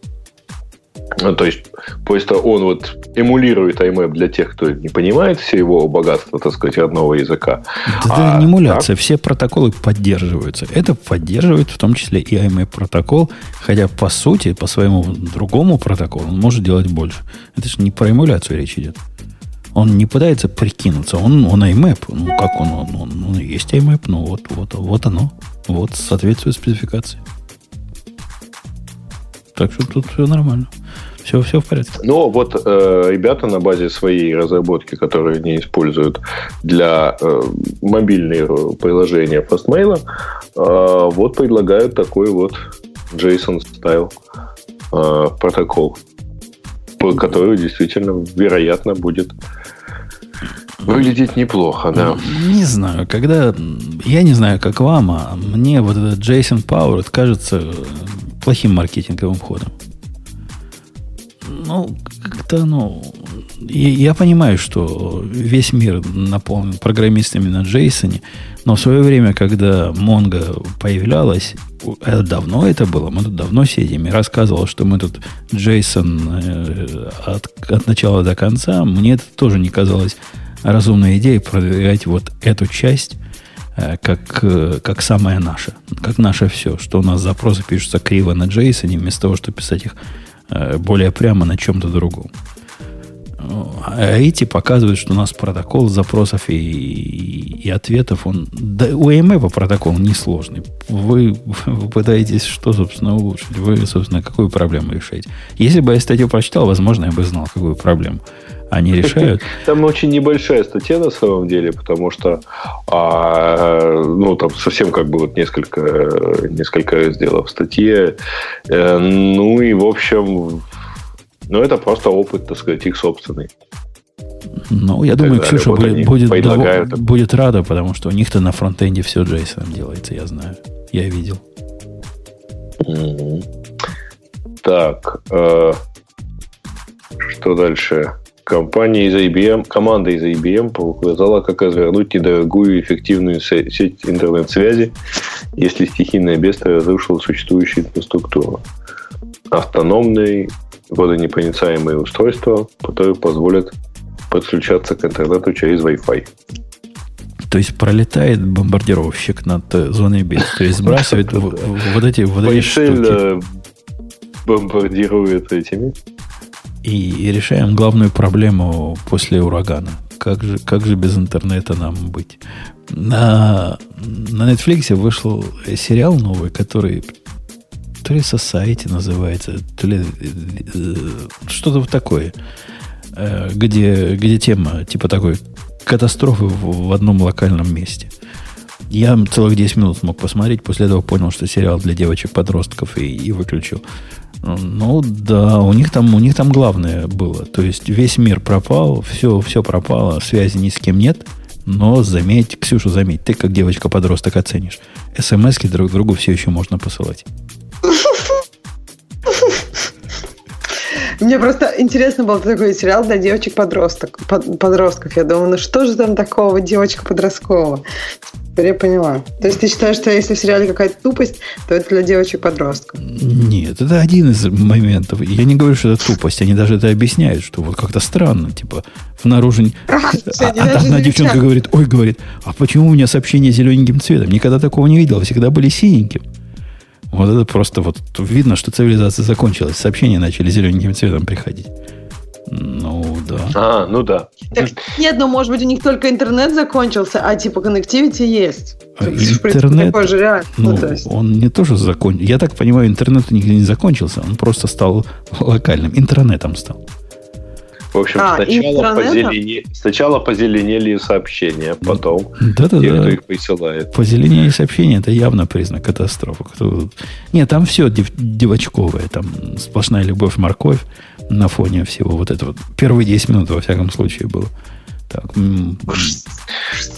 Ну, то есть, просто он вот эмулирует IMAP для тех, кто не понимает все его богатства, так сказать, родного языка. Это а, не эмуляция, так? все протоколы поддерживаются. Это поддерживает в том числе и IMAP протокол, хотя по сути, по своему другому протоколу он может делать больше. Это же не про эмуляцию речь идет. Он не пытается прикинуться, он, он IMAP. Ну, как он? Он, он, он есть IMAP, ну вот, вот, вот оно. Вот соответствует спецификации. Так что тут все нормально. Все, все в порядке. Но вот э, ребята на базе своей разработки, которые они используют для э, мобильного приложения Fastmail, э, вот предлагают такой вот JSON стайл э, протокол, который действительно, вероятно, будет выглядеть неплохо, да. Не знаю, когда... Я не знаю, как вам, а мне вот этот JSON Power кажется плохим маркетинговым ходом. Ну, как-то, ну... Я, я понимаю, что весь мир наполнен программистами на JSON, но в свое время, когда Mongo появлялась, это давно это было, мы тут давно сидим, и рассказывал, что мы тут JSON э, от, от начала до конца, мне это тоже не казалось разумной идеей продвигать вот эту часть э, как, э, как самая наша, как наше все, что у нас запросы пишутся криво на JSON, вместо того, чтобы писать их более прямо на чем-то другом. А эти показывают, что у нас протокол запросов и, и, ответов, он, да, у AMF протокол несложный. Вы, [LAUGHS] вы пытаетесь что, собственно, улучшить? Вы, собственно, какую проблему решаете? Если бы я статью прочитал, возможно, я бы знал, какую проблему они [LAUGHS] решают. Там очень небольшая статья на самом деле, потому что а, ну, там совсем как бы вот несколько, несколько разделов в статье. Э, ну и, в общем, ну, это просто опыт, так сказать, их собственный. Ну, я думаю, Ксюша вот будет, будет, дов... будет рада, потому что у них-то на фронтенде все JSON делается, я знаю. Я видел. Так, э, что дальше? Компания из IBM, команда из IBM показала, как развернуть недорогую эффективную сеть интернет-связи, если стихийное бедствие разрушило существующую инфраструктуру. Автономные водонепроницаемые устройства, которые позволят подключаться к интернету через Wi-Fi. То есть пролетает бомбардировщик над зоной бедствия, то есть сбрасывает [LAUGHS] вот эти вот эти штуки. Э, бомбардирует этими и решаем главную проблему после урагана. Как же, как же без интернета нам быть? На, на Netflix вышел сериал новый, который то ли Society называется, то ли э, что-то такое, э, где, где тема типа такой катастрофы в, в одном локальном месте. Я целых 10 минут смог посмотреть, после этого понял, что сериал для девочек-подростков и, и выключил. Ну да, у них там, у них там главное было. То есть весь мир пропал, все, все пропало, связи ни с кем нет. Но заметь, Ксюша, заметь, ты как девочка-подросток оценишь. СМСки друг другу все еще можно посылать. Мне просто интересно был такой сериал для девочек-подросток, подростков. Я думаю, ну что же там такого девочка-подросткового? Теперь я поняла. То есть ты считаешь, что если в сериале какая-то тупость, то это для девочек-подростков? Нет, это один из моментов. Я не говорю, что это тупость. Они даже это объясняют, что вот как-то странно. Типа, внаружи... [LAUGHS] А, а, одна девчонка говорит, ой, говорит, а почему у меня сообщение зелененьким цветом? Никогда такого не видел. Всегда были синеньким. Вот это просто вот видно, что цивилизация закончилась. Сообщения начали зелененьким цветом приходить. Ну, да. А, ну да. Так, нет, ну, может быть, у них только интернет закончился, а типа коннективити есть. А интернет, такой же реально. Ну, ну, есть. он не тоже закончился. Я так понимаю, интернет нигде не закончился, он просто стал локальным. Интернетом стал. В общем, а, сначала, позелени... сначала позеленели сообщения, потом да, да, те, да. кто их присылает. Позеленение сообщения – это явно признак катастрофы. Кто... Нет, там все дев... девочковое. Там сплошная любовь-морковь на фоне всего вот этого. Первые 10 минут, во всяком случае, было. Так.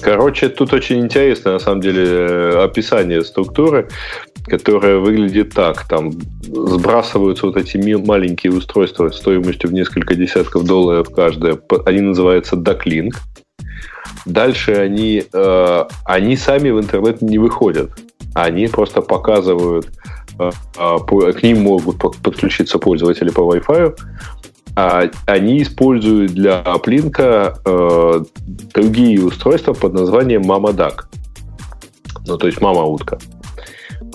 Короче, тут очень интересно, на самом деле, э, описание структуры, которая выглядит так. Там сбрасываются вот эти маленькие устройства стоимостью в несколько десятков долларов каждое. Они называются Ducklink. Дальше они, э, они сами в интернет не выходят. Они просто показывают к ним могут подключиться пользователи по Wi-Fi, а они используют для аплинка э, другие устройства под названием MamaDuck. Ну, то есть мама-утка.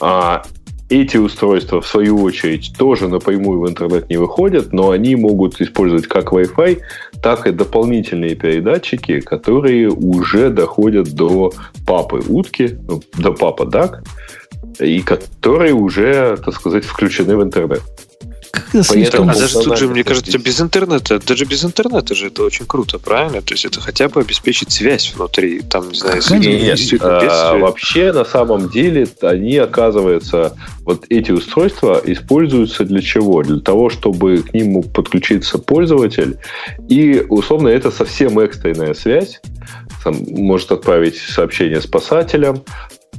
А эти устройства, в свою очередь, тоже напрямую в интернет не выходят, но они могут использовать как Wi-Fi, так и дополнительные передатчики, которые уже доходят до папы утки, ну, до папа DAC, и которые уже, так сказать, включены в интернет. Как слишком... А даже тут же, мне кажется, без интернета, даже без интернета же это очень круто, правильно? То есть это хотя бы обеспечить связь внутри, там, не знаю, Нет, а, вообще, на самом деле, они, оказывается, вот эти устройства используются для чего? Для того, чтобы к ним мог подключиться пользователь, и, условно, это совсем экстренная связь, может отправить сообщение спасателям,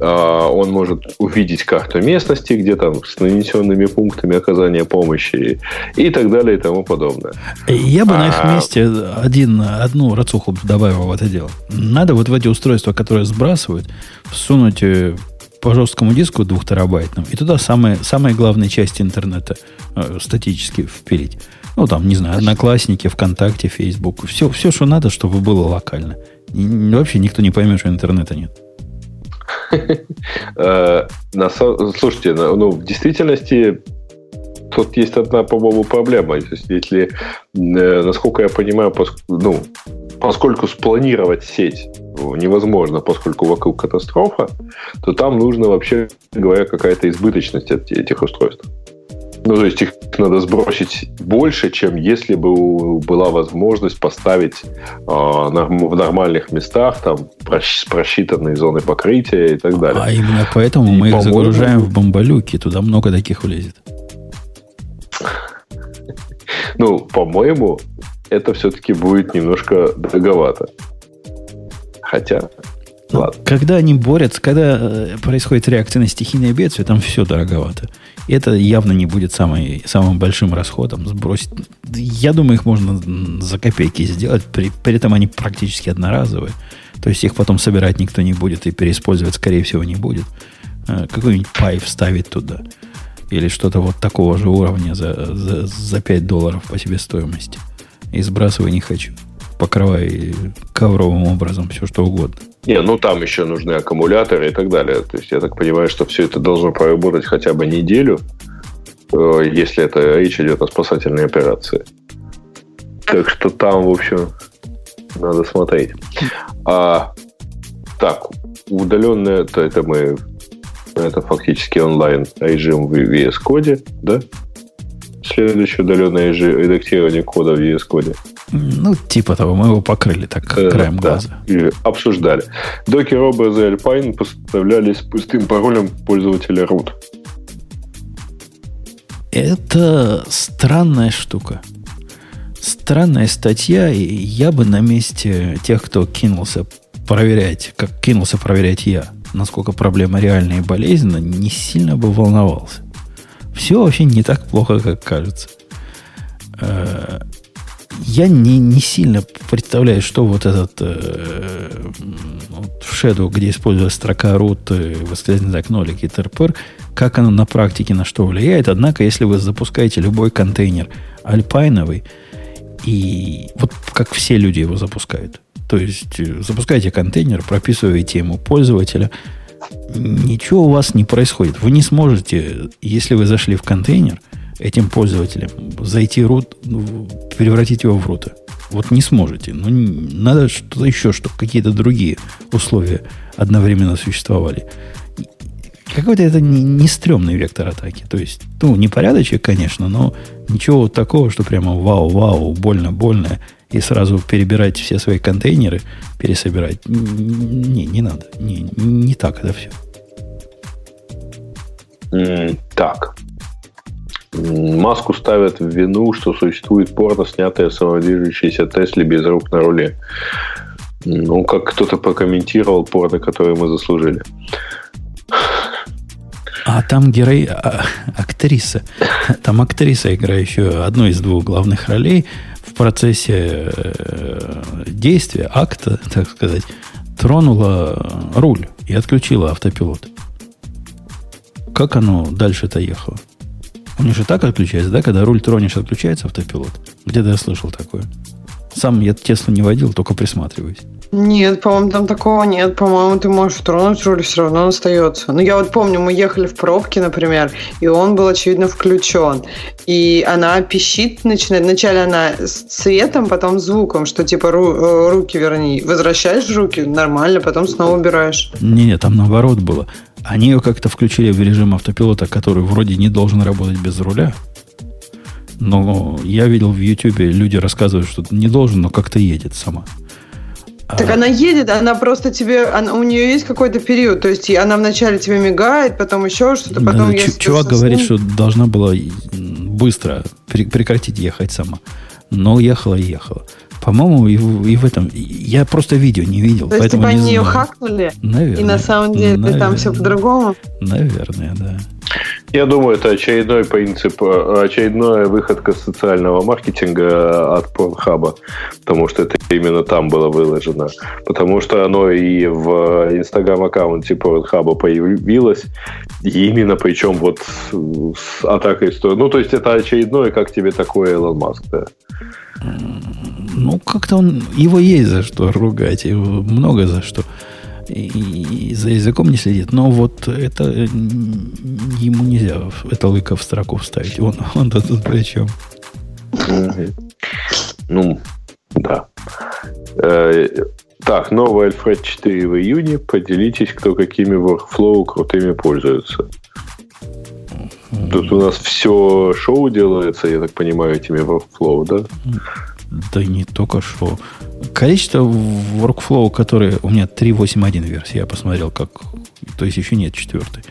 он может увидеть карту местности, где там с нанесенными пунктами оказания помощи и так далее и тому подобное. Я бы а... на их месте один, одну рацуху добавил в это дело. Надо вот в эти устройства, которые сбрасывают, всунуть э, по жесткому диску двух терабайтным и туда самые, самые главные части интернета э, статически впилить. Ну, там, не знаю, Одноклассники, ВКонтакте, Фейсбук. Все, все, что надо, чтобы было локально. И вообще никто не поймет, что интернета нет. Э, слушайте, ну, в действительности тут есть одна, по-моему, проблема. То есть, если, э, насколько я понимаю, ну, поскольку спланировать сеть невозможно, поскольку вокруг катастрофа, то там нужно, вообще говоря, какая-то избыточность этих устройств. Ну, то есть их надо сбросить больше, чем если бы была возможность поставить э, в нормальных местах, там, с просчитанной зоной покрытия и так далее. А именно поэтому и, мы их загружаем в бомбалюки, туда много таких влезет. Ну, по-моему, это все-таки будет немножко дороговато. Хотя, ну, Ладно. Когда они борются, когда э, происходит реакция на стихийное бедствие, там все дороговато. И это явно не будет самой, самым большим расходом сбросить. Я думаю, их можно за копейки сделать. При, при этом они практически одноразовые. То есть их потом собирать никто не будет и переиспользовать, скорее всего, не будет. Э, какой-нибудь пай вставить туда. Или что-то вот такого же уровня за, за, за 5 долларов по себестоимости. И сбрасывай не хочу. Покрывай ковровым образом все, что угодно. Не, ну там еще нужны аккумуляторы и так далее. То есть я так понимаю, что все это должно проработать хотя бы неделю, э, если это речь идет о спасательной операции. Так что там, в общем, надо смотреть. А, так, удаленное, то это мы, это фактически онлайн режим в VS Code, да? Следующее удаленное редактирование кода в VS Code. Ну, типа того, мы его покрыли так э, краем да, глаза. И обсуждали. Докер Obs и Alpine поставлялись пустым паролем пользователя root. Это странная штука. Странная статья, и я бы на месте тех, кто кинулся проверять, как кинулся проверять я, насколько проблема реальная и болезненна, не сильно бы волновался. Все вообще не так плохо, как кажется. Я не, не сильно представляю, что вот этот э, вот в Shadow, где используется строка root, э, восклицательный знак нолик и ТРПР, как оно на практике на что влияет. Однако, если вы запускаете любой контейнер альпайновый, и вот как все люди его запускают, то есть э, запускаете контейнер, прописываете ему пользователя, ничего у вас не происходит. Вы не сможете, если вы зашли в контейнер – этим пользователем зайти рут, ну, превратить его в рута. Вот не сможете. Но надо что-то еще, чтобы какие-то другие условия одновременно существовали. Какой-то это не, не стрёмный вектор атаки. То есть, ну, непорядочек, конечно, но ничего такого, что прямо вау-вау, больно-больно, и сразу перебирать все свои контейнеры, пересобирать. Не, не надо. Не, не так это все. Mm, так. Маску ставят в вину, что существует порно, снятое самодвижущейся Тесли без рук на руле. Ну, как кто-то прокомментировал порно, которое мы заслужили. А там герой, а, актриса. Там актриса, играющая одну из двух главных ролей в процессе э, действия, акта, так сказать, тронула руль и отключила автопилот. как оно дальше-то ехало? У них же так отключается, да? Когда руль тронешь, отключается автопилот. Где-то я слышал такое. Сам я Теслу не водил, только присматриваюсь. Нет, по-моему, там такого нет. По-моему, ты можешь тронуть руль, все равно он остается. Ну, я вот помню, мы ехали в пробке, например, и он был, очевидно, включен. И она пищит, начинает. Вначале она с цветом, потом звуком, что типа ру, э, руки верни. Возвращаешь руки, нормально, потом снова убираешь. Не-не, там наоборот было. Они ее как-то включили в режим автопилота, который вроде не должен работать без руля. Но я видел в Ютубе, люди рассказывают, что не должен, но как-то едет сама. Так а, она едет, она просто тебе, она, у нее есть какой-то период, то есть она вначале тебе мигает, потом еще что-то, потом... Ч- чувак говорит, что должна была быстро прекратить ехать сама. Но ехала и ехала. По-моему, и в, и в этом... Я просто видео не видел. То есть, типа, они знаю. ее хакнули? Наверное. И на самом деле Наверное. там все по-другому? Наверное, да. Я думаю, это очередной принцип, очередная выходка социального маркетинга от Pornhub, потому что это именно там было выложено. Потому что оно и в инстаграм-аккаунте Pornhub появилось, и именно причем вот с атакой. Ну, то есть это очередное, как тебе такое Илон Маск, да? Ну, как-то он... Его есть за что ругать, его много за что. И, и за языком не следит. Но вот это ему нельзя это лыка в строку вставить. Он, он-то тут при чем? [LAUGHS] Ну, да. Э, так, новый Alfred 4 в июне. Поделитесь, кто какими workflow крутыми пользуется. Тут у нас все шоу делается, я так понимаю, этими workflow, да? Да не только шоу. Количество workflow, которые... У меня 3.8.1 версия, я посмотрел, как... То есть еще нет четвертой.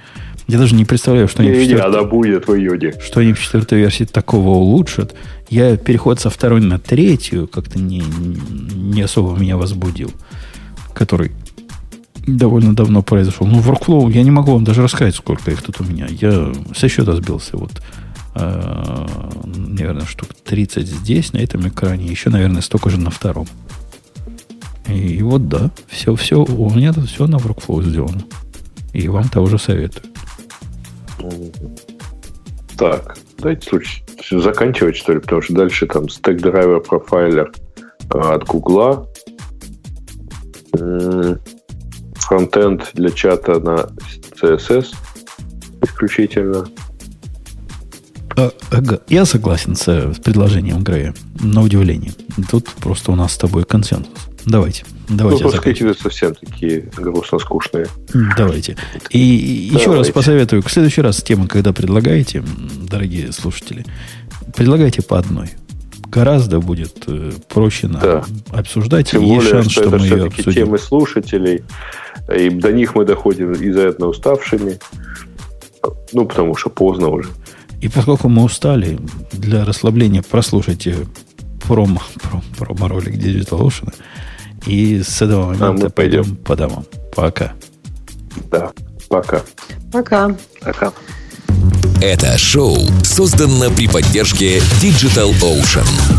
Я даже не представляю, что они, не, в четвертой, она будет в июне. что они в четвертой версии такого улучшат. Я переход со второй на третью как-то не, не особо меня возбудил. Который довольно давно произошел. Ну, workflow, я не могу вам даже рассказать, сколько их тут у меня. Я со счета сбился. Вот, э, наверное, штук 30 здесь, на этом экране. Еще, наверное, столько же на втором. И, и вот да, все, все, у меня тут все на workflow сделано. И вам того же советую. Так, давайте случай, заканчивать, что ли, потому что дальше там Stack Driver Profiler от Гугла фронтенд для чата на CSS исключительно. А. Я согласен с, с предложением Грея, на удивление. Тут просто у нас с тобой консенсус. Давайте. Давайте ну, какие-то совсем такие грустно скучные. Давайте. И Давайте. еще раз посоветую, в следующий раз темы, когда предлагаете, дорогие слушатели, предлагайте по одной гораздо будет э, проще нам да. обсуждать. Тем Есть более, шанс, что, что мы ее обсудим. темы слушателей, и до них мы доходим из-за этого уставшими. Ну, потому что поздно уже. И поскольку мы устали, для расслабления прослушайте промо, промо, промо-ролик Digital Ocean. И с этого момента а мы пойдем. пойдем по домам. Пока. Да, пока. Пока. Пока. Это шоу создано при поддержке Digital Ocean.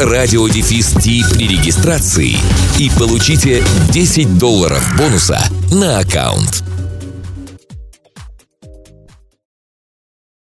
радиодефис при регистрации и получите 10 долларов бонуса на аккаунт.